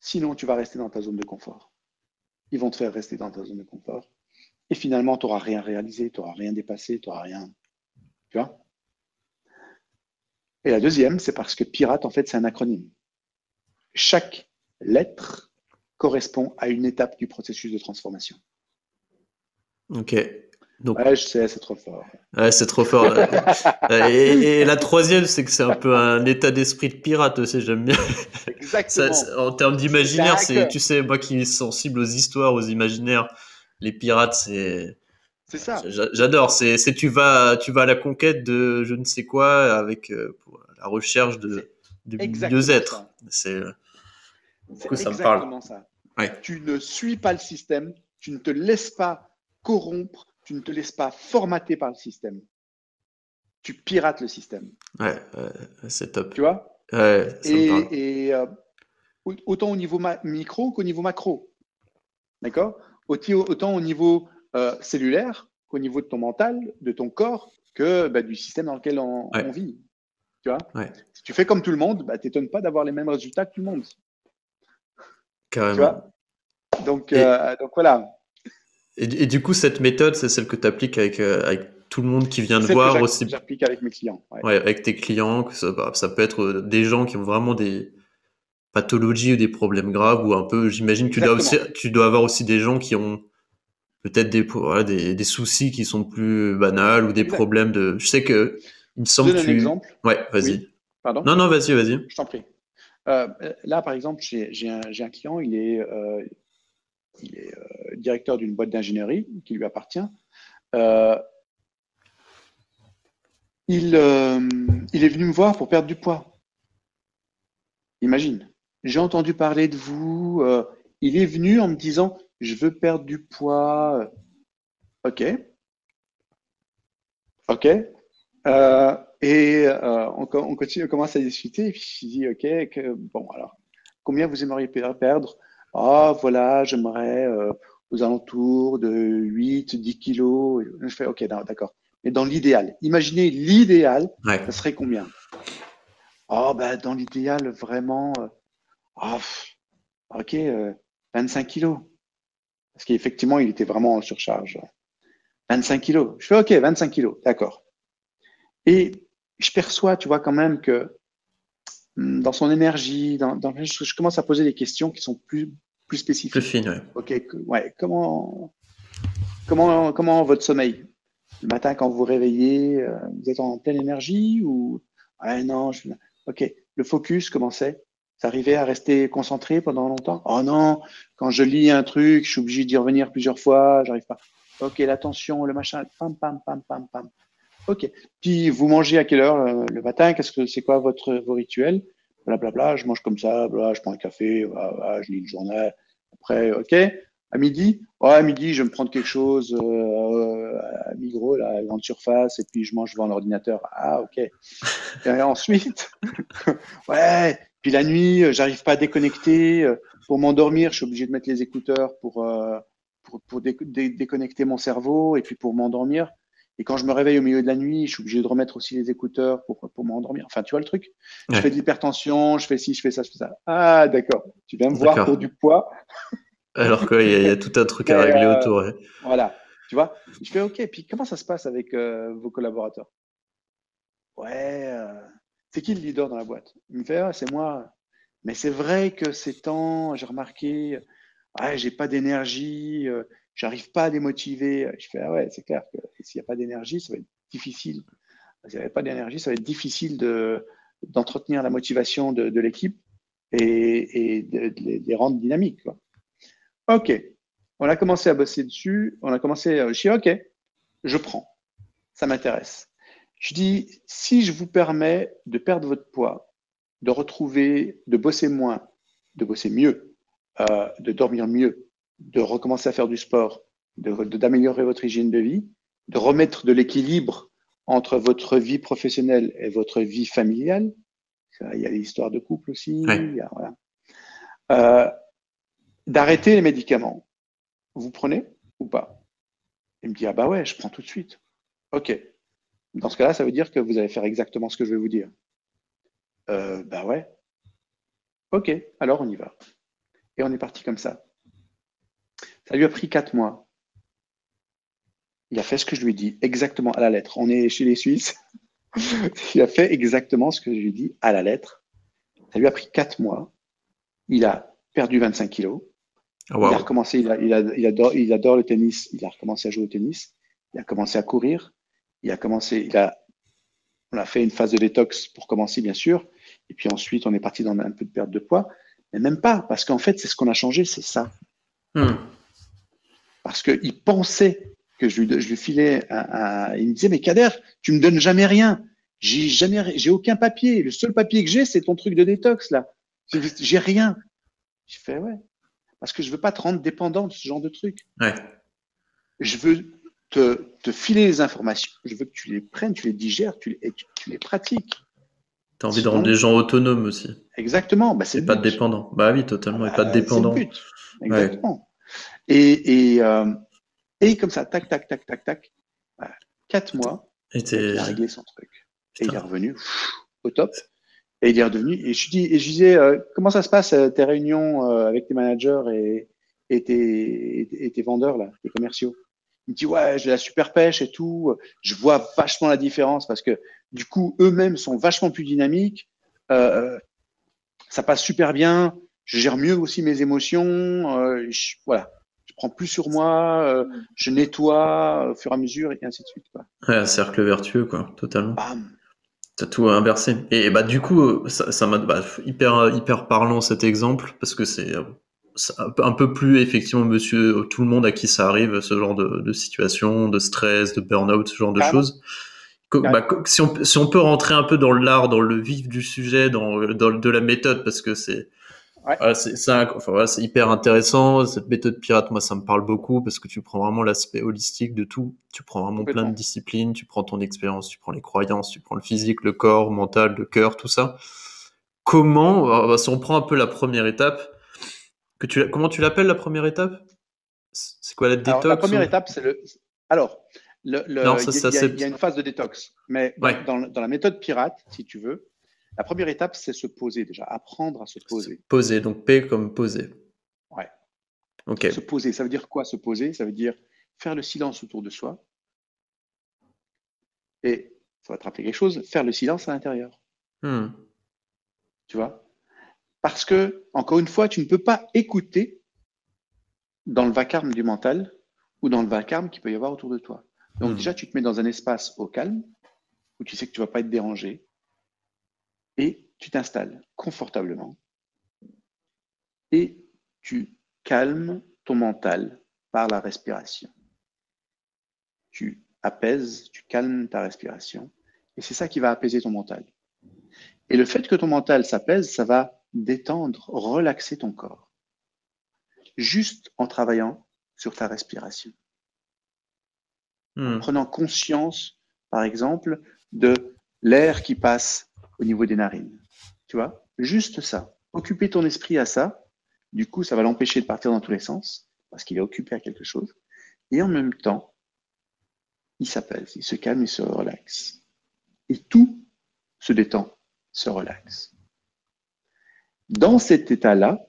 Sinon, tu vas rester dans ta zone de confort. Ils vont te faire rester dans ta zone de confort. Et finalement, tu n'auras rien réalisé, tu n'auras rien dépassé, tu n'auras rien. Tu vois? Et la deuxième, c'est parce que pirate, en fait, c'est un acronyme. Chaque lettre correspond à une étape du processus de transformation. Ok. Donc, ouais, je sais, c'est trop fort. Ouais, c'est trop fort. [LAUGHS] et, la troisième, c'est que c'est un peu un état d'esprit de pirate aussi, j'aime bien. Exactement. en termes d'imaginaire, c'est, tu sais, moi qui suis sensible aux histoires, aux imaginaires, les pirates, c'est. C'est ça. J'adore. C'est, tu vas, tu vas à la conquête de je ne sais quoi avec euh, la recherche de, de mieux être. C'est. Ça me parle. Ça. Tu ne suis pas le système. Tu ne te laisses pas corrompre tu ne te laisses pas formater par le système. Tu pirates le système. Ouais, c'est top. Tu vois? Ouais, Et, euh, autant au niveau micro qu'au niveau macro. D'accord? Autant au niveau euh, cellulaire qu'au niveau de ton mental, de ton corps, que bah, du système dans lequel on, vit. Tu vois? Si tu fais comme tout le monde, bah, t'étonnes pas d'avoir les mêmes résultats que tout le monde. Carrément. Tu vois donc, euh, donc voilà, et, du coup, cette méthode, c'est celle que tu appliques avec, euh, avec tout le monde qui vient te voir aussi. J'applique avec mes clients. Ouais. avec tes clients. Que ça, bah, ça peut être euh, des gens qui ont vraiment des pathologies ou des problèmes graves ou un peu. J'imagine que tu dois aussi, tu dois avoir aussi des gens qui ont peut-être des, voilà, des, des, soucis qui sont plus banals ou des problèmes de. Je sais que il me semble que tu. un exemple. Ouais, vas-y. Pardon. Non, non, vas-y, vas-y. Je t'en prie. Euh, là, par exemple, j'ai un, client, il est, euh, euh, directeur d'une boîte d'ingénierie qui lui appartient. Il, est venu me voir pour perdre du poids. Imagine, j'ai entendu parler de vous. il est venu en me disant, je veux perdre du poids. Ok. Ok. Et euh, on, on, continue, on commence à discuter. Et puis je dis, ok, que, bon, alors, combien vous aimeriez perdre? Ah, voilà, j'aimerais euh, aux alentours de 8, 10 kilos. Je fais, ok, d'accord. Mais dans l'idéal, imaginez l'idéal, ça serait combien? Oh, ben, dans l'idéal, vraiment, oh, ok, 25 kilos. Parce qu'effectivement, il était vraiment en surcharge. 25 kilos. Je fais, ok, 25 kilos, d'accord. Et je perçois, tu vois, quand même que hmm, dans son énergie, dans, dans, je commence à poser des questions qui sont plus, plus spécifiques. Plus fines, ouais. Ok, ouais. Comment, comment, comment votre sommeil? Le matin, quand vous vous réveillez, euh, vous êtes en pleine énergie ou non, je... ok. Le focus, comment c'est? Ça arrivait à rester concentré pendant longtemps? Oh non, quand je lis un truc, je suis obligé d'y revenir plusieurs fois, j'arrive pas. Ok, l'attention, le machin, pam, pam, pam, pam, pam. Ok. Puis vous mangez à quelle heure euh, le matin? Qu'est-ce que c'est quoi votre vos rituels? Blablabla. Bla, bla, je mange comme ça. Bla, je prends un café. Bla, je lis le journal. Après, ok. À midi, ouais, à midi, je vais me prendre quelque chose euh, à Migros, là, à grande surface, et puis je mange devant l'ordinateur. Ah, ok. Et [LAUGHS] ensuite, [LAUGHS] ouais. Puis la nuit, j'arrive pas à déconnecter. Pour m'endormir, je suis obligé de mettre les écouteurs pour euh, pour, pour déconnecter mon cerveau, et puis pour m'endormir. Et quand je me réveille au milieu de la nuit, je suis obligé de remettre aussi les écouteurs pour, pour m'endormir. Enfin, tu vois le truc? Je fais de l'hypertension, je fais ci, je fais ça, je fais ça. Ah, d'accord. Tu viens me voir pour du poids. [LAUGHS] Alors qu'il y, y, a tout un truc à [LAUGHS] régler euh, autour. Voilà. Tu vois? Je fais OK. Puis comment ça se passe avec euh, vos collaborateurs? Ouais. Euh, c'est qui le leader dans la boîte? Il me fait ah, c'est moi. Mais c'est vrai que ces temps, j'ai remarqué, ouais, j'ai pas d'énergie j'arrive pas à les motiver. Je fais, ah ouais, c'est clair que s'il n'y a pas d'énergie, ça va être difficile. S'il n'y avait pas d'énergie, ça va être difficile de, d'entretenir la motivation de, l'équipe et, et de, les rendre dynamiques. OK. On a commencé à bosser dessus. On a commencé, je dis, OK, je prends. Ça m'intéresse. Je dis, si je vous permets de perdre votre poids, de retrouver, de bosser moins, de bosser mieux, euh, de dormir mieux, de recommencer à faire du sport, d'améliorer de, votre hygiène de vie, de remettre de l'équilibre entre votre vie professionnelle et votre vie familiale. Il y a l'histoire de couple aussi. Voilà. Euh, D'arrêter les médicaments. Vous prenez ou pas? Il me dit, ah bah ouais, je prends tout de suite. OK. Dans ce cas-là, ça veut dire que vous allez faire exactement ce que je vais vous dire. Euh, bah ouais. OK, alors on y va. Et on est parti comme ça. Ça lui a pris quatre mois. Il a fait ce que je lui ai dit, exactement à la lettre. On est chez les Suisses. [LAUGHS] il a fait exactement ce que je lui ai dit à la lettre. Ça lui a pris quatre mois. Il a perdu 25 kilos. Oh, Il a recommencé, il, adore, il adore le tennis. Il a recommencé à jouer au tennis. Il a commencé à courir. Il a commencé, il a, on a fait une phase de détox pour commencer, bien sûr. Et puis ensuite, on est parti dans un peu de perte de poids. Mais même pas, parce qu'en fait, c'est ce qu'on a changé, c'est ça. Hmm parce qu'il pensait que je lui, je lui filais un, Il me disait, mais Kader, tu me donnes jamais rien. J'ai jamais, j'ai aucun papier. Le seul papier que j'ai, c'est ton truc de détox, là. J'ai rien. Je fais, ouais. Parce que je veux pas te rendre dépendant de ce genre de truc. Ouais. Je veux te, te, filer les informations. Je veux que tu les prennes, tu les digères, tu les, tu, les pratiques. Tu as envie de rendre les gens autonomes aussi. Exactement. Bah, c'est pas de dépendant. Bah oui, totalement. et pas de dépendant. Exactement. Et, et, euh, et comme ça, tac, tac, tac, tac, tac, quatre mois, il a réglé son truc. Et il est revenu au top. Et il est redevenu. Et je, dis, et je disais, euh, comment ça se passe euh, tes réunions euh, avec tes managers et, et, tes, et, tes vendeurs, là, tes commerciaux? Il me dit, ouais, j'ai la super pêche et tout. Je vois vachement la différence parce que du coup, eux-mêmes sont vachement plus dynamiques. Euh, ça passe super bien je gère mieux aussi mes émotions. Euh, je, voilà, prends plus sur moi, euh, je nettoie au fur et à mesure et ainsi de suite. Quoi. Ouais, un cercle vertueux, quoi, totalement. T'as tout inversé. Et bah du coup, ça m'a bah, hyper hyper parlant cet exemple parce que c'est un peu plus effectivement monsieur tout le monde à qui ça arrive ce genre de, situation, de stress, de burn-out, ce genre de choses. Bah, si, on, si on peut rentrer un peu dans l'art, dans le vif du sujet, dans, dans de la méthode, parce que c'est Ouais. c'est enfin, hyper intéressant. Cette méthode pirate, moi, ça me parle beaucoup parce que tu prends vraiment l'aspect holistique de tout. Tu prends vraiment plein de disciplines. Tu prends ton expérience, tu prends les croyances, tu prends le physique, le corps, mental, le cœur, tout ça. Comment, si on prend un peu la première étape, que tu, comment tu l'appelles la première étape? C'est quoi la détox La première étape, c'est le. Alors, il, y a, il, y a, une phase de détox, mais dans, dans la méthode pirate, si tu veux, la première étape, c'est se poser déjà, apprendre à se poser. Poser, donc P comme poser. Ouais. Ok. Se poser, ça veut dire quoi se poser? Ça veut dire faire le silence autour de soi. Et ça va te rappeler quelque chose, faire le silence à l'intérieur. Hmm. Tu vois? Parce que, encore une fois, tu ne peux pas écouter dans le vacarme du mental ou dans le vacarme qu'il peut y avoir autour de toi. Donc hmm. déjà, tu te mets dans un espace au calme où tu sais que tu ne vas pas être dérangé, et tu t'installes confortablement et tu calmes ton mental par la respiration. Tu apaises, tu calmes ta respiration et c'est ça qui va apaiser ton mental. Et le fait que ton mental s'apaise, ça va détendre, relaxer ton corps. Juste en travaillant sur ta respiration. En hmm. prenant conscience, par exemple, de l'air qui passe au niveau des narines. Tu vois? Juste ça. Occuper ton esprit à ça, du coup, ça va l'empêcher de partir dans tous les sens, parce qu'il est occupé à quelque chose. Et en même temps, il s'apaise, il se calme, il se relaxe. Et tout se détend, se relaxe. Dans cet état-là,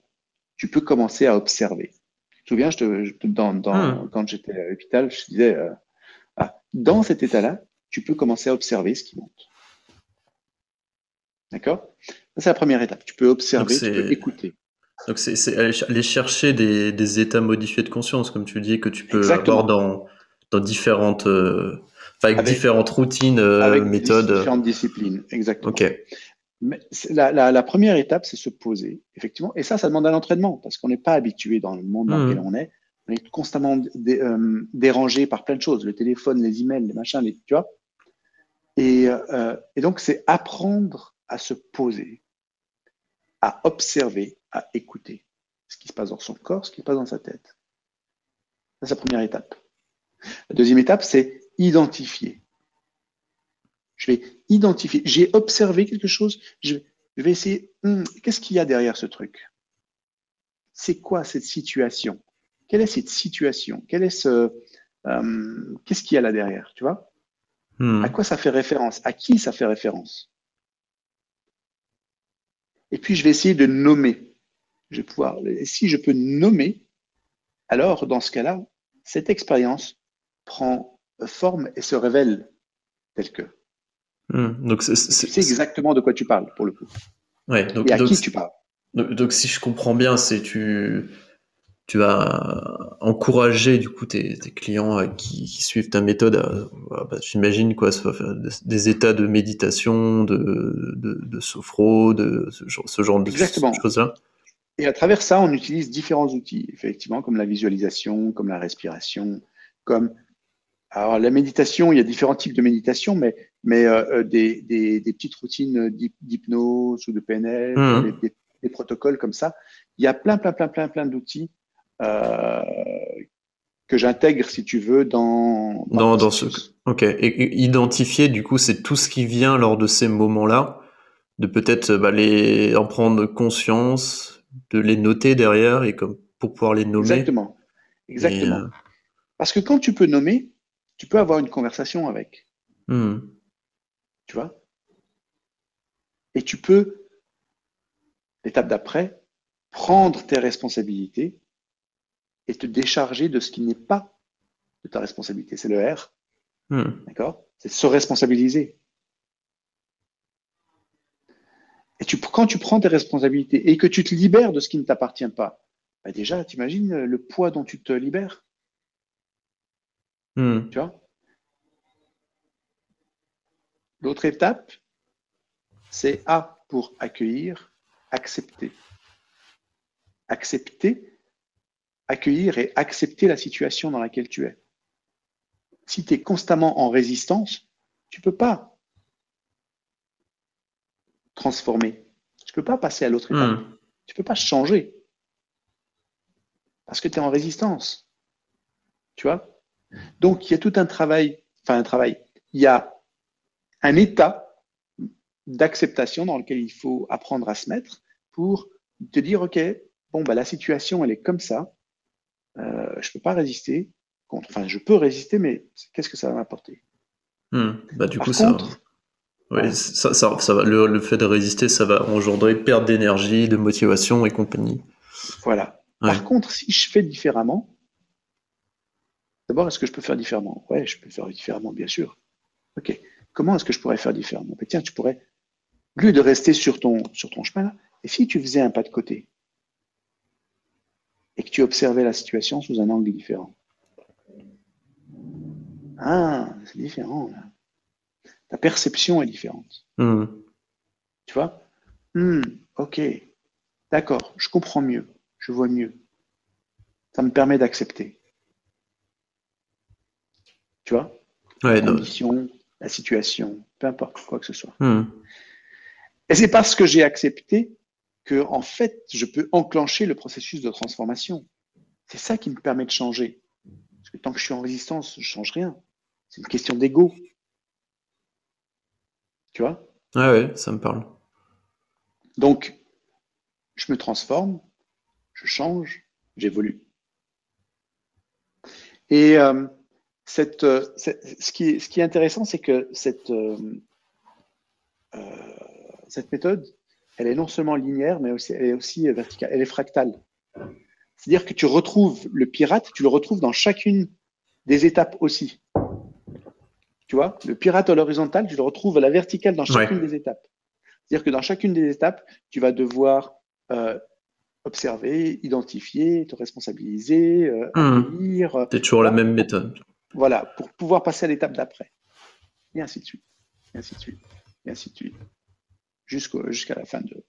tu peux commencer à observer. Tu te souviens, je te, dans, hmm. quand j'étais à l'hôpital, je disais, euh, ah, dans cet état-là, tu peux commencer à observer ce qui monte. D'accord? C'est la première étape. Tu peux observer, tu peux écouter. Donc c'est aller chercher des, états modifiés de conscience, comme tu dis, que tu peux avoir dans, dans différentes, euh, avec, différentes routines, euh, avec méthodes. Différentes disciplines, exactement. Ok. Mais la, première étape, c'est se poser, effectivement. Et ça, ça demande un entraînement, parce qu'on n'est pas habitué dans le monde dans mmh. lequel on est. On est constamment euh, dérangé par plein de choses, le téléphone, les emails, les machins, les, tu vois? Et, et donc, c'est apprendre à se poser, à observer, à écouter ce qui se passe dans son corps, ce qui se passe dans sa tête. C'est sa première étape. La deuxième étape, c'est identifier. Je vais identifier. J'ai observé quelque chose. Je vais essayer. Hmm, qu'est-ce qu'il y a derrière ce truc? C'est quoi cette situation? Quelle est cette situation? Quel est ce euh, Qu'est-ce qu'il y a là derrière Tu vois? Hmm. À quoi ça fait référence? À qui ça fait référence? Et puis, je vais essayer de nommer. Je vais pouvoir, si je peux nommer, alors dans ce cas-là, cette expérience prend forme et se révèle telle que. Hmm, donc c'est exactement de quoi tu parles pour le coup. Ouais, donc, et à qui tu parles. Donc, si je comprends bien, c'est tu tu vas encourager du coup tes, clients qui, suivent ta méthode à, bah, j'imagine quoi, des, états de méditation, de, de, de sophro, de ce, genre de choses-là. Et à travers ça, on utilise différents outils, effectivement, comme la visualisation, comme la respiration, comme alors la méditation, il y a différents types de méditation, mais mais euh, euh, des, des, petites routines d'hypnose ou de PNL, mmh. des, des, protocoles comme ça. Il y a plein plein plein plein plein d'outils euh, que j'intègre, si tu veux, dans, dans, dans ce. Ok. Et identifier, du coup, c'est tout ce qui vient lors de ces moments-là, de peut-être bah, les en prendre conscience, de les noter derrière et comme pour pouvoir les nommer. Exactement. Exactement. Euh, Parce que quand tu peux nommer, tu peux avoir une conversation avec. Hmm. Tu vois? Et tu peux, l'étape d'après, prendre tes responsabilités et te décharger de ce qui n'est pas de ta responsabilité. C'est le R. Hmm. D'accord? C'est se responsabiliser. Et tu, quand tu prends tes responsabilités et que tu te libères de ce qui ne t'appartient pas, bah déjà, t'imagines le poids dont tu te libères? Hmm. Tu vois? L'autre étape, c'est A pour accueillir, accepter. Accepter, accueillir et accepter la situation dans laquelle tu es. Si tu es constamment en résistance, tu ne peux pas transformer. Tu ne peux pas passer à l'autre étape. Hmm. Tu ne peux pas changer. Parce que tu es en résistance. Tu vois? Donc, il y a tout un travail, enfin un travail, il y a un état d'acceptation dans lequel il faut apprendre à se mettre pour te dire, OK, bon, bah, la situation, elle est comme ça. Euh, je ne peux pas résister. Contre, enfin, je peux résister, mais qu'est-ce que ça va m'apporter? Hmm. Bah, du Par coup, ça, oui, ça, ça, ça va, le, le fait de résister, ça va engendrer perte d'énergie, de motivation et compagnie. voilà. Ouais. Par contre, si je fais différemment, d'abord, est-ce que je peux faire différemment? Ouais, je peux faire différemment, bien sûr. OK. Comment est-ce que je pourrais faire différemment? Ben, Tiens, tu pourrais, au lieu de rester sur ton, sur ton chemin, là, et si tu faisais un pas de côté et que tu observais la situation sous un angle différent Ah, c'est différent. Là. Ta perception est différente. Hmm. Tu vois? Hmm, Ok, d'accord, je comprends mieux, je vois mieux. Ça me permet d'accepter. Tu vois? Ouais, La condition, la situation, peu importe, quoi que ce soit. Hmm. Et c'est parce que j'ai accepté que, en fait, je peux enclencher le processus de transformation. C'est ça qui me permet de changer. Parce que tant que je suis en résistance, je change rien. C'est une question d'ego. Tu vois? Ouais, ouais, ça me parle. Donc, je me transforme, je change, j'évolue. Et euh, cette, euh, cette- ce, qui est, ce qui est intéressant, c'est que cette, euh, euh, cette méthode, elle est non seulement linéaire, mais aussi, elle est aussi verticale, elle est fractale. C'est-à-dire que tu retrouves le pirate, tu le retrouves dans chacune des étapes aussi. Tu vois, le pirate à l'horizontale, tu le retrouves à la verticale dans chacune Ouais. des étapes. C'est-à-dire que dans chacune des étapes, tu vas devoir euh, observer, identifier, te responsabiliser, euh, accueillir, euh, C'est toujours la même méthode. voilà, pour pouvoir passer à l'étape d'après. Et ainsi de suite, et ainsi de suite, et ainsi de suite, jusqu'à la fin de.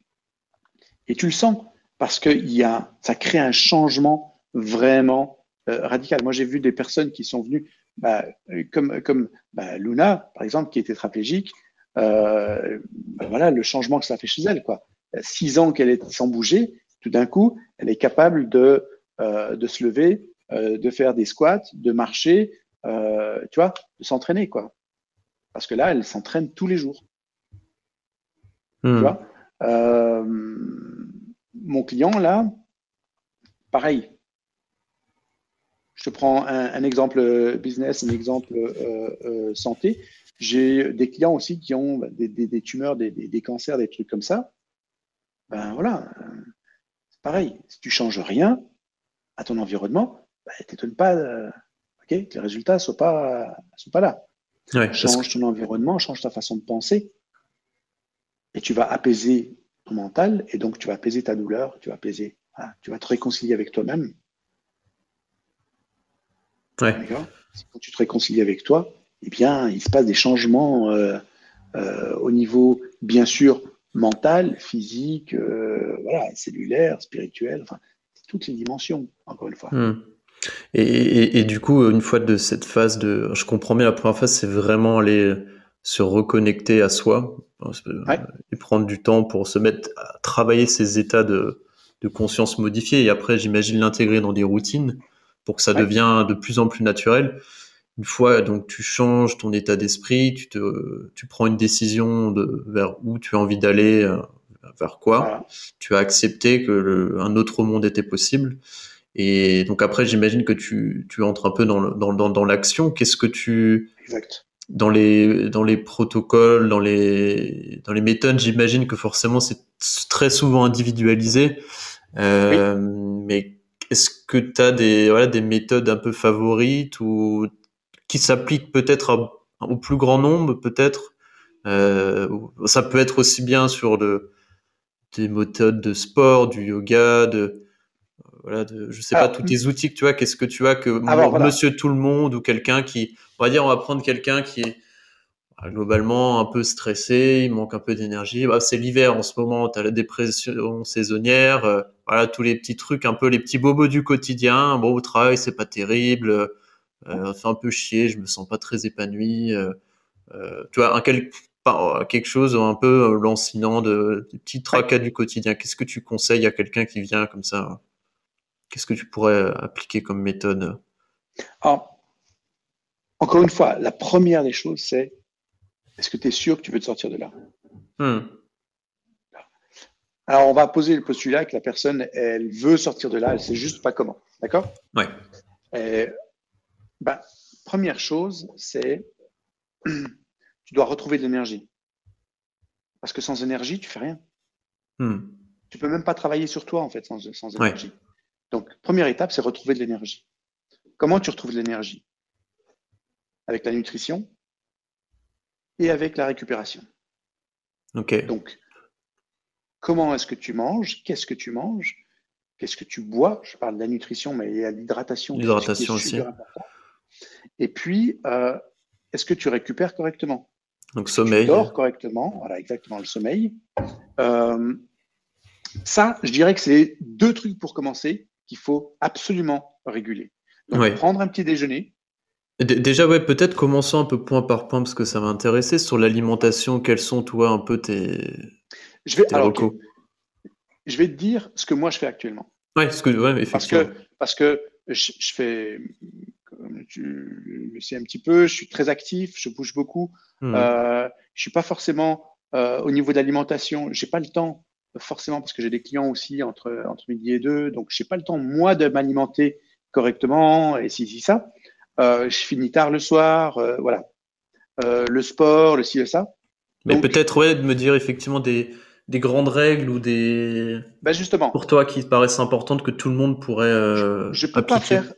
Et tu le sens parce que y a, ça crée un changement vraiment euh, radical. Moi, j'ai vu des personnes qui sont venues, bah, comme, comme bah, Luna, par exemple, qui est tétraplégique. Euh, bah, voilà le changement que ça fait chez elle. Quoi. Six ans qu'elle est sans bouger, tout d'un coup, elle est capable de, euh, de se lever, de faire des squats, de marcher, tu vois, de s'entraîner. Parce que là, elle s'entraîne tous les jours. Hmm. Tu vois Euh, mon client, là, pareil. Je te prends un, un exemple business, un exemple euh, euh, santé. J'ai des clients aussi qui ont bah, des, des- des tumeurs, des, cancers, des trucs comme ça. Ben voilà, euh, c'est pareil. Si tu changes rien à ton environnement, ben, t'étonnes pas euh, ok, que les résultats ne soient pas, soient pas là. Ouais, Change ton environnement, change ta façon de penser. Et tu vas apaiser ton mental, et donc tu vas apaiser ta douleur, tu vas apaiser, voilà, tu vas te réconcilier avec toi-même. ouais. Quand tu te réconcilies avec toi, eh bien, il se passe des changements euh, euh, au niveau, bien sûr, mental, physique, euh, voilà, cellulaire, spirituel, enfin, toutes les dimensions, encore une fois. Hmm. Et, et, et du coup, une fois de cette phase de, je comprends bien, la première phase, c'est vraiment aller se reconnecter à soi que- Ouais. et prendre du temps pour se mettre à travailler ces états de, de conscience modifiés. Et après, j'imagine l'intégrer dans des routines pour que ça Ouais. devienne de plus en plus naturel. Une fois donc tu changes ton état d'esprit, tu te, tu prends une décision de vers où tu as envie d'aller, euh, vers quoi Voilà. tu as accepté que le- un autre monde était possible. Et donc après, j'imagine que tu, tu entres un peu dans, le- dans, dans, dans l'action. Qu'est-ce que tu, Exact. Dans les, dans les protocoles, dans les, dans les méthodes, j'imagine que forcément c'est très souvent individualisé. Euh, Mais est-ce que tu as des, voilà, des méthodes un peu favorites ou qui s'appliquent peut-être au plus grand nombre, peut-être? Euh, Ça peut être aussi bien sur le, des méthodes de sport, du yoga, de voilà, de, je sais pas, tous tes outils que tu as, qu'est-ce que tu as que monsieur tout le monde ou quelqu'un qui, on va dire, on va prendre quelqu'un qui est bah, globalement un peu stressé, il manque un peu d'énergie. Bah, c'est l'hiver en ce moment, tu as la dépression saisonnière, euh, voilà, tous les petits trucs, un peu les petits bobos du quotidien. Bon, au travail, c'est pas terrible, euh, ça fait un peu chier, je me sens pas très épanoui. Euh, euh tu vois, un, quel, quelque chose un peu lancinant de, de petits tracas du quotidien. Qu'est-ce que tu conseilles à quelqu'un qui vient comme ça Qu'est-ce que tu pourrais appliquer comme méthode Alors, encore une fois, la première des choses, c'est est-ce que tu es sûr que tu veux te sortir de là? Hmm. Alors, on va poser le postulat que la personne, elle veut sortir de là, elle ne sait juste pas comment. D'accord? Oui. Ben, première chose, c'est [CLEARS THROAT] tu dois retrouver de l'énergie. Parce que sans énergie, tu fais rien. Hmm. Tu peux même pas travailler sur toi, en fait, sans, énergie. Donc, première étape, c'est retrouver de l'énergie. Comment tu retrouves de l'énergie? Avec la nutrition et avec la récupération. Ok. Donc, comment est-ce que tu manges? Qu'est-ce que tu manges? Qu'est-ce que tu bois? Je parle de la nutrition, mais il y a l'hydratation. L'hydratation aussi. Et puis, euh, est-ce que tu récupères correctement? Donc, sommeil. Tu dors correctement. Voilà, exactement, le sommeil. Euh, ça, je dirais que c'est deux trucs pour commencer qu'il faut absolument réguler. Donc, prendre un petit déjeuner. Déjà, ouais, peut-être commençons un peu point par point parce que ça va intéresser sur l'alimentation. Quels sont, toi, un peu tes, je vais, alors, Je vais te dire ce que moi je fais actuellement. Ouais, que. Parce que, parce que je, fais, comme tu le sais un petit peu, je suis très actif, je bouge beaucoup. Hmm. Euh, je suis pas forcément euh, au niveau de l'alimentation, j'ai pas le temps forcément parce que j'ai des clients aussi entre, entre midi et deux, donc j'ai pas le temps moi de m'alimenter correctement et si, si ça. Euh, je finis tard le soir, euh, voilà. Euh, le sport, le ci, le ça. Mais peut-être ouais, de me dire effectivement des, des grandes règles ou des. Ben justement. Pour toi qui paraissent importantes que tout le monde pourrait. je, je peux pas faire.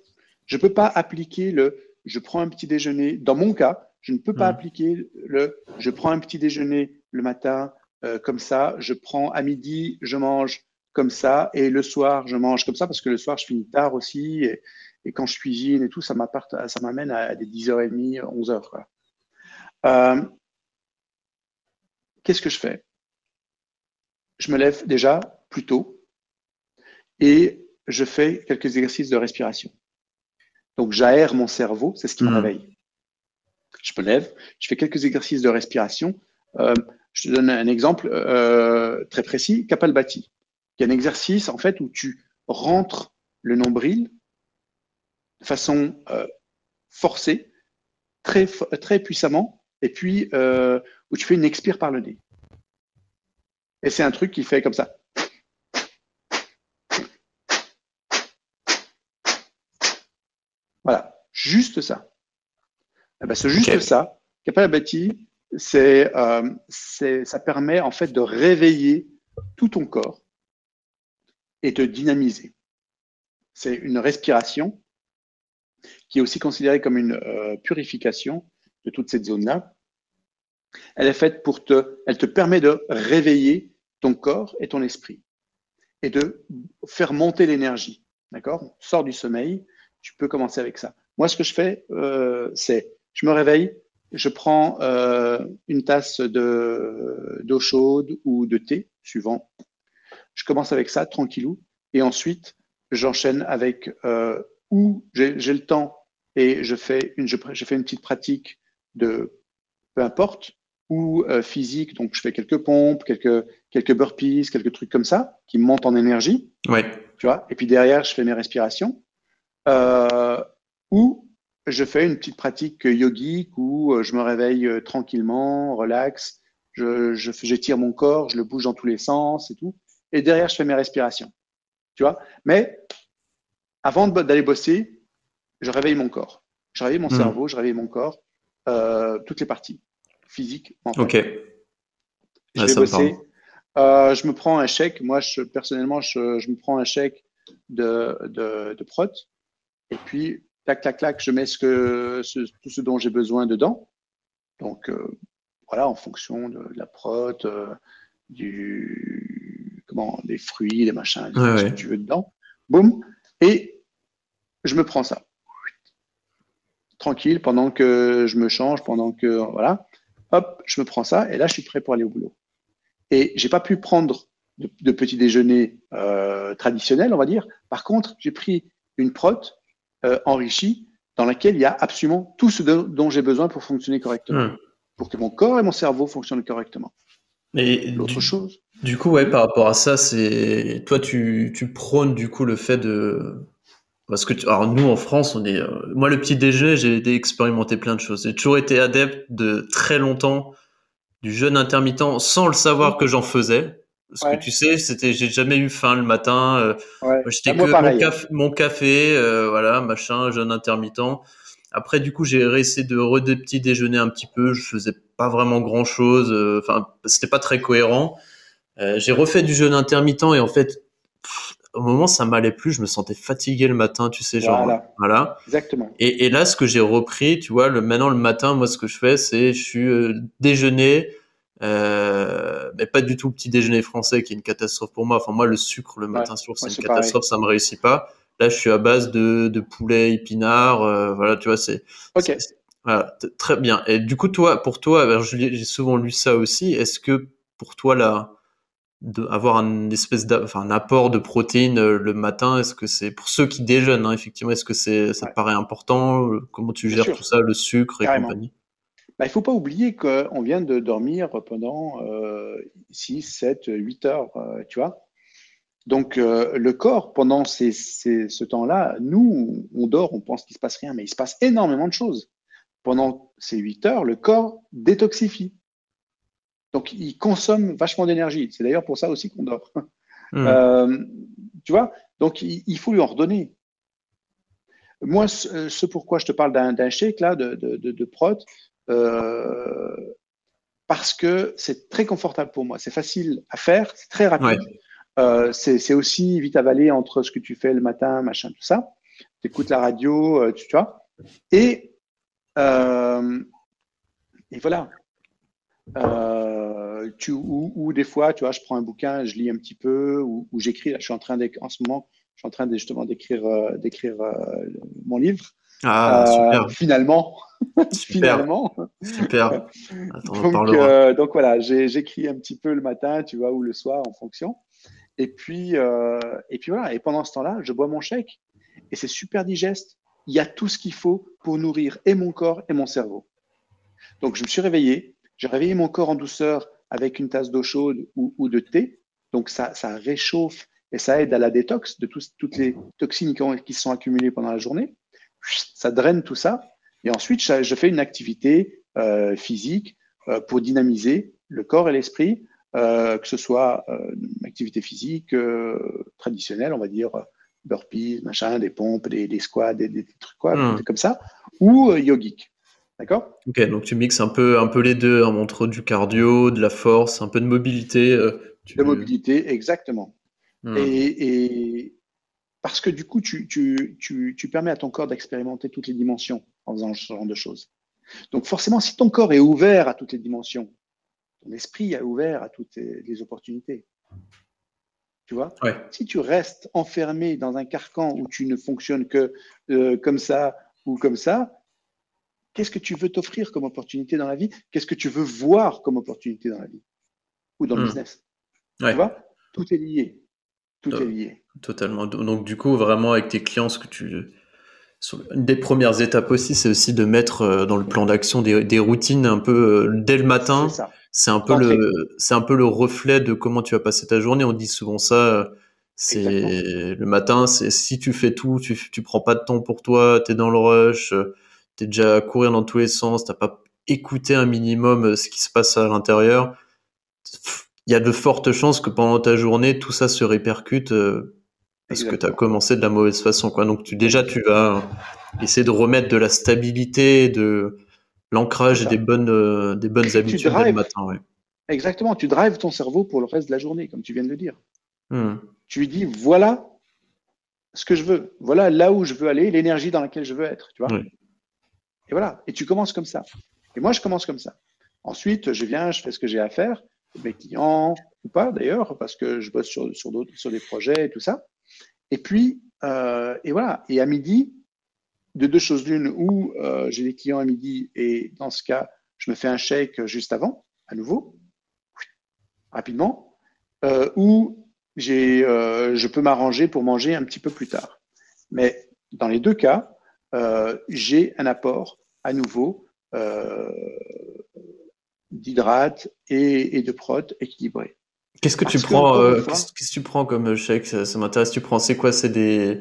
Je peux pas appliquer le. Je prends un petit déjeuner. Dans mon cas, je ne peux pas mmh. appliquer le. Je prends un petit déjeuner le matin euh, comme ça. Je prends à midi, je mange comme ça, et le soir, je mange comme ça parce que le soir, je finis tard aussi, et, quand je cuisine et tout, ça m'amène à des 10h30, 11h. Quoi. Euh, Qu'est-ce que je fais? Je me lève déjà plus tôt et je fais quelques exercices de respiration. Donc j'aère mon cerveau, c'est ce qui me mmh. réveille. Je me lève, je fais quelques exercices de respiration. Euh, je te donne un exemple euh, très précis, Kapalbhati, qui est un exercice en fait où tu rentres le nombril de façon euh, forcée, très, très puissamment, et puis euh, où tu fais une expire par le nez. Et c'est un truc qui fait comme ça. Voilà, juste ça. Eh ben, c'est juste ça. Euh, c'est, ça permet en fait de réveiller tout ton corps et de dynamiser. C'est une respiration qui est aussi considérée comme une euh, purification de toute cette zone-là. Elle est faite pour te, elle te permet de réveiller ton corps et ton esprit et de faire monter l'énergie. D'accord? Sors du sommeil, tu peux commencer avec ça. Moi, ce que je fais, euh, c'est je me réveille, je prends euh, une tasse d'eau chaude ou de thé, suivant. Je commence avec ça, tranquillou. Et ensuite, j'enchaîne avec euh, où j'ai le temps et je fais, une, je, fais une petite pratique de peu importe, ou euh, physique, donc je fais quelques pompes, quelques, quelques burpees, quelques trucs comme ça, qui montent en énergie. Ouais. Tu vois, et puis derrière, je fais mes respirations. Euh, ou je fais une petite pratique yogique où euh, je me réveille euh, tranquillement, relax, je, j'étire mon corps, je le bouge dans tous les sens et tout. Et derrière, je fais mes respirations. Tu vois? Mais avant d'aller bosser, je réveille mon corps. Je réveille mon hmm. cerveau, je réveille mon corps, euh, toutes les parties physiques. Ok. Je vais bosser. je me prends un chèque. Moi, je, personnellement, je, me prends un chèque de, de, de prot. Et puis, clac, clac, clac, je mets ce que, tout ce dont j'ai besoin dedans. Donc, euh, voilà, en fonction de, la prot, euh, du, comment, des fruits, des machins, ce que tu veux dedans. boum, et je me prends ça. Tranquille, pendant que je me change, pendant que, voilà, hop, je me prends ça, et là, je suis prêt pour aller au boulot. Et j'ai pas pu prendre de, petit déjeuner euh, traditionnel, on va dire. Par contre, j'ai pris une prot euh, enrichie dans laquelle il y a absolument tout ce dont j'ai besoin pour fonctionner correctement, hmm. pour que mon corps et mon cerveau fonctionnent correctement. Et l'autre chose. Du coup, ouais, par rapport à ça, c'est toi, tu, tu prônes du coup le fait de parce que alors nous en France, on est euh, moi le petit déjeuner, j'ai expérimenté plein de choses. J'ai toujours été adepte de très longtemps du jeûne intermittent sans le savoir que j'en faisais. Parce que tu sais, c'était, j'ai jamais eu faim le matin. Euh, J'étais bah, que mon café, euh, voilà, machin, jeûne intermittent. Après, du coup, j'ai essayé de re des petits déjeuner un petit peu. Je faisais pas vraiment grand chose. Euh, enfin, c'était pas très cohérent. Euh, j'ai refait du jeûne intermittent et en fait, au moment ça m'allait plus. Je me sentais fatigué le matin, tu sais, genre voilà. voilà. Exactement. Et, et, là, ce que j'ai repris, tu vois, le, maintenant le matin, moi, ce que je fais, c'est je suis euh, déjeuner euh, mais pas du tout le petit déjeuner français qui est une catastrophe pour moi. Enfin moi le sucre le matin sur c'est une catastrophe, ça me réussit pas. Là je suis à base de, de poulet épinard, euh, voilà tu vois c'est. Ok. Voilà, très bien. Et du coup toi pour toi, j'ai souvent lu ça aussi. Est-ce que pour toi là de avoir un espèce enfin un apport de protéines euh, le matin est-ce que c'est pour ceux qui déjeunent hein, effectivement est-ce que c'est ça te paraît important comment tu gères tout ça le sucre et compagnie? Bah, il ne faut pas oublier qu'on vient de dormir pendant 6, 7, 8 heures, euh, tu vois. Donc, euh, le corps, pendant ce temps-là, nous, on dort, on pense qu'il ne se passe rien, mais il se passe énormément de choses. Pendant ces 8 heures, le corps détoxifie. Donc, il consomme vachement d'énergie. C'est d'ailleurs pour ça aussi qu'on dort. [LAUGHS] Mmh. Euh, tu vois Donc, il, faut lui en redonner. Moi, ce, pourquoi je te parle d'un shake, là, de, de, de, de prot, euh, parce que c'est très confortable pour moi. C'est facile à faire, c'est très rapide. Euh, c'est aussi vite avalé entre ce que tu fais le matin, machin, tout ça. Tu écoutes la radio, euh, tu, vois. Et, et voilà. tu, ou, des fois, tu vois, je prends un bouquin, je lis un petit peu, ou, j'écris. Je suis en train en ce moment, je suis en train de, justement d'écrire d'écrire mon livre. Ah, super. Finalement, [LAUGHS] finalement. Super. donc, euh, donc, voilà, j'écris un petit peu le matin, tu vois, ou le soir en fonction. Et puis, euh, et puis voilà. Et pendant ce temps-là, je bois mon chèque et c'est super digeste. Il y a tout ce qu'il faut pour nourrir et mon corps et mon cerveau. Donc je me suis réveillé. J'ai réveillé mon corps en douceur avec une tasse d'eau chaude ou, de thé. Donc ça, ça réchauffe et ça aide à la détox de toutes les toxines qui, qui se sont accumulées pendant la journée. Ça draine tout ça et ensuite, je fais une activité euh, physique euh, pour dynamiser le corps et l'esprit, euh, que ce soit une activité physique traditionnelle, on va dire burpees, machin, des pompes, des, squats, des, trucs quoi, hmm. comme ça, ou yogique. D'accord? Ok, donc tu mixes un peu, un peu les deux, hein, entre du cardio, de la force, un peu de mobilité. De mobilité, exactement. Hmm. Et, parce que du coup, tu, tu, tu, tu permets à ton corps d'expérimenter toutes les dimensions en faisant ce genre de choses. Donc forcément, si ton corps est ouvert à toutes les dimensions, ton esprit est ouvert à toutes les opportunités. Tu vois? Si tu restes enfermé dans un carcan où tu ne fonctionnes que euh, comme ça ou comme ça, qu'est-ce que tu veux t'offrir comme opportunité dans la vie? Qu'est-ce que tu veux voir comme opportunité dans la vie? Ou dans le hmm. business? Tu vois? Tout est lié. Tout est lié. Totalement. Donc, du coup, vraiment, avec tes clients, ce que tu. Une des premières étapes aussi, c'est aussi de mettre euh, dans le plan d'action des, routines un peu euh, dès le matin. C'est un peu le, c'est un peu le reflet de comment tu vas passer ta journée. On dit souvent ça. Euh, c'est le matin, c'est si tu fais tout, tu, tu prends pas de temps pour toi, tu es dans le rush, tu es déjà à courir dans tous les sens, t'as pas écouté un minimum ce qui se passe à l'intérieur. Il y a de fortes chances que pendant ta journée, tout ça se répercute parce que tu as commencé de la mauvaise façon. Quoi. Donc tu, déjà, tu vas essayer de remettre de la stabilité, de l'ancrage et des bonnes, euh, des bonnes habitudes dès le matin. Ouais. Exactement, tu drives ton cerveau pour le reste de la journée, comme tu viens de le dire. Hmm. Tu lui dis, voilà ce que je veux, voilà là où je veux aller, l'énergie dans laquelle je veux être. Tu vois Et voilà, et tu commences comme ça. Et moi, je commence comme ça. Ensuite, je viens, je fais ce que j'ai à faire, mes clients, ou pas d'ailleurs, parce que je bosse sur, sur, sur des projets et tout ça. Et puis, euh, et voilà. Et à midi, de deux choses l'une, ou euh, j'ai des clients à midi et dans ce cas, je me fais un shake juste avant, à nouveau, rapidement, euh, ou j'ai, euh, je peux m'arranger pour manger un petit peu plus tard. Mais dans les deux cas, euh, j'ai un apport à nouveau euh, d'hydrates et, et, de prot équilibré. Qu'est-ce que tu prends euh, Qu'est-ce que tu prends comme shake Ça, ça m'intéresse. Tu prends c'est quoi? C'est des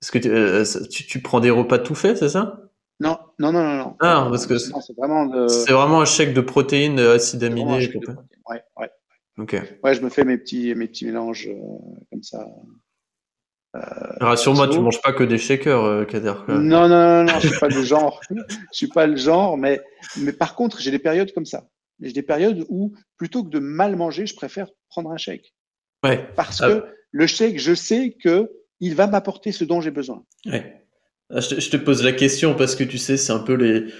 Est-ce que tu, euh, tu, tu, prends des repas tout faits, c'est ça? Non, non, non, non, non. Ah, parce que c'est vraiment, de... vraiment un shake de protéines, acides aminés. Ouais, ouais. Ok. Ouais, je me fais mes petits, mes petits mélanges euh, comme ça. Euh, Rassure-moi, tu manges pas que des shakers, euh, Kader. Non, non, non, non, je suis pas le genre. [LAUGHS] je suis pas le genre, mais, mais par contre, j'ai des périodes comme ça. J'ai des périodes où, plutôt que de mal manger, je préfère prendre un shake. Ouais. Parce ah. que le shake, je sais que il va m'apporter ce dont j'ai besoin. Ouais. Ah, je te, pose la question parce que tu sais, c'est un peu les,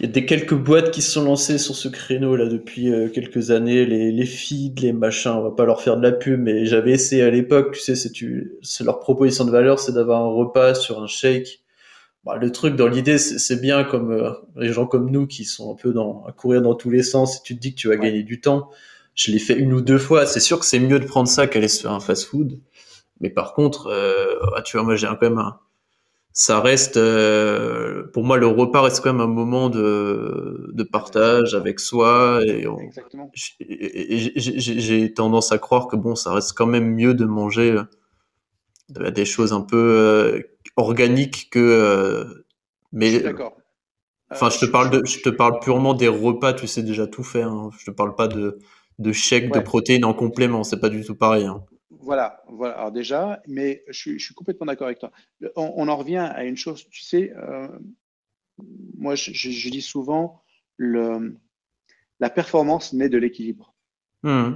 il y a des quelques boîtes qui se sont lancées sur ce créneau là depuis euh, quelques années, les, les feeds, les machins, on va pas leur faire de la pub, mais j'avais essayé à l'époque, tu sais, c'est tu, c'est leur proposition de valeur, c'est d'avoir un repas sur un shake. Bah, le truc dans l'idée, c'est bien comme euh, les gens comme nous qui sont un peu dans, à courir dans tous les sens, et tu te dis que tu vas ouais. gagner du temps. Je l'ai fait une ou deux fois. C'est sûr que c'est mieux de prendre ça qu'aller se faire un fast-food. Mais par contre, euh, ah, tu vois, moi j'ai quand même un, ça reste, euh, pour moi, le repas reste quand même un moment de, de partage avec soi. Et, j'ai tendance à croire que bon, ça reste quand même mieux de manger euh, des choses un peu euh, organiques que. Euh, mais. D'accord. Enfin, je te parle de, je te parle purement des repas. Tu sais déjà tout faire. Hein. Je te parle pas de de chèques ouais. de protéines en complément. C'est pas du tout pareil. Hein. Voilà, voilà. Alors déjà, mais je suis, je suis complètement d'accord avec toi. On, on, en revient à une chose, tu sais, euh, moi je, je, dis souvent, le, la performance naît de l'équilibre. Mmh.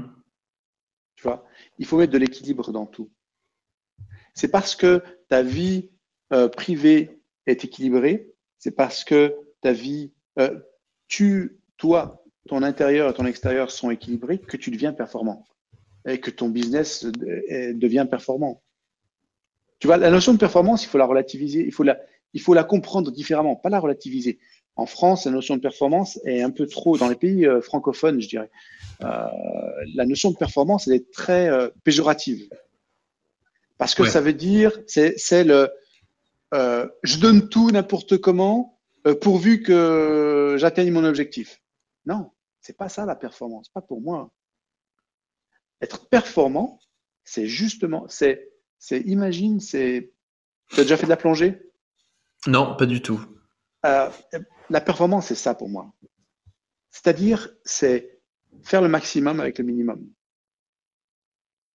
Tu vois, il faut mettre de l'équilibre dans tout. C'est parce que ta vie euh, privée est équilibrée, c'est parce que ta vie, euh, tu, toi, ton intérieur et ton extérieur sont équilibrés que tu deviens performant et que ton business devient performant. Tu vois, la notion de performance, il faut la relativiser, il faut la, il faut la comprendre différemment, pas la relativiser. En France, la notion de performance est un peu trop, dans les pays euh, francophones, je dirais, euh, la notion de performance, elle est très euh, péjorative. Parce que ouais. ça veut dire, c'est le, euh, je donne tout n'importe comment, euh, pourvu que j'atteigne mon objectif. Non, c'est pas ça la performance, pas pour moi. Être performant, c'est justement, c'est, c'est, imagine, c'est, tu as déjà fait de la plongée? Non, pas du tout. Euh, la performance, c'est ça pour moi. C'est-à-dire, c'est faire le maximum avec le minimum.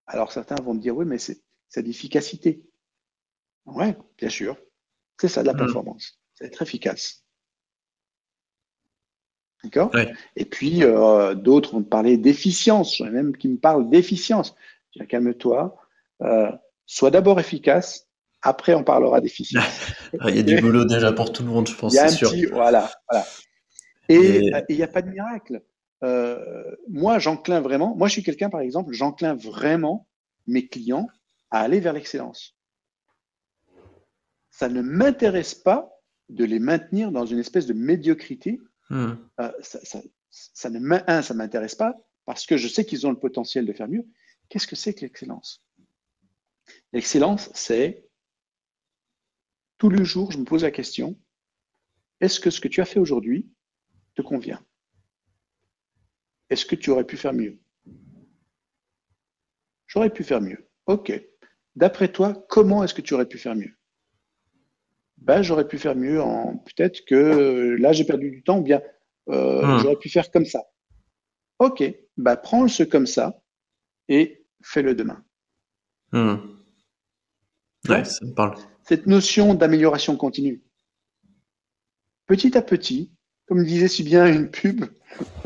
Alors certains vont me dire, oui, mais c'est, c'est d'efficacité. Ouais, bien sûr. C'est ça de la mmh. performance. C'est être efficace. D'accord? Ouais. Et puis, euh, d'autres vont parler d'efficience. J'en ai même qui me parlent d'efficience. Calme-toi. Euh, sois d'abord efficace. Après, on parlera d'efficience. [LAUGHS] il y a du boulot déjà pour tout le monde, je pense. Il y a un sûr. petit, voilà, voilà. Et il n'y a pas de miracle. Euh, moi, j'enclin vraiment. Moi, je suis quelqu'un, par exemple, j'enclin vraiment mes clients à aller vers l'excellence. Ça ne m'intéresse pas de les maintenir dans une espèce de médiocrité Mmh. Euh, ça, ça, ça, ne un, ça m'intéresse pas parce que je sais qu'ils ont le potentiel de faire mieux. Qu'est-ce que c'est que l'excellence? L'excellence, c'est tous les jours, je me pose la question est-ce que ce que tu as fait aujourd'hui te convient? Est-ce que tu aurais pu faire mieux? J'aurais pu faire mieux. Ok. D'après toi, comment est-ce que tu aurais pu faire mieux? Ben, j'aurais pu faire mieux en peut-être que là j'ai perdu du temps ou bien euh, mmh. j'aurais pu faire comme ça. Ok, ben, prends ce comme ça et fais-le demain. Mmh. Ouais, ça me parle. Cette notion d'amélioration continue. Petit à petit, comme disait si bien une pub [LAUGHS]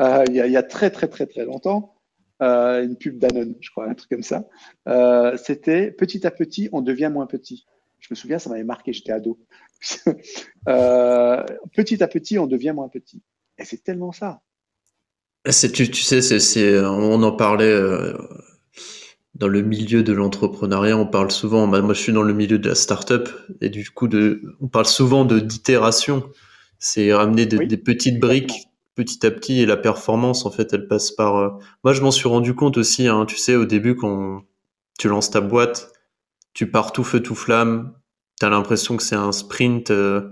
euh, il, y a, il, y a, très très très très longtemps, euh, une pub Danone, je crois, un truc comme ça. Euh, C'était petit à petit, on devient moins petit. Je me souviens, ça m'avait marqué, j'étais ado. [LAUGHS] euh, petit à petit, on devient moins petit. Et c'est tellement ça. Tu, tu sais, on en parlait euh, dans le milieu de l'entrepreneuriat, on parle souvent, bah, moi je suis dans le milieu de la startup, et du coup, de, on parle souvent de d'itération. C'est ramener des petites briques petit à petit, et la performance, en fait, elle passe par. Euh, moi, je m'en suis rendu compte aussi, hein, tu sais, au début, quand tu lances ta boîte, tu pars tout feu, tout flamme, tu as l'impression que c'est un sprint euh,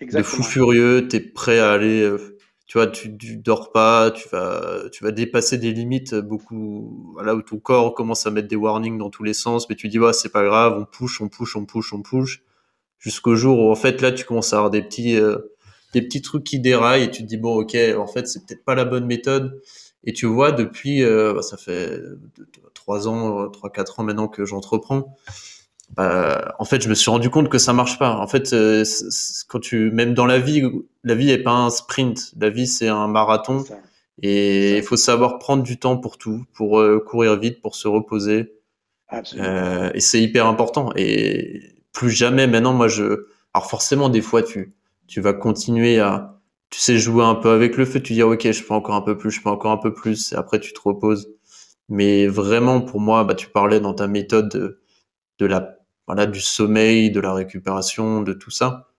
de fou furieux, tu es prêt à aller. Euh, tu vois, tu, tu, dors pas, tu vas, tu vas dépasser des limites beaucoup, voilà, où ton corps commence à mettre des warnings dans tous les sens, mais tu dis, ouais, c'est pas grave, on push, on push, on push, on push, jusqu'au jour où, en fait, là, tu commences à avoir des petits, euh, des petits trucs qui déraillent et tu te dis, bon, ok, en fait, c'est peut-être pas la bonne méthode. Et tu vois, depuis, euh, bah, ça fait trois ans, trois, quatre ans maintenant que j'entreprends, bah, en fait, je me suis rendu compte que ça marche pas. En fait, euh, quand tu, même dans la vie, la vie est pas un sprint. La vie, c'est un marathon. Et il faut savoir prendre du temps pour tout, pour euh, courir vite, pour se reposer. Euh, et c'est hyper important. Et plus jamais maintenant, moi, je, alors forcément, des fois, tu, tu vas continuer à, tu sais, jouer un peu avec le feu. Tu dis, ok, je peux encore un peu plus, je peux encore un peu plus. Et après, tu te reposes. Mais vraiment, pour moi, bah, tu parlais dans ta méthode de, de la voilà du sommeil, de la récupération, de tout ça.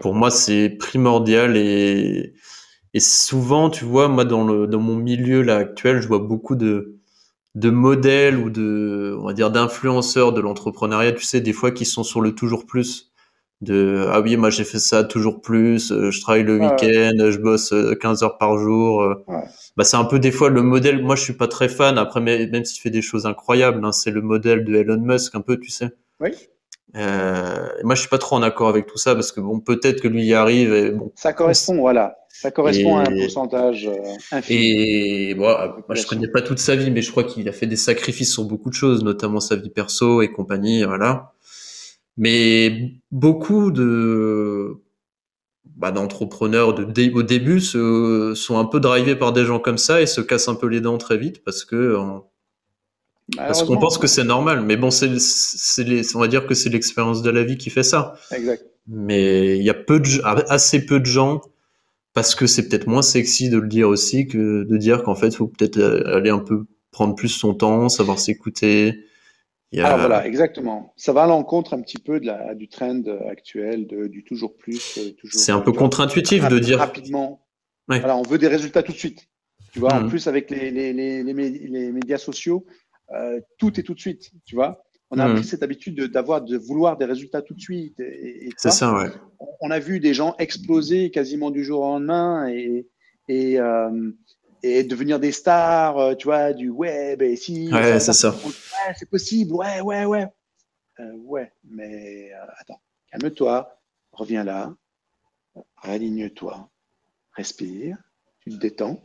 Pour moi, c'est primordial et et souvent, tu vois, moi dans le dans mon milieu là actuel, je vois beaucoup de de modèles ou de on va dire d'influenceurs de l'entrepreneuriat, tu sais, des fois qui sont sur le toujours plus de ah oui moi j'ai fait ça toujours plus euh, je travaille le week-end je bosse 15 euh, heures par jour euh. bah c'est un peu des fois le modèle moi je suis pas très fan. Après même s'il fait des choses incroyables hein, c'est le modèle de Elon Musk un peu tu sais oui euh, moi je suis pas trop en accord avec tout ça parce que bon peut-être que lui y arrive et bon ça correspond voilà ça correspond à un pourcentage infime. Et bon, moi, je connais pas toute sa vie, mais je crois qu'il a fait des sacrifices sur beaucoup de choses, notamment sa vie perso et compagnie, voilà. Mais beaucoup de bah, d'entrepreneurs de au début se, sont un peu drivés par des gens comme ça et se cassent un peu les dents très vite parce que parce qu'on pense que c'est normal. Mais bon, c'est on va dire que c'est l'expérience de la vie qui fait ça. Exact. Mais il y a peu de assez peu de gens parce que c'est peut-être moins sexy de le dire aussi que de dire qu'en fait, il faut peut-être aller un peu prendre plus son temps, savoir s'écouter, ah, voilà, exactement. Ça va à l'encontre un petit peu de la, du trend actuel, de, du toujours plus. Euh, c'est un peu contre-intuitif de dire. Rapidement. Voilà, on veut des résultats tout de suite. Tu vois, en mmh. plus, avec les, les, les, les médias sociaux, euh, tout est tout de suite. Tu vois, on a mmh. pris cette habitude d'avoir, de, vouloir des résultats tout de suite. Et, c'est ça, ouais. On, a vu des gens exploser quasiment du jour au lendemain et, et, euh, et devenir des stars, euh, tu vois, du web et si. Ouais, c'est ça. Ouais, c'est possible, ouais, ouais, ouais. Euh, ouais, mais euh, attends, calme-toi, reviens là, réaligne-toi, respire, tu te détends.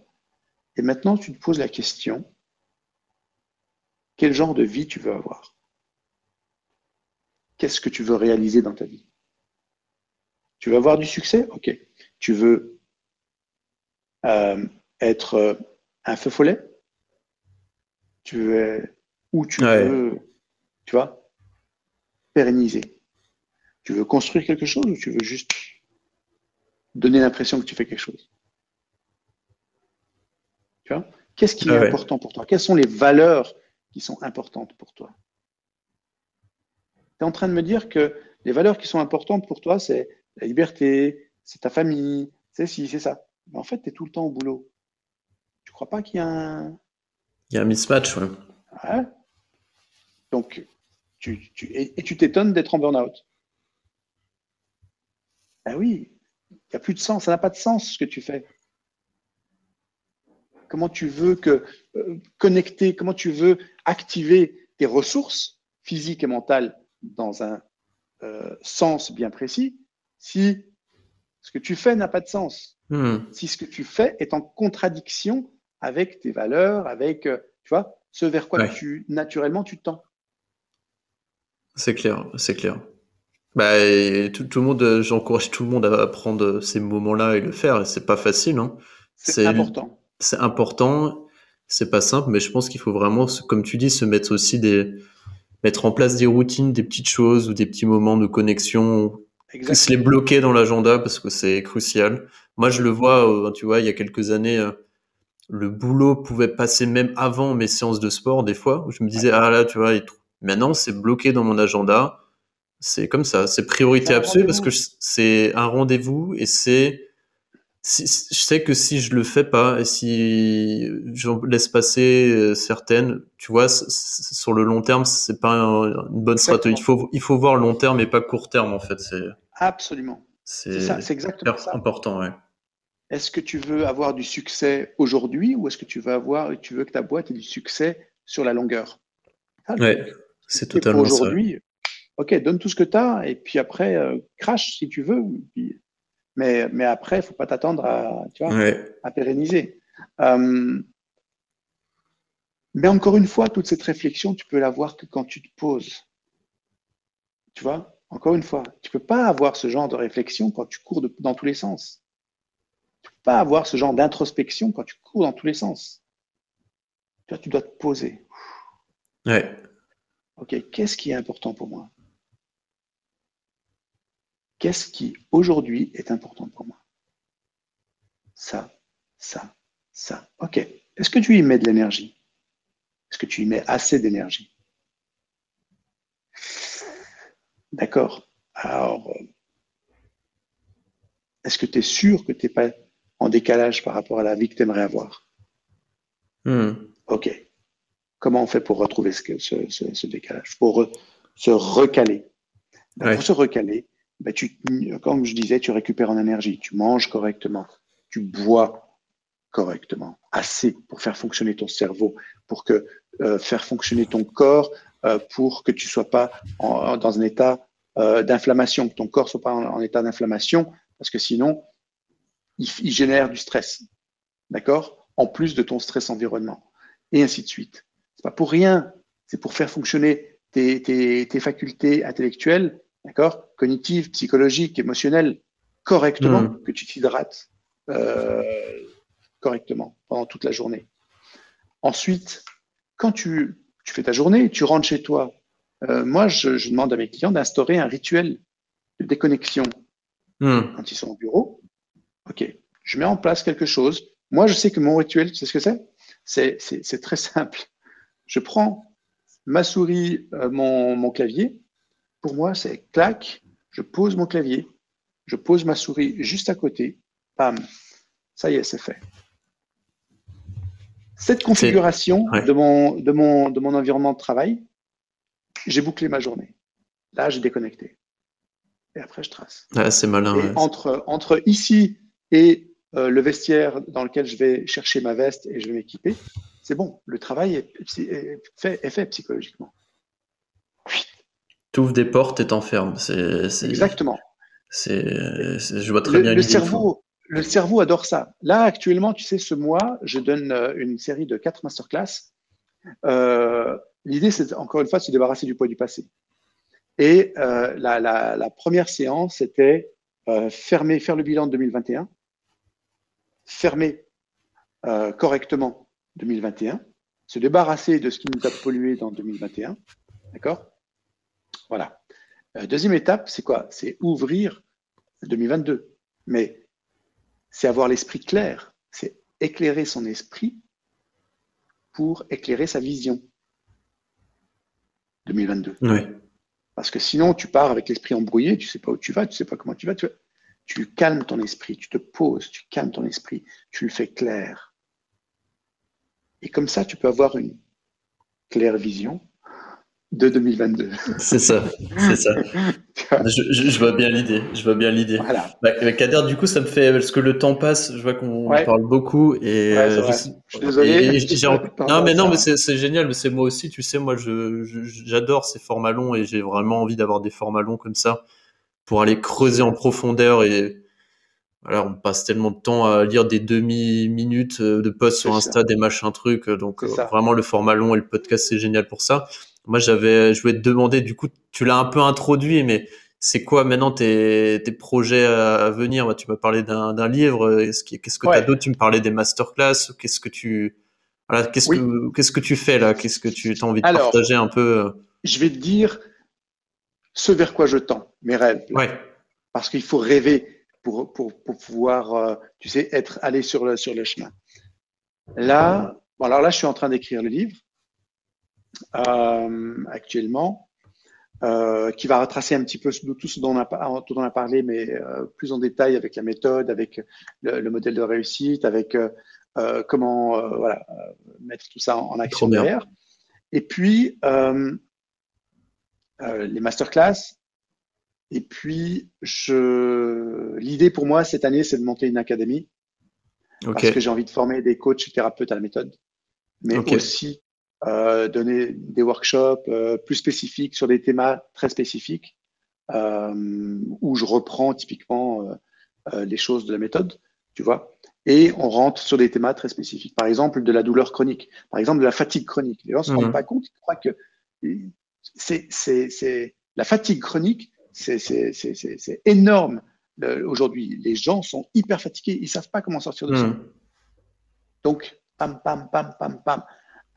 Et maintenant, tu te poses la question quel genre de vie tu veux avoir? Qu'est-ce que tu veux réaliser dans ta vie? Tu veux avoir du succès? Ok. Tu veux être euh, un feu follet? Tu veux, ou tu veux, tu vois, pérenniser? Tu veux construire quelque chose ou tu veux juste donner l'impression que tu fais quelque chose? Tu vois? Qu'est-ce qui est important pour toi? Quelles sont les valeurs qui sont importantes pour toi Tu es en train de me dire que les valeurs qui sont importantes pour toi, c'est la liberté, c'est ta famille, c'est ci, c'est ça. Mais en fait, tu es tout le temps au boulot. Tu crois pas qu'il y a un. Il y a un mismatch, ouais. Donc, tu, tu, et, tu t'étonnes d'être en burn-out. Ah oui, il n'y a plus de sens, ça n'a pas de sens ce que tu fais. Comment tu veux que euh, connecter, comment tu veux activer tes ressources physiques et mentales dans un euh, sens bien précis si ce que tu fais n'a pas de sens. Hmm. Si ce que tu fais est en contradiction avec tes valeurs, avec, euh, tu vois, ce vers quoi tu, naturellement, tu tends. C'est clair, c'est clair. Bah, tout, le monde, j'encourage tout le monde à prendre ces moments-là et le faire. C'est pas facile. Hein. C'est important. C'est important. C'est pas simple, mais je pense qu'il faut vraiment, comme tu dis, se mettre aussi des, mettre en place des routines, des petites choses ou des petits moments de connexion. Se les bloquer dans l'agenda parce que c'est crucial. Moi, je le vois, euh, tu vois, il y a quelques années, euh, le boulot pouvait passer même avant mes séances de sport des fois où je me disais ah là tu vois maintenant c'est bloqué dans mon agenda c'est comme ça c'est priorité absolue parce que c'est un rendez-vous et c'est je sais que si je le fais pas et si je laisse passer euh, certaines, tu vois, sur le long terme, c'est pas une bonne stratégie. Il faut, il faut voir long terme et pas court terme en fait. C'est absolument. C'est exactement ça. important, ouais. Est-ce que tu veux avoir du succès aujourd'hui ou est-ce que tu veux avoir, tu veux que ta boîte ait du succès sur la longueur? Ah, Ouais, c'est totalement ça. Aujourd'hui, ok, donne tout ce que tu as et puis après, euh, crash si tu veux. Mais, mais après, il ne faut pas t'attendre à, tu vois, à pérenniser. Euh, mais encore une fois, toute cette réflexion, tu peux l'avoir que quand tu te poses. Tu vois, encore une fois, tu ne peux pas avoir ce genre de réflexion quand tu cours dans tous les sens pas avoir ce genre d'introspection quand tu cours dans tous les sens. Tu dois te poser. Ouais. Ok, qu'est-ce qui est important pour moi? Qu'est-ce qui aujourd'hui est important pour moi? Ça, ça, ça. Ok. Est-ce que tu y mets de l'énergie? Est-ce que tu y mets assez d'énergie? D'accord. Alors, euh, est-ce que tu es sûr que tu n'es pas en décalage par rapport à la vie que tu aimerais avoir? Hmm. OK. Comment on fait pour retrouver ce, décalage? Pour se recaler. Pour se recaler, ben, comme je disais, tu récupères en énergie, tu manges correctement, tu bois correctement, assez pour faire fonctionner ton cerveau, pour que euh, faire fonctionner ton corps, euh, pour que tu sois pas dans un état euh, d'inflammation, que ton corps soit pas en état d'inflammation, parce que sinon, il, génère du stress. D'accord En plus de ton stress environnement. Et ainsi de suite. C'est pas pour rien. C'est pour faire fonctionner tes, facultés intellectuelles, d'accord? Cognitives, psychologiques, émotionnelles, correctement, hmm. que tu t'hydrates euh, correctement pendant toute la journée. Ensuite, quand tu, fais ta journée, tu rentres chez toi. Euh, moi, je, demande à mes clients d'instaurer un rituel de déconnexion hmm. quand ils sont au bureau. OK, je mets en place quelque chose. Moi, je sais que mon rituel, tu sais ce que c'est? C'est très [LAUGHS] simple. Je prends ma souris, euh, mon, clavier. Pour moi, c'est clac, je pose mon clavier, je pose ma souris juste à côté. Bam, ça y est, c'est fait. Cette configuration de, mon, de, mon, de mon environnement de travail, j'ai bouclé ma journée. Là, j'ai déconnecté. Et après, je trace. c'est malin. Entre, entre ici et euh, le vestiaire dans lequel je vais chercher ma veste et je vais m'équiper, c'est bon, le travail est, fait, psychologiquement. Tu ouvres des portes et t'enfermes. Exactement. je vois très bien le cerveau, le cerveau adore ça. Là, actuellement, tu sais, ce mois, je donne euh, une série de quatre masterclass. Euh, l'idée, c'est encore une fois de se débarrasser du poids du passé. Et la, la, première séance, c'était fermer, faire le bilan de 2021 fermer euh, correctement 2021, se débarrasser de ce qui nous a pollué dans 2021. D'accord? Voilà. Euh, deuxième étape, c'est quoi? C'est ouvrir 2022. Mais c'est avoir l'esprit clair, c'est éclairer son esprit pour éclairer sa vision 2022. Oui. Parce que sinon, tu pars avec l'esprit embrouillé, tu ne sais pas où tu vas, tu ne sais pas comment tu vas. Tu vas tu calmes ton esprit, tu te poses, tu calmes ton esprit, tu le fais clair. Et comme ça, tu peux avoir une claire vision de 2022. C'est ça, c'est ça. [LAUGHS] je, vois bien l'idée, je vois bien l'idée. Voilà. Bah, Kader, du coup, ça me fait parce que le temps passe, je vois qu'on parle beaucoup et euh, je, suis désolé. non, mais non, mais c'est génial, mais c'est moi aussi, tu sais, moi, j'adore ces formats longs et j'ai vraiment envie d'avoir des formats longs comme ça pour aller creuser en profondeur et voilà, on passe tellement de temps à lire des demi-minutes euh, de posts sur Insta, des machins trucs. Donc, euh, vraiment, le format long et le podcast, c'est génial pour ça. Moi, j'avais, je voulais te demander, du coup, tu l'as un peu introduit, mais c'est quoi maintenant tes, tes projets à venir? Tu m'as parlé d'un livre. Qu'est-ce que tu as d'autre? Tu me parlais des masterclass. Qu'est-ce que tu, voilà, qu'est-ce que, qu'est-ce que tu fais là? Qu'est-ce que tu as envie de partager un peu Je vais te dire, ce vers quoi je tends, mes rêves. Parce qu'il faut rêver pour, pour, pour pouvoir, euh, tu sais, être allé sur le, sur le chemin. Là, alors là, je suis en train d'écrire le livre euh, actuellement, euh, qui va retracer un petit peu tout ce dont on a, dont on a parlé, mais euh, plus en détail avec la méthode, avec le, modèle de réussite, avec euh, comment voilà, mettre tout ça en, action derrière. Et puis, les masterclass. Et puis, je... l'idée pour moi cette année, c'est de monter une académie. Parce que j'ai envie de former des coachs et thérapeutes à la méthode. Mais aussi euh, donner des workshops euh, plus spécifiques sur des thèmes très spécifiques, euh, où je reprends typiquement les choses de la méthode, tu vois. Et on rentre sur des thèmes très spécifiques. Par exemple, de la douleur chronique, par exemple, de la fatigue chronique. Les gens ne se rendent mhm. pas compte, ils croient que c'est, la fatigue chronique, c'est, énorme aujourd'hui. Les gens sont hyper fatigués, ils ne savent pas comment sortir de ça. Mhm. Donc, pam, pam, pam, pam, pam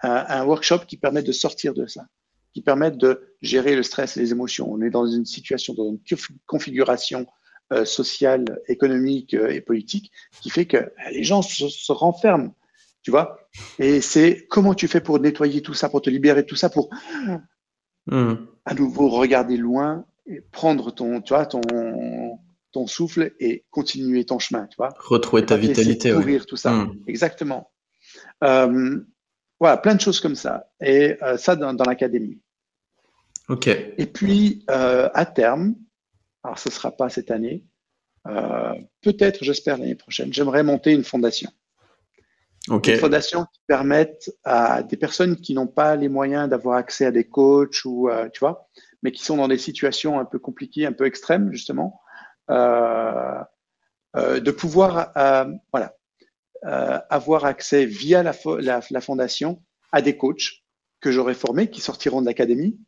un, workshop qui permet de sortir de ça, qui permet de gérer le stress et les émotions. On est dans une situation, dans une configuration euh, sociale, économique euh, et politique qui fait que euh, les gens se, renferment, tu vois. Et c'est comment tu fais pour nettoyer tout ça, pour te libérer de tout ça, pour mmh. à nouveau regarder loin et prendre ton, tu vois, ton, ton souffle et continuer ton chemin, tu vois. Retrouver ta vitalité. Ouvrir tout ça. Mmh. Exactement. Euh, voilà, plein de choses comme ça. Et euh, ça dans, l'académie. OK. Et puis, euh, à terme, alors ce ne sera pas cette année, euh, peut-être, j'espère, l'année prochaine, j'aimerais monter une fondation. OK. Une fondation qui permette à des personnes qui n'ont pas les moyens d'avoir accès à des coachs ou, tu vois, mais qui sont dans des situations un peu compliquées, un peu extrêmes, justement, de pouvoir, voilà, euh, avoir accès via la, la, fondation à des coachs que j'aurai formés qui sortiront de l'académie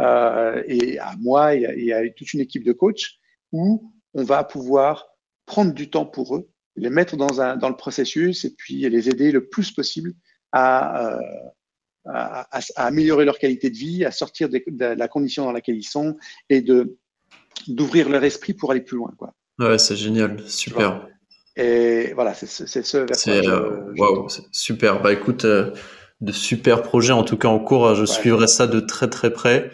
euh, et à moi et à, toute une équipe de coachs où on va pouvoir prendre du temps pour eux, les mettre dans, un, dans le processus et puis les aider le plus possible à, euh, à, à, améliorer leur qualité de vie, à sortir de, la condition dans laquelle ils sont et de d'ouvrir leur esprit pour aller plus loin. Quoi. Ouais, c'est génial, super. Et voilà, c'est ce vers C'est euh, super. Bah écoute, euh, de super projets en tout cas en cours. Je suivrai ça de très très près.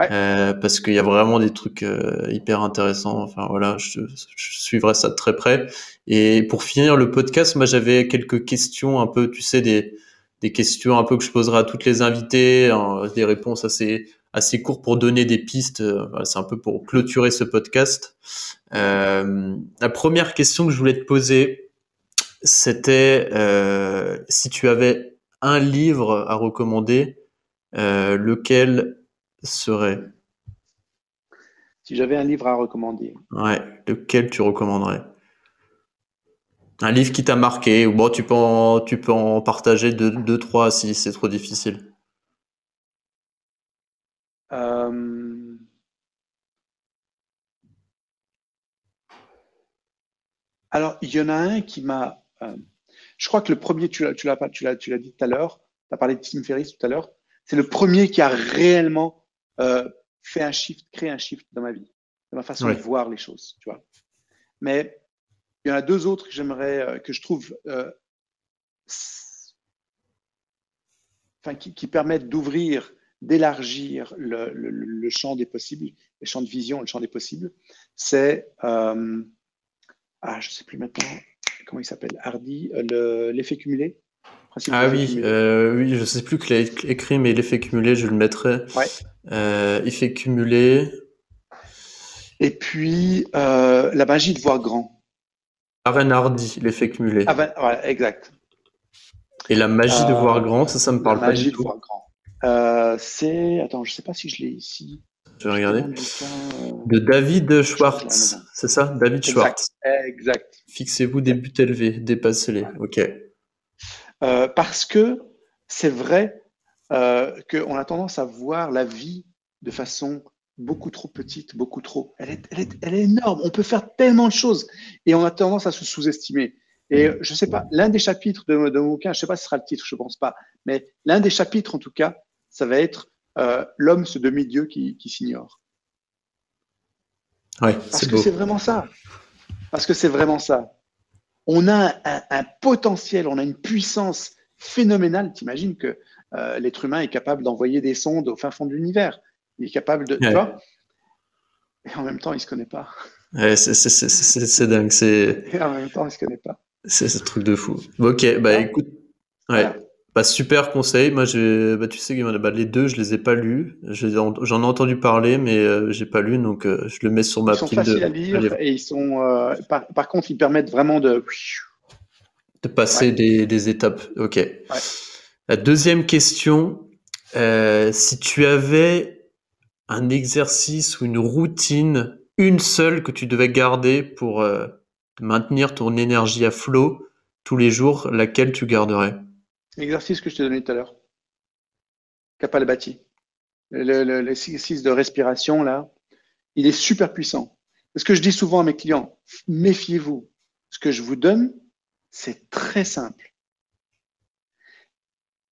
Euh, parce qu'il y a vraiment des trucs euh, hyper intéressants. Enfin voilà, je, je, suivrai ça de très près. Et pour finir le podcast, moi j'avais quelques questions un peu, tu sais, des, des questions un peu que je poserai à toutes les invités, hein, des réponses assez assez court pour donner des pistes. Euh, c'est un peu pour clôturer ce podcast. Euh, la première question que je voulais te poser, c'était euh, si tu avais un livre à recommander, lequel serait? Si j'avais un livre à recommander. Ouais, lequel tu recommanderais? Un livre qui t'a marqué, ou bon, tu peux en, tu peux en partager deux, deux trois si c'est trop difficile. Euh, alors, il y en a un qui m'a. Euh, je crois que le premier, tu l'as, tu l'as, tu l'as, tu l'as dit tout à l'heure. Tu as parlé de Tim Ferriss tout à l'heure. C'est le premier qui a réellement euh, fait un shift, créé un shift dans ma vie, dans ma façon de voir les choses, tu vois. Mais il y en a deux autres que j'aimerais, que je trouve, enfin, qui, qui, permettent d'ouvrir d'élargir le, champ des possibles, le champ de vision, le champ des possibles, c'est, euh, ah, je ne sais plus maintenant, comment il s'appelle, Hardy, euh, l'effet cumulé. Ah oui, euh, oui, je ne sais plus que l'a écrit, mais l'effet cumulé, je le mettrai. Ouais. effet cumulé. Et puis, la magie de voir grand. Aaron Hardy, l'effet cumulé. Ah ben, voilà, exact. Et la magie de voir grand, ça, ça me parle pas du tout. Magie de voir grand. Euh, c'est. Attends, je sais pas si je l'ai ici. Je vais regarder. Euh, de David Schwartz. C'est ça David Schwartz. Exact. Fixez-vous des buts élevés, dépassez-les. OK. Euh, parce que c'est vrai qu'on a tendance à voir la vie de façon beaucoup trop petite, beaucoup trop. Elle est, elle, est, elle est, énorme. On peut faire tellement de choses et on a tendance à se sous-estimer. Et je sais pas, l'un des chapitres de, de, mon bouquin, je sais pas si ce sera le titre, je pense pas, mais l'un des chapitres en tout cas, ça va être euh, l'homme, ce demi-dieu qui, s'ignore. Ouais, Parce que c'est vraiment ça. Parce que c'est vraiment ça. on a un, potentiel, on a une puissance phénoménale. T'imagines que euh, l'être humain est capable d'envoyer des sondes au fin fond de l'univers. Il est capable de. Tu vois et en même temps, il ne se connaît pas. Ouais, c'est dingue. Et en même temps, il ne se connaît pas. C'est ce truc de fou. Ok, bah écoute. Ouais. Bah, super conseil. Moi, bah, tu sais, bah, les deux, je les ai pas lus. J'en ai entendu parler, mais euh, j'ai pas lu, donc euh, je le mets sur ma Ils sont faciles à lire et ils sont. Euh, par, contre, ils permettent vraiment de. De passer des, étapes. Ok. La deuxième question, si tu avais un exercice ou une routine, une seule que tu devais garder pour maintenir ton énergie à flot tous les jours, laquelle tu garderais? L'exercice que je t'ai donné tout à l'heure. Kapalabhati. L'exercice de respiration, là, il est super puissant. Ce que je dis souvent à mes clients, méfiez-vous. Ce que je vous donne, c'est très simple.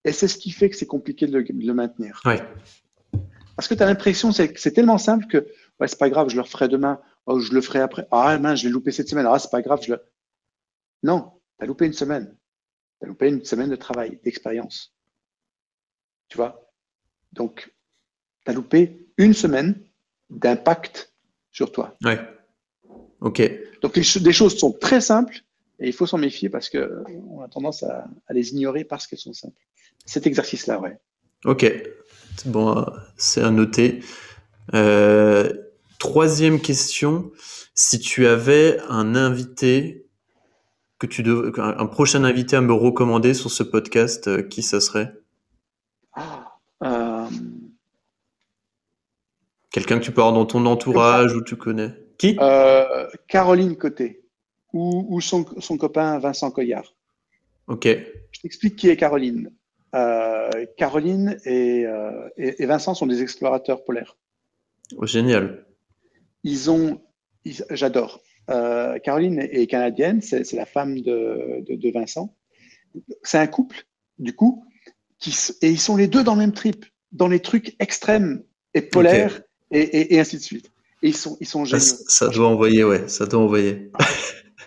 Et c'est ce qui fait que c'est compliqué de le, maintenir. Parce que tu as l'impression que c'est tellement simple que ouais, c'est pas grave, je le referai demain, oh, je le ferai après. Ah mince, je l'ai loupé cette semaine, ah c'est pas grave, je le. Non, tu as loupé une semaine. Tu as loupé une semaine de travail, d'expérience. Tu vois? Donc, tu as loupé une semaine d'impact sur toi. Ouais. OK. Donc, des choses sont très simples et il faut s'en méfier parce qu'on a tendance à, les ignorer parce qu'elles sont simples. Cet exercice-là, ouais. Ok. Bon, c'est à noter. Euh, troisième question. Si tu avais un invité que tu devrais, un prochain invité à me recommander sur ce podcast, euh, qui ça serait? Ah, euh, Quelqu'un que tu peux avoir dans ton entourage ou tu connais? Qui? Euh, Caroline Côté ou, son, copain Vincent Coyard. Ok. Je t'explique qui est Caroline. Caroline et, Vincent sont des explorateurs polaires. Oh, génial. Ils ont, j'adore. Euh, Caroline est canadienne, c'est la femme de, Vincent. C'est un couple, du coup, qui, et ils sont les deux dans le même trip, dans les trucs extrêmes et polaires et, ainsi de suite. Et ils sont, ils sont géniaux. Ça, doit envoyer, ouais, ça doit envoyer.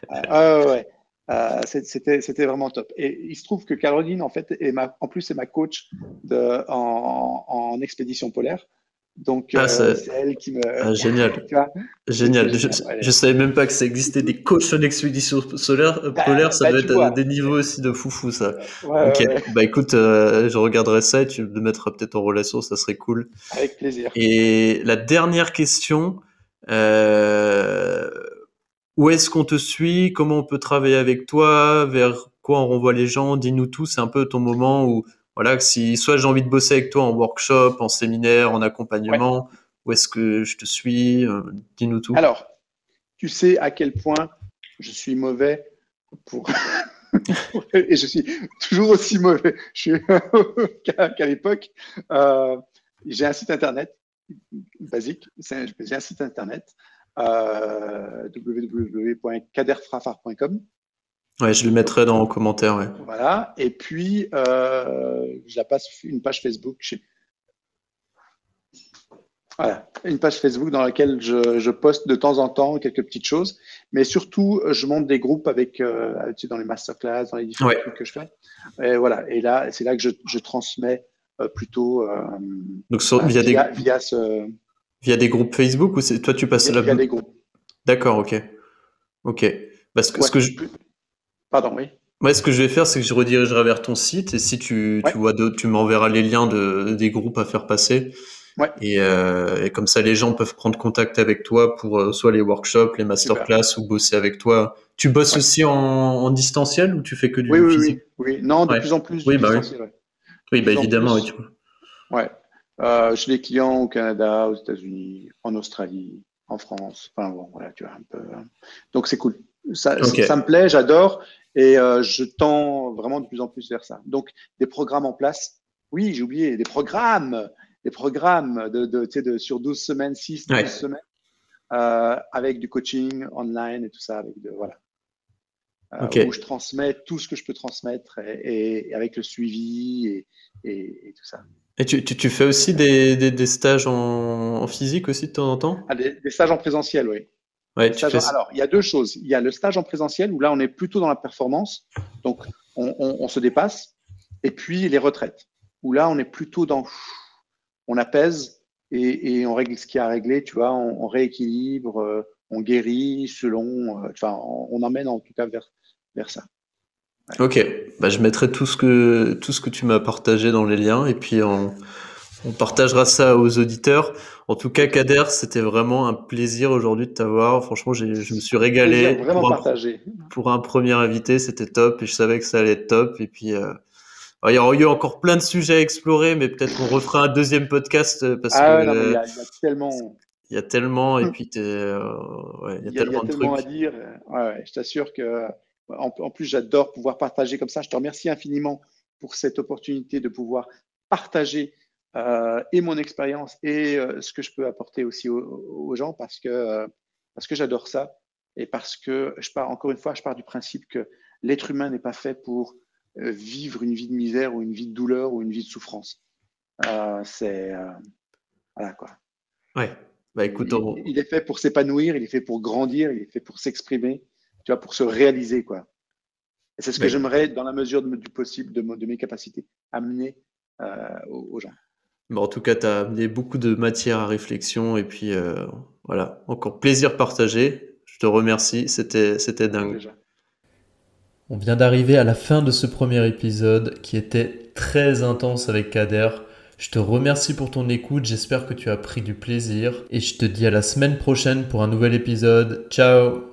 Ah, ouais. Euh, c'était vraiment top. Et il se trouve que Caroline, en fait, est ma, en plus, c'est ma coach de, en expédition polaire. Donc, ah, euh, c'est elle qui me. Ah, [LAUGHS] génial. génial. Je, ne savais même pas que ça existait des coachs en expédition solaire, bah, polaire. Ça bah, doit être des niveaux aussi de foufou, ça. ok. Bah écoute, euh, je regarderai ça et tu me mettras peut-être en relation, ça serait cool. Avec plaisir. Et la dernière question. Euh, où est-ce qu'on te suit? Comment on peut travailler avec toi? Vers quoi on renvoie les gens? Dis-nous tout. C'est un peu ton moment où voilà, si soit j'ai envie de bosser avec toi en workshop, en séminaire, en accompagnement, où est-ce que je te suis euh, Dis-nous tout. Alors, tu sais à quel point je suis mauvais pour. [LAUGHS] et je suis toujours aussi mauvais [LAUGHS] qu'à l'époque. Euh, j'ai un site internet basique, j'ai un site internet euh, www.caderfrafar.com Ouais, je le mettrai dans le commentaire. Ouais. Voilà. Et puis, euh, je la passe une page Facebook. Voilà, une page Facebook dans laquelle je, poste de temps en temps quelques petites choses, mais surtout je monte des groupes avec euh, dans les masterclass, dans les différents trucs que je fais. Et voilà, et là c'est là que je, transmets euh, plutôt. Euh, Donc via, des via, ce, via des groupes Facebook ou toi tu passes via, Via des groupes. D'accord, ok, ok. Parce que ce que je Pardon, oui. Moi, ce que je vais faire, c'est que je redirigerai vers ton site et si tu, tu vois tu m'enverras les liens de, des groupes à faire passer. Ouais. Et, euh, et, comme ça, les gens peuvent prendre contact avec toi pour euh, soit les workshops, les masterclass ou bosser avec toi. Tu bosses aussi en, en, distanciel ou tu fais que du oui, physique oui, oui, non, de plus en plus. Oui, bah oui. Oui, bah évidemment, oui. Ouais. Euh, j'ai des clients au Canada, aux États-Unis, en Australie, en France. Enfin bon, voilà, tu vois un peu. Hein. Donc c'est cool. Ça, ça me plaît, j'adore. Et euh, je tends vraiment de plus en plus vers ça. Donc, des programmes en place. Oui, j'ai oublié, des programmes, des programmes de, de, de sur 12 semaines, 6, 12 semaines, euh, avec du coaching online et tout ça, avec de, voilà. Euh, où je transmets tout ce que je peux transmettre et, et avec le suivi et, et, tout ça. Et tu, tu, tu fais aussi des, des, des stages en, en, physique aussi de temps en temps? Ah, des, des, stages en présentiel, oui. Ouais, tu fais... Alors, il y a deux choses. Il y a le stage en présentiel où là, on est plutôt dans la performance, donc on, on, on se dépasse. Et puis les retraites où là, on est plutôt dans, on apaise et, et on règle ce qu'il y a à régler. Tu vois, on, on rééquilibre, euh, on guérit selon, euh, enfin, on, on emmène en tout cas vers vers ça. Ok, bah, je mettrai tout ce que tout ce que tu m'as partagé dans les liens et puis on, on partagera ça aux auditeurs. En tout cas, Kader, c'était vraiment un plaisir aujourd'hui de t'avoir. Franchement, je me suis régalé. Vraiment pour, partagé. Un, pour un premier invité, c'était top et je savais que ça allait être top. Et puis, euh, il y aura eu encore plein de sujets à explorer, mais peut-être qu'on refera un deuxième podcast euh, parce ah, que non, il, y a, il y a tellement. Il y a tellement et [LAUGHS] puis euh, ouais, il y a, il y a tellement de trucs. à dire. Ouais, je t'assure que en, en plus, j'adore pouvoir partager comme ça. Je te remercie infiniment pour cette opportunité de pouvoir partager et mon expérience et euh, ce que je peux apporter aussi aux, aux gens parce que, euh, parce que j'adore ça et parce que je pars, encore une fois, je pars du principe que l'être humain n'est pas fait pour euh, vivre une vie de misère ou une vie de douleur ou une vie de souffrance. Euh, c'est. euh, voilà quoi. Ouais. Bah écoute, Il, on- il est fait pour s'épanouir, il est fait pour grandir, il est fait pour s'exprimer, tu vois, pour se réaliser, quoi. C'est ce que j'aimerais, dans la mesure de- du possible, de, mes capacités, amener euh, aux, aux gens. Bon, en tout cas, tu as amené beaucoup de matière à réflexion et puis euh, voilà, encore plaisir partagé. Je te remercie, c'était c'était dingue. Déjà. On vient d'arriver à la fin de ce premier épisode qui était très intense avec Kader. Je te remercie pour ton écoute, j'espère que tu as pris du plaisir et je te dis à la semaine prochaine pour un nouvel épisode. Ciao